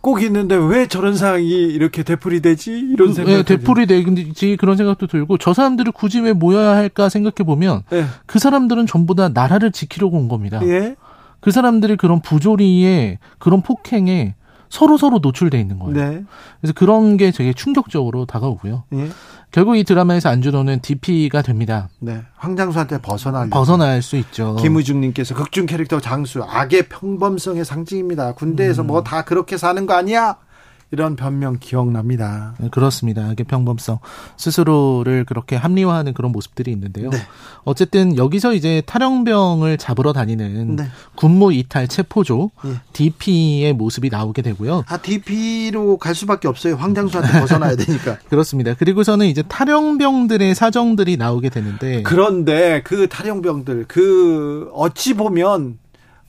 꼭 있는데 왜 저런 상황이 이렇게 되풀이 되지 이런 그, 생각. 네, 되풀이 되지 그런 생각도 들고 저 사람들을 굳이 왜 모여야 할까 생각해 보면 네. 그 사람들은 전부 다 나라를 지키려고 온 겁니다. 예. 그 사람들이 그런 부조리에 그런 폭행에 서로 서로 노출돼 있는 거예요. 네. 그래서 그런 게 되게 충격적으로 다가오고요. 예. 결국 이 드라마에서 안준호는 DP가 됩니다. 네. 황장수한테 벗어날 벗어날 수 있죠. 김우중님께서 극중 캐릭터 장수 악의 평범성의 상징입니다. 군대에서 음. 뭐다 그렇게 사는 거 아니야? 이런 변명 기억납니다. 네, 그렇습니다. 이게 평범성 스스로를 그렇게 합리화하는 그런 모습들이 있는데요. 네. 어쨌든 여기서 이제 탈영병을 잡으러 다니는 네. 군무 이탈 체포조 예. DP의 모습이 나오게 되고요. 아 DP로 갈 수밖에 없어요. 황장수한테 벗어나야 되니까. 그렇습니다. 그리고서는 이제 탈영병들의 사정들이 나오게 되는데 그런데 그 탈영병들 그 어찌 보면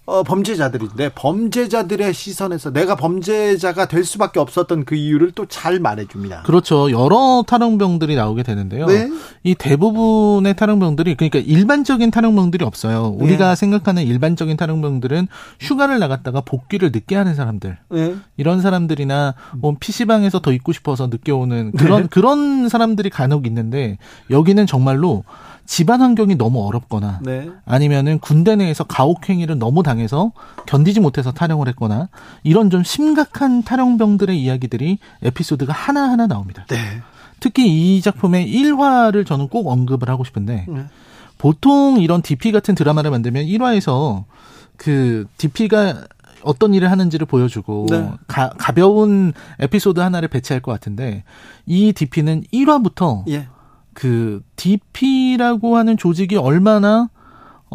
어, 범죄자들인데 범죄자들의 시선에서 내가 범죄자가 될 수밖에 없었던 그 이유를 또 잘 말해줍니다. 그렇죠. 여러 탈영병들이 나오게 되는데요. 네? 이 대부분의 탈영병들이 그러니까 일반적인 탈영병들이 없어요. 네. 우리가 생각하는 일반적인 탈영병들은 휴가를 나갔다가 복귀를 늦게 하는 사람들, 네? 이런 사람들이나 뭐 PC방에서 더 있고 싶어서 늦게 오는 그런 네. 그런 사람들이 간혹 있는데 여기는 정말로 집안 환경이 너무 어렵거나 네. 아니면은 군대 내에서 가혹행위를 너무 당해서 견디지 못해서 탈영을 했거나 이런 좀 심각한 탈영병들의 이야기들이 에피소드가 하나하나 나옵니다. 네. 특히 이 작품의 1화를 저는 꼭 언급을 하고 싶은데 네. 보통 이런 DP 같은 드라마를 만들면 1화에서 그 DP가 어떤 일을 하는지를 보여주고 네. 가, 가벼운 에피소드 하나를 배치할 것 같은데 이 DP는 1화부터 예. 그 DP라고 하는 조직이 얼마나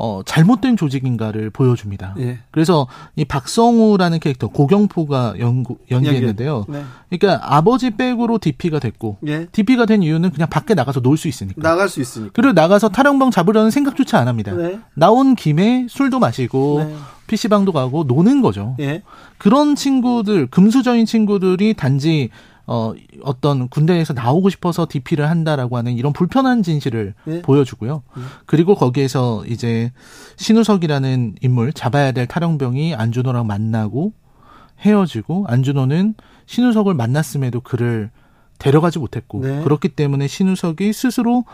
어, 잘못된 조직인가를 보여줍니다. 예. 그래서 이 박성우라는 캐릭터 고경포가 연구, 연기했는데요. 네. 그러니까 아버지 백으로 DP가 됐고 예. DP가 된 이유는 그냥 밖에 나가서 놀 수 있으니까. 나갈 수 있으니까. 그리고 나가서 탈영병 잡으려는 생각조차 안 합니다. 네. 나온 김에 술도 마시고 네. PC방도 가고 노는 거죠. 예. 그런 친구들, 금수저인 친구들이 단지 어, 어떤 군대에서 나오고 싶어서 DP를 한다라고 하는 이런 불편한 진실을 네. 보여주고요. 음. 그리고 거기에서 이제 신우석이라는 인물, 잡아야 될 탈영병이 안준호랑 만나고 헤어지고 안준호는 신우석을 만났음에도 그를 데려가지 못했고 네. 그렇기 때문에 신우석이 스스로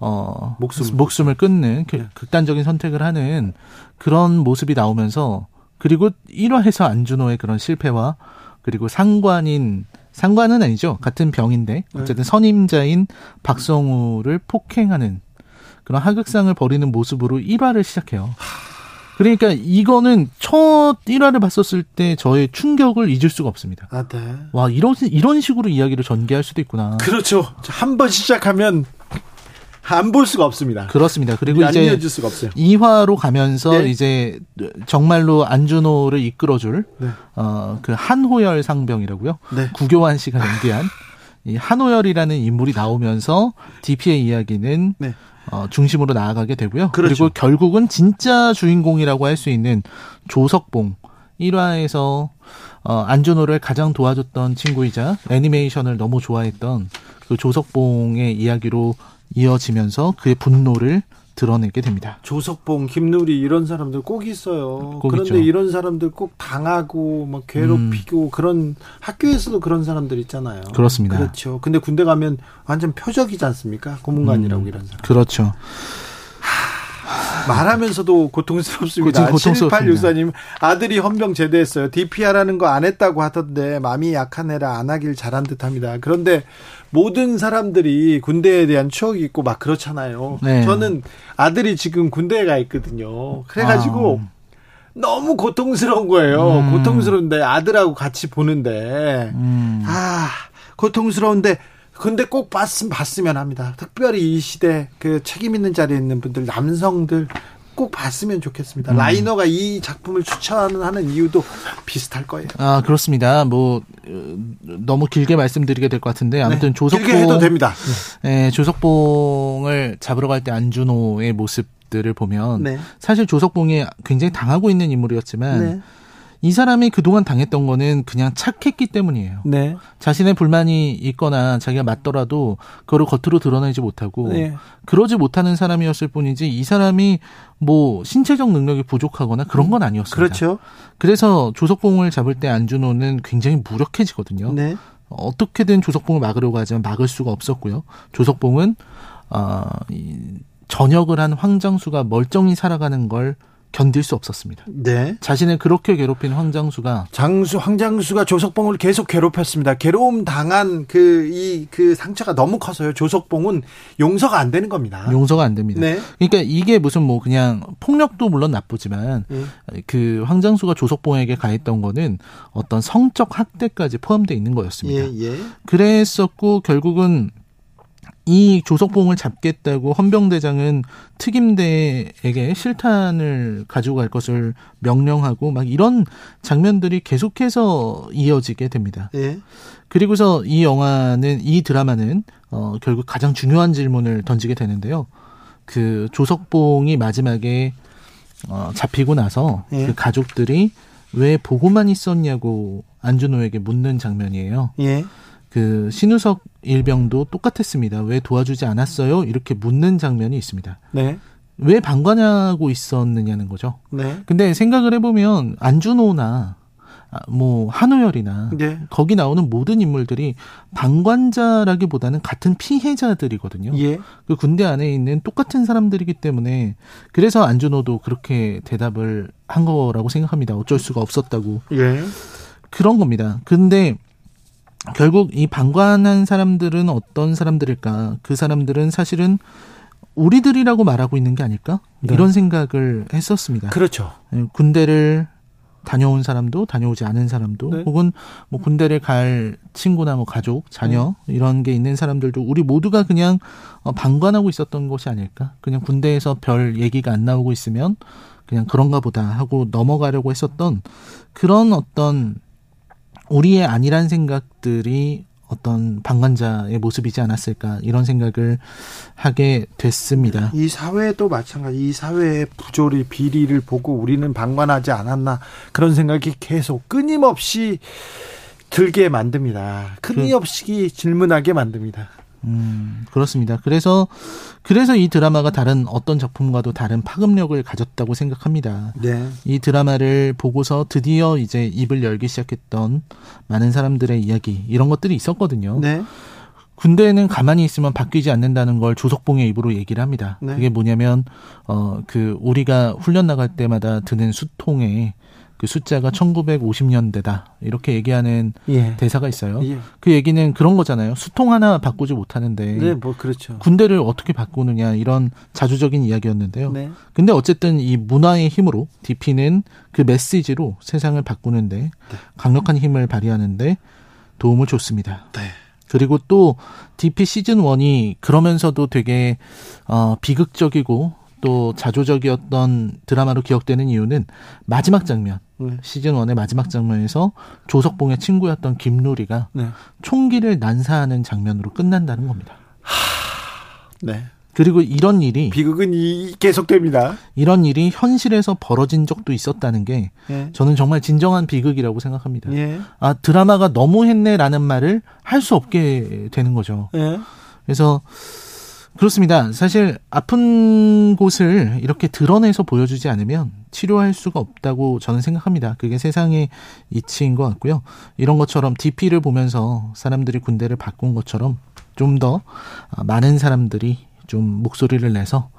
어 목숨. 목숨을 끊는 네. 극단적인 선택을 하는 그런 모습이 나오면서 그리고 1화에서 안준호의 그런 실패와 그리고 상관인 상관은 아니죠. 같은 병인데 네. 어쨌든 선임자인 박성우를 폭행하는 그런 하극상을 벌이는 모습으로 1화를 시작해요. 그러니까 이거는 첫 1화를 봤었을 때 저의 충격을 잊을 수가 없습니다. 아, 네. 와, 이런, 이런 식으로 이야기를 전개할 수도 있구나. 그렇죠. 한 번 시작하면 안 볼 수가 없습니다. 그렇습니다. 그리고 이제. 2화로 가면서 네. 이제 정말로 안준호를 이끌어줄 네. 어그 한호열 상병이라고요. 네. 구교환 씨가 연기한 이 한호열이라는 인물이 나오면서 DP의 이야기는 네. 어, 중심으로 나아가게 되고요. 그렇죠. 그리고 결국은 진짜 주인공이라고 할 수 있는 조석봉 1화에서 어, 안준호를 가장 도와줬던 친구이자 애니메이션을 너무 좋아했던 그 조석봉의 이야기로 이어지면서 그의 분노를 드러내게 됩니다. 조석봉, 김누리 이런 사람들 꼭 있어요. 꼭 그런데 있죠. 이런 사람들 꼭 당하고 막 괴롭히고 음. 그런 학교에서도 그런 사람들 있잖아요. 그렇습니다. 그렇죠. 근데 군대 가면 완전 표적이지 않습니까? 고문관이라고 음. 이런 사람. 그렇죠. 말하면서도 고통스럽습니다. 고통스럽습니다. 7864님 아들이 헌병 제대했어요. DPR하는 거 안 했다고 하던데 마음이 약한 애라 안 하길 잘한 듯합니다. 그런데 모든 사람들이 군대에 대한 추억이 있고 막 그렇잖아요. 네. 저는 아들이 지금 군대에 가 있거든요. 그래가지고 아. 너무 고통스러운 거예요. 음. 고통스러운데 아들하고 같이 보는데 음. 아 고통스러운데 근데 꼭 봤으면 봤으면 합니다. 특별히 이 시대 그 책임 있는 자리에 있는 분들 남성들 꼭 봤으면 좋겠습니다. 음. 라이너가 이 작품을 추천하는 이유도 비슷할 거예요. 아 그렇습니다. 뭐 너무 길게 말씀드리게 될 것 같은데 아무튼 네, 조석봉 됩니다. 네, 조석봉을 잡으러 갈 때 안준호의 모습들을 보면 네. 사실 조석봉이 굉장히 당하고 있는 인물이었지만. 네. 이 사람이 그동안 당했던 거는 그냥 착했기 때문이에요. 네. 자신의 불만이 있거나 자기가 맞더라도 그거를 겉으로 드러내지 못하고 네. 그러지 못하는 사람이었을 뿐이지 이 사람이 뭐 신체적 능력이 부족하거나 그런 건 아니었습니다. 그렇죠. 그래서 조석봉을 잡을 때 안준호는 굉장히 무력해지거든요. 네. 어떻게든 조석봉을 막으려고 하지만 막을 수가 없었고요. 조석봉은 어, 이 전역을 한 황장수가 멀쩡히 살아가는 걸 견딜 수 없었습니다. 네. 자신을 그렇게 괴롭힌 황장수가 장수 황장수가 조석봉을 계속 괴롭혔습니다. 괴로움 당한 그 이그 그 상처가 너무 커서요. 조석봉은 용서가 안 되는 겁니다. 용서가 안 됩니다. 네. 그러니까 이게 무슨 뭐 그냥 폭력도 물론 나쁘지만 음. 그 황장수가 조석봉에게 가했던 거는 어떤 성적 학대까지 포함되어 있는 거였습니다. 예, 예. 그랬었고 결국은 이 조석봉을 잡겠다고 헌병대장은 특임대에게 실탄을 가지고 갈 것을 명령하고 막 이런 장면들이 계속해서 이어지게 됩니다. 예. 그리고서 이 영화는 이 드라마는 어 결국 가장 중요한 질문을 던지게 되는데요. 그 조석봉이 마지막에 어 잡히고 나서 예. 그 가족들이 왜 보고만 있었냐고 안준호에게 묻는 장면이에요. 예. 그 신우석 일병도 똑같았습니다. 왜 도와주지 않았어요? 이렇게 묻는 장면이 있습니다. 네. 왜 방관하고 있었느냐는 거죠. 네. 근데 생각을 해보면 안준호나 아, 뭐 한우열이나 네. 거기 나오는 모든 인물들이 방관자라기보다는 같은 피해자들이거든요. 예. 그 군대 안에 있는 똑같은 사람들이기 때문에 그래서 안준호도 그렇게 대답을 한 거라고 생각합니다. 어쩔 수가 없었다고. 예. 그런 겁니다. 근데 결국 이 방관한 사람들은 어떤 사람들일까? 그 사람들은 사실은 우리들이라고 말하고 있는 게 아닐까? 네. 이런 생각을 했었습니다. 그렇죠. 예, 군대를 다녀온 사람도 다녀오지 않은 사람도 네. 혹은 뭐 군대를 갈 친구나 뭐 가족, 자녀 네. 이런 게 있는 사람들도 우리 모두가 그냥 어, 방관하고 있었던 것이 아닐까? 그냥 군대에서 별 얘기가 안 나오고 있으면 그냥 그런가 보다 하고 넘어가려고 했었던 그런 어떤 우리의 아니란 생각들이 어떤 방관자의 모습이지 않았을까 이런 생각을 하게 됐습니다. 이 사회도 마찬가지. 이 사회의 부조리 비리를 보고 우리는 방관하지 않았나 그런 생각이 계속 끊임없이 들게 만듭니다. 끊임없이 질문하게 만듭니다. 음, 그렇습니다. 그래서 그래서 이 드라마가 다른 어떤 작품과도 다른 파급력을 가졌다고 생각합니다. 네. 이 드라마를 보고서 드디어 이제 입을 열기 시작했던 많은 사람들의 이야기 이런 것들이 있었거든요. 네. 군대는 가만히 있으면 바뀌지 않는다는 걸 조석봉의 입으로 얘기를 합니다. 네. 그게 뭐냐면 어 그 우리가 훈련 나갈 때마다 드는 수통에 그 숫자가 1950년대다 이렇게 얘기하는 예. 대사가 있어요. 예. 그 얘기는 그런 거잖아요. 수통 하나 바꾸지 못하는데, 네, 뭐 그렇죠. 군대를 어떻게 바꾸느냐 이런 자주적인 이야기였는데요. 네. 근데 어쨌든 이 문화의 힘으로 DP는 그 메시지로 세상을 바꾸는데 네. 강력한 힘을 발휘하는데 도움을 줬습니다. 네. 그리고 또 DP 시즌 1이 그러면서도 되게 어 비극적이고 또 자조적이었던 드라마로 기억되는 이유는 마지막 장면 네. 시즌 1의 마지막 장면에서 조석봉의 친구였던 김누리가 네. 총기를 난사하는 장면으로 끝난다는 겁니다. 하... 네. 그리고 이런 일이 비극은 이 계속됩니다. 이런 일이 현실에서 벌어진 적도 있었다는 게 예. 저는 정말 진정한 비극이라고 생각합니다. 예. 아 드라마가 너무했네라는 말을 할 수 없게 되는 거죠. 예. 그래서 그렇습니다. 사실 아픈 곳을 이렇게 드러내서 보여주지 않으면 치료할 수가 없다고 저는 생각합니다. 그게 세상의 이치인 것 같고요. 이런 것처럼 DP를 보면서 사람들이 군대를 바꾼 것처럼 좀 더 많은 사람들이 좀 목소리를 내서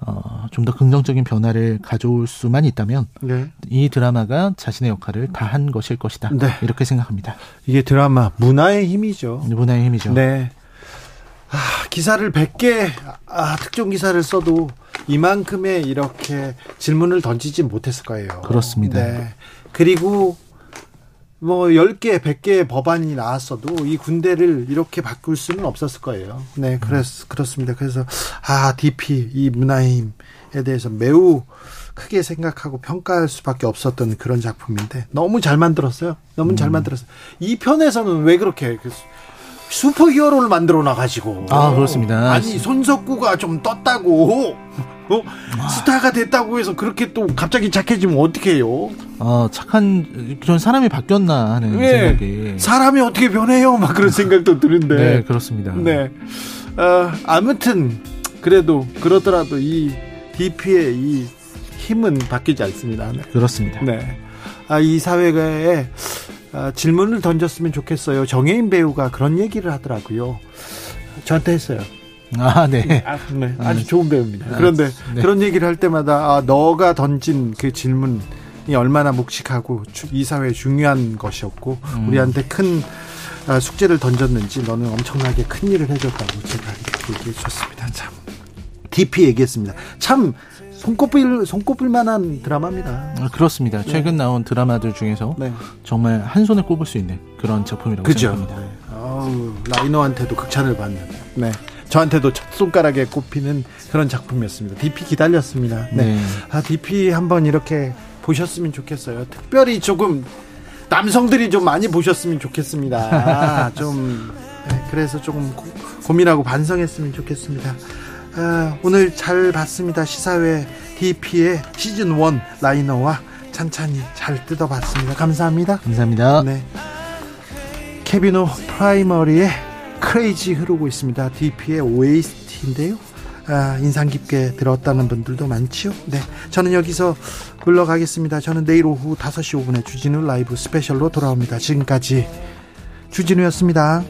어, 좀 더 긍정적인 변화를 가져올 수만 있다면 네. 이 드라마가 자신의 역할을 다 한 것일 것이다. 네. 이렇게 생각합니다. 이게 드라마 문화의 힘이죠. 문화의 힘이죠. 네. 아, 기사를 100개, 아, 특종 기사를 써도 이만큼의 이렇게 질문을 던지지 못했을 거예요. 그렇습니다. 네. 그리고 뭐 10개, 100개의 법안이 나왔어도 이 군대를 이렇게 바꿀 수는 없었을 거예요. 네, 그렇, 그렇습니다. 그래서, 아, DP, 이 문화힘에 대해서 매우 크게 생각하고 평가할 수밖에 없었던 그런 작품인데 너무 잘 만들었어요. 너무 음. 잘 만들었어요. 이 편에서는 왜 그렇게 슈퍼 히어로를 만들어 놔가지고. 아, 그렇습니다. 아니, 손석구가 좀 떴다고. 어? 아. 스타가 됐다고 해서 그렇게 또 갑자기 착해지면 어떡해요? 아, 착한, 그런 사람이 바뀌었나 하는 네. 생각이. 사람이 어떻게 변해요? 막 그런 생각도 드는데. 네, 그렇습니다. 네. 어, 아무튼, 그래도, 그러더라도 이 DP의 이 힘은 바뀌지 않습니다. 네. 그렇습니다. 네. 아, 이 사회에 아, 질문을 던졌으면 좋겠어요. 정혜인 배우가 그런 얘기를 하더라고요. 저한테 했어요. 아, 네. 아, 네. 아주 좋은 배우입니다. 아, 그런데 네. 그런 얘기를 할 때마다 아, 너가 던진 그 질문이 얼마나 묵직하고 이 사회에 중요한 것이었고 음. 우리한테 큰 아, 숙제를 던졌는지 너는 엄청나게 큰 일을 해줬다고 제가 얘기해 주셨습니다. 참 DP 얘기했습니다. 참 손꼽을 손꼽을 만한 드라마입니다. 아, 그렇습니다. 네. 최근 나온 드라마들 중에서 네. 정말 한 손에 꼽을 수 있는 그런 작품이라고 그죠? 생각합니다. 네. 어우, 라이너한테도 극찬을 받는. 네. 저한테도 첫 손가락에 꼽히는 그런 작품이었습니다. DP 기다렸습니다. 네. 네. 아, DP 한번 이렇게 보셨으면 좋겠어요. 특별히 조금 남성들이 좀 많이 보셨으면 좋겠습니다. 아, 좀 네, 그래서 조금 고, 고민하고 반성했으면 좋겠습니다. 아, 오늘 잘 봤습니다. 시사회 DP의 시즌 1 라이너와 찬찬히 잘 뜯어봤습니다. 감사합니다. 감사합니다. 네. 케빈오 프라이머리의 Crazy 흐르고 있습니다. DP의 OST인데요. 아, 인상 깊게 들었다는 분들도 많지요. 네. 저는 여기서 물러가겠습니다. 저는 내일 오후 5시 5분에 주진우 라이브 스페셜로 돌아옵니다. 지금까지 주진우였습니다.